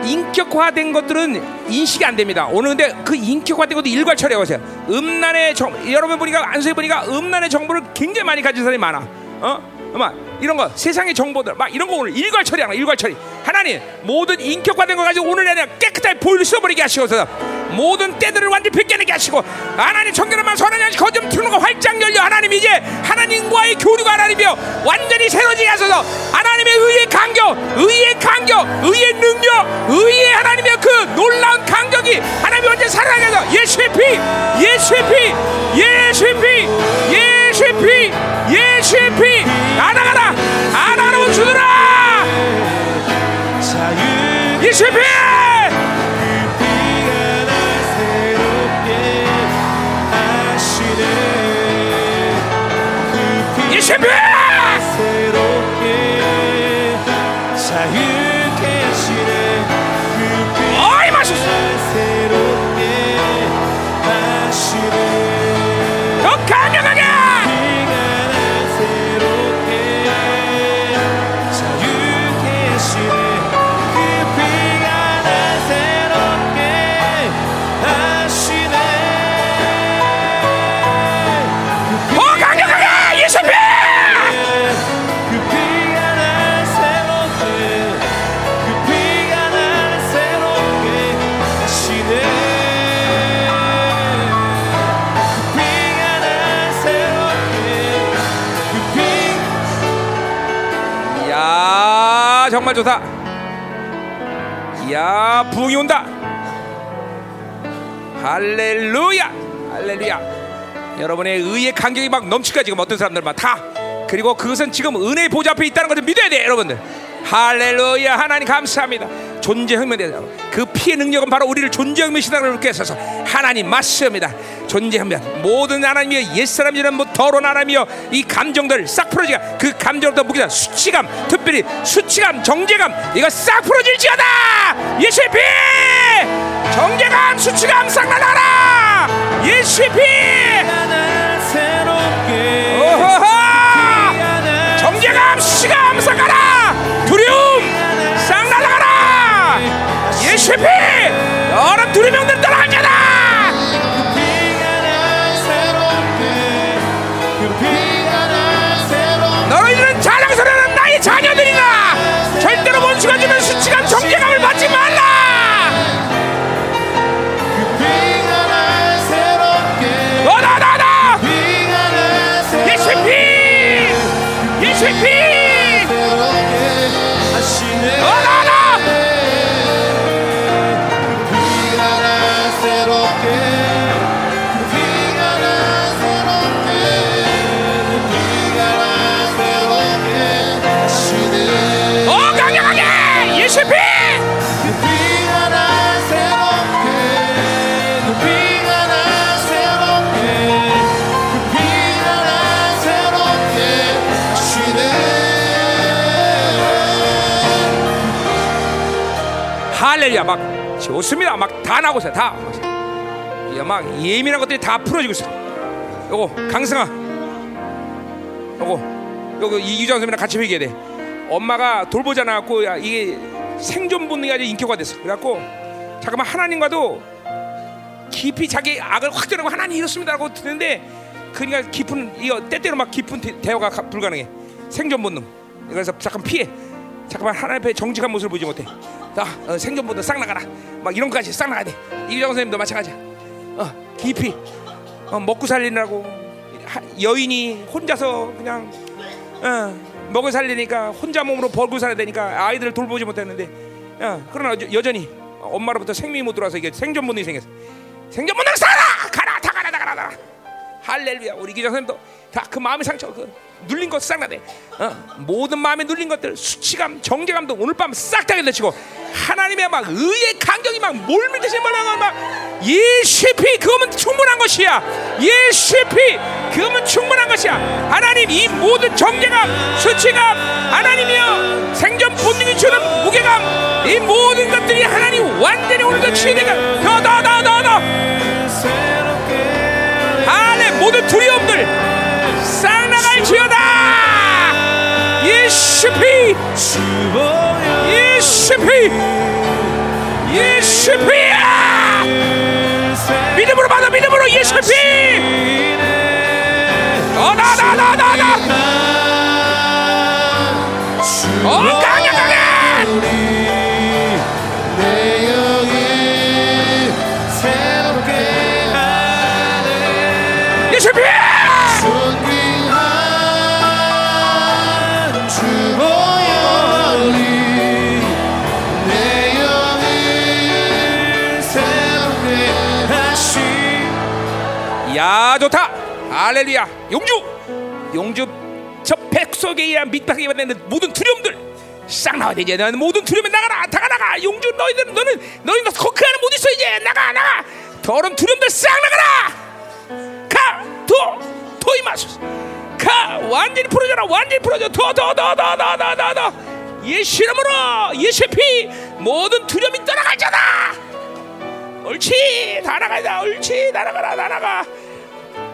인격화된 것들은 인식이 안 됩니다. 오늘 근데 그 인격화된 것도 일괄 처리하고 있어요. 음란의 정 여러분 보니까 안수해 보니까 음란의 정보를 굉장히 많이 가진 사람이 많아. 어? 막 이런 거 세상의 정보들 막 이런 거 오늘 일괄 처리하는 일괄 처리. 하나님 모든 인격화된 거 가지고 오늘 내가 깨끗하게 보일을 쏘버리게 하시고서 모든 때들을 완전히 벗겨내게 하시고 하나님 청결한만 선하냐 거점 트는 거 활짝 열려. 하나님 이제 하나님과의 교류가 하나님이여. 완전히 새로지게 하소서. 하나님의 의의 강격 의의 강격 의의 능력 의의 하나님의 그 놀라운 강격이 하나님이 살아나게 해서. 예수의 피 예수의 피 예수의 피 예수의 피 예수의 피. 아나가라 아나가라 주더라 예수의 피 예수 정말 좋다. 이야 부흥이 온다. 할렐루야! 할렐루야! 여러분의 의의 간격이 막 넘치까 지금 어떤 사람들만 다. 그리고 그것은 지금 은혜의 보좌 앞에 있다는 것을 믿어야 돼 여러분들. 할렐루야! 하나님 감사합니다 존재 혁명되자. 그 피의 능력은 바로 우리를 존재 혁명 시대로 이렇게 해서 하나님 맞습니다. 존재 혁명. 모든 하나님이여 옛사람이란 뭐 더러운 하나님이여. 이 감정들 싹 풀어지가 그 감정부터 무기다 수치감 특별히 수치감 정제감. 이거 싹 풀어질지어다! 예수의 피! 정제감 수치감 싹 날아라! 예수의 피 피 여러 두려움들 할렐루야. 막 좋습니다. 막 다 나오고 있어요. 다. 이게 막 예민한 것들이 다 풀어지고 있어 요거 강승아. 요거 요거 이규정 선생님이랑 같이 회개해야 돼. 엄마가 돌보자 나갖고 야 이게 생존 본능이 아주 인격화 됐어. 그래갖고 잠깐만 하나님과도 깊이 자기 악을 확 드러내고 하나님 이렇습니다라고 듣는데 그러니까 깊은 이거 때때로 막 깊은 대- 대화가 가- 불가능해. 생존 본능. 그래서 잠깐 피해. 잠깐만 하나님 앞에 정직한 모습을 보지 못해 자 어, 생존 본능 싹 나가라. 막 이런 거까지 싹 나가야 돼. 이규정 선생님도 마찬가지야. 어 깊이. 어, 먹고 살리느라고. 하- 여인이 혼자서 그냥 어, 먹고 살리니까 혼자 몸으로 벌고 살아야 되니까 아이들을 돌보지 못했는데 어, 그러나 여, 여전히 엄마로부터 생명이 못 들어와서 이게 생존 본능이 생겼어. 생존 본능 살아! 가라! 다 가라! 다 가라! 다 가라 할렐루야. 우리 기자 선생님도 다 그 마음의 상처 그 눌린 것 싹 나대 어, 모든 마음에 눌린 것들 수치감 정죄감도 오늘 밤 싹 다 내치고 하나님의 막 의의 강경이 막 몰밀듯이 말하는 막 예수의 피 그거면 충분한 것이야. 예수의 피 그거면 충분한 것이야. 하나님 이 모든 정죄감 수치감 하나님이여 생존 본능이 주는 무게감 이 모든 것들이 하나님 완전히 오늘도 치유되가 더더더더더 모든 두려움들 싹 나갈지어다. 예수 피 주보여 예수 피 예수 피야. 믿음으로 받아 믿음으로 예수 피. 어나나나나나. 어 강력하게 존귀한 내 하시 야 좋다! 할렐루야! 용주! 용주 저 백석에 의한 밑박에 받는 모든 두려움들! 싹 나와야 되지 너는 모든 두려움에 나가라! 나가 나가! 용주 너희들 너는 너희들 코크하는 못 있어 이제! 나가 나가! 더러운 두려움들 싹 나가라! 가 도 도이마소스 가 완전히 풀어줘라 완전히 풀어줘 더더더 더 더 더 더 더. 예수 이름으로 예수의 피 모든 두려움이 떠나갈자다. 옳지 다 나가자 옳지 다 나가라 다 나가.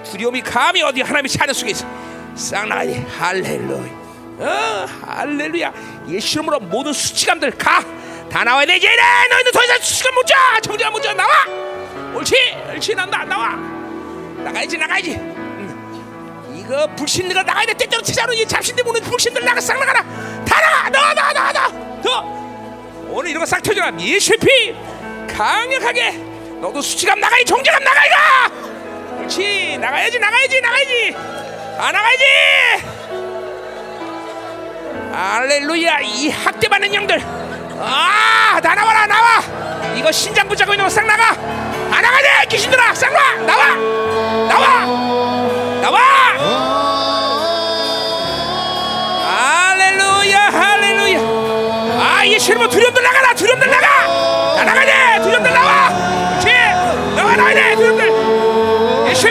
두려움이 감히 어디 하나님의 자녀 속에 있어. 싹 나가지 할렐루야. 어 할렐루야. 예수 이름으로 모든 수치감들 가. 다 나와야 되지 이래. 너희들 더 이상 수치감 못자 정죄감 못자 나와. 옳지 옳지. 난다 나와 나가야지 나가야지. 응. 이거 불신들가 나가야 돼. 때때로 찾아오는 이 잡신들 보는 불신들 나가 싹 나가라. 다 나가 나와 나와 나와 나와 더. 오늘 이런 거싹 터져라. 예수의 피. 강력하게. 너도 수치감 나가야 정죄감 나가야 그렇지. 나가야지 나가야지 나가야지. 아 나가야지 할렐루야 이 학대받는 영들. 아 다 나와라 나와. 이거 신장 붙잡고 있는 거싹 나가. 안 나가지 귀신들아. 싹 나와 나와. 나와. 나와. 할렐루야 할렐루야. 아 예수 이름으로 두려움들 나가라 두려움들 나가. 나 나가야 돼 두려움들 나와. 그렇지? 나와 나와야 돼 두려움들. 예수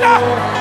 너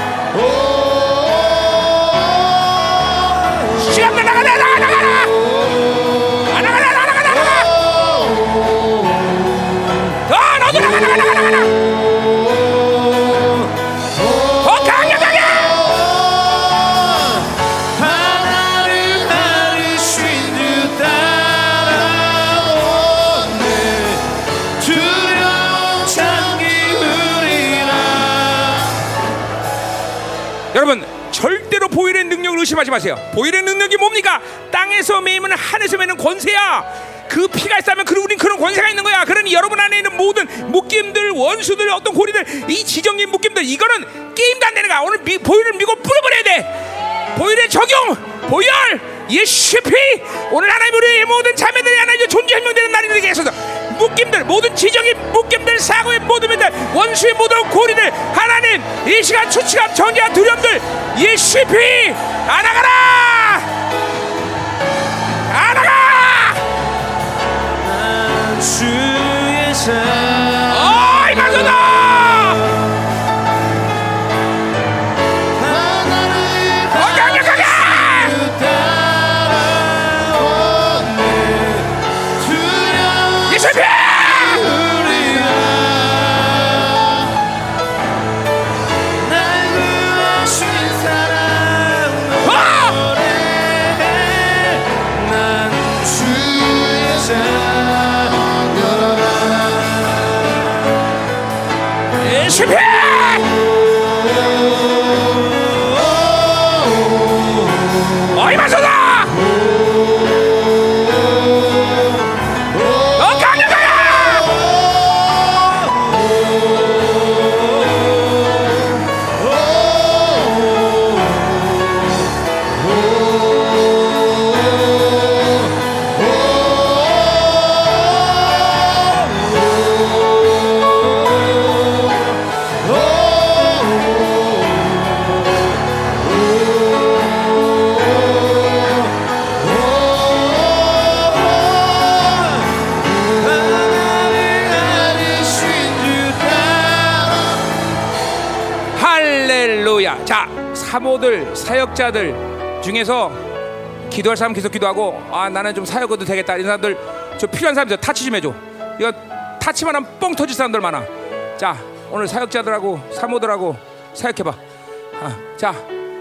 의심하지 마세요. 보일의 능력이 뭡니까? 땅에서 매이면 하늘에서 매는 권세야. 그 피가 있다면 그 우린 그런 권세가 있는 거야. 그러니 여러분 안에 있는 모든 묶임들, 원수들, 어떤 고리들, 이 지정인 묶임들 이거는 게임도 안 되는 거야. 오늘 미, 보일을 믿고 뿌려버려야 돼. 보일의 적용, 보혈, 예수피 오늘 하나님 우리의 모든 자매들이 하나님의 존재 설명되는 날이 되게 해서 묶임들 모든 지정의 묶임들 사고의 모든 문들 원수의 모든 고리들 하나님 이 시간 추치감 전제한 두려움들 예수피 안아가라! 안아가! 주의 사 사모들, 사역자들 중에서 기도할 사람 계속 기도하고 아 나는 좀 사역해도 되겠다 이런 사람들 저 필요한 사람들 타치 좀 해줘. 이거 타치만 하면 뻥 터질 사람들 많아. 자, 오늘 사역자들하고 사모들하고 사역해봐. 아, 자,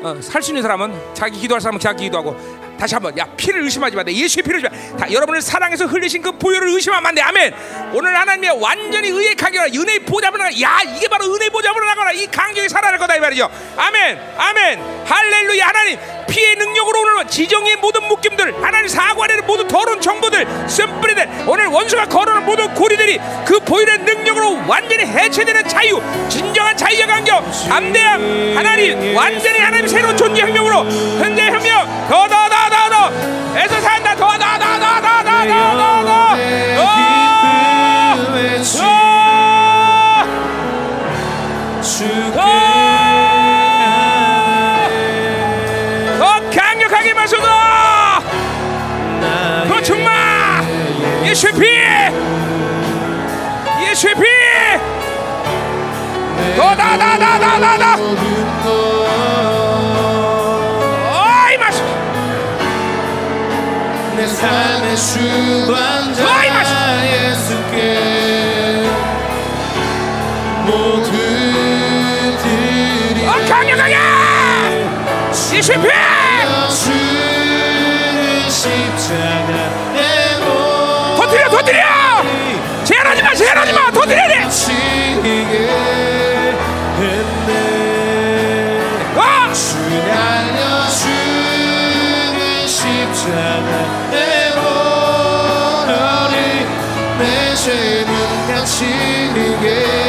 어, 살수 있는 사람은 자기 기도할 사람은 자기 기도하고 다시 한번 야 피를 의심하지 마. 내 예수의 피를 의심하. 다 여러분을 사랑해서 흘리신 그 보혈을 의심하면 안 돼. 아멘. 오늘 하나님의 완전히 의의 가게라 은혜의 보좌로 나가. 야 이게 바로 은혜 보좌로 나가라. 이 강경이 살아날 거다 이 말이죠. 아멘. 아멘. 할렐루야. 하나님 피의 능력으로 오늘 지정의 모든 묶임들 하나님 사관의 모든 더러운 정보들 쓴뿌리들 오늘 원수가 걸어놓은 모든 고리들이 그 보혈의 능력으로 완전히 해체되는 자유 진정한 자유의 강경 담대함 하나님 완전히 하나님 새로운 존재 혁명으로 현재 혁명 더 더 더 더더 에서 산다 더 더 더 더 더 더 더더 기쁨의 주 주께 마셔다 더 충마 예수의 피! 예수의 피! 더다다다다다다 어이 마셔 내 삶의 주관자 마시- 예수께 모두들이 어 강력하게! 예수의 피 터뜨려 터뜨려 제한하지 마 제한하지 마 터뜨려야 돼 지게 했네 어! 주 날려 주의 십자가 내모러리 내 죄는 갇히게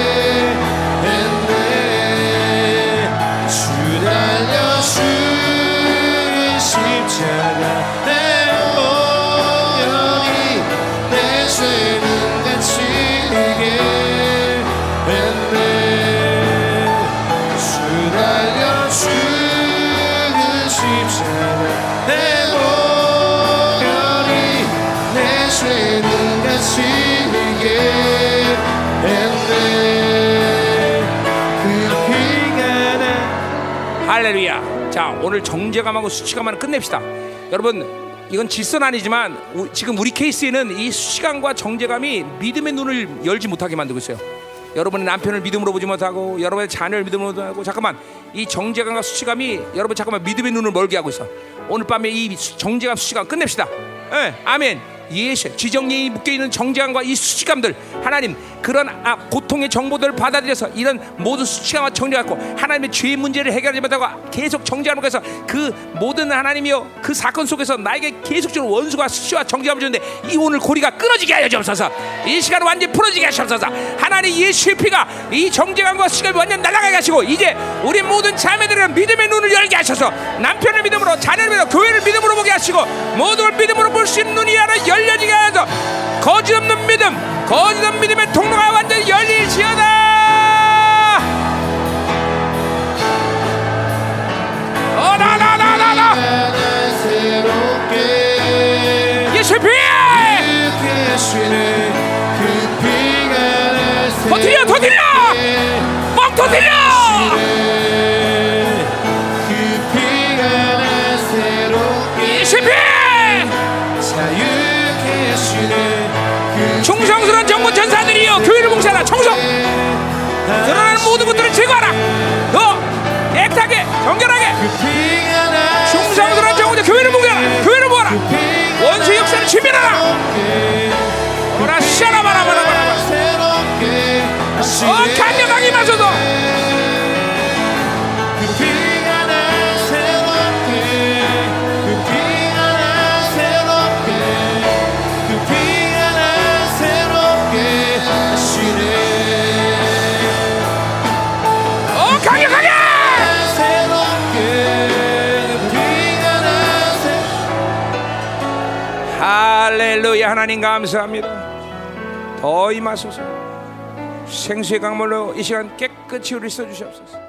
할렐루야. 자, 오늘 정죄감하고 수치감만 끝냅시다. 여러분, 이건 질서는 아니지만 우- 지금 우리 케이스에는 이 수치감과 정죄감이 믿음의 눈을 열지 못하게 만들고 있어요. 여러분의 남편을 믿음으로 보지 못하고 여러분의 자녀를 믿음으로 보지 못하고 잠깐만 이 정죄감과 수치감이 여러분 잠깐만 믿음의 눈을 멀게 하고 있어. 오늘 밤에 이 수- 정죄감 수치감 끝냅시다. 예, 아멘. 예수 지정령이 묶여 있는 정죄감과 이 수치감들 하나님 그런 아, 고통의 정보들을 받아들여서 이런 모든 수치감과 정죄하고 하나님의 죄 문제를 해결하지 못하고 계속 정죄하는 것에서 그 모든 하나님이여 그 사건 속에서 나에게 계속적으로 원수가 수치와 정죄감을 주는데 이 오늘 고리가 끊어지게 하여 주옵소서. 이 시간 완전히 풀어지게 하시옵소서. 하나님 예수의 피가 이 정죄감과 수치감이 완전 날아가게 하시고 이제 우리 모든 자매들은 믿음의 눈을 열게 하셔서 남편을 믿음으로 자녀를 믿음으로 교회를 믿음으로 보게 하시고 걸 믿음으로 볼 수 있는 눈이 하나 열려지게 하여서 거짓 없는 믿음 거짓 없는 믿음의 통로가 완전히 열릴지어다. 어나나나나나. 나 새롭게 예수의 피 이렇게 쉬는 그 피가 나 터뜨려 터뜨려! 뻥 터뜨려 성스러운 정부 전사들이여 교회를 봉사하라 청소. 드러나는 모든 것들을 제거하라. 너 애타게 정결하게. 충성스러운 정부 교회를 봉사하라 교회를 모아라. 원수 역사를 지면하라. 오라 샤라바라바라바라 어 강력하게 마셔도 할렐루야 하나님 감사합니다. 더 임하소서. 생수의 강물로 이 시간 깨끗이 우리 써주시옵소서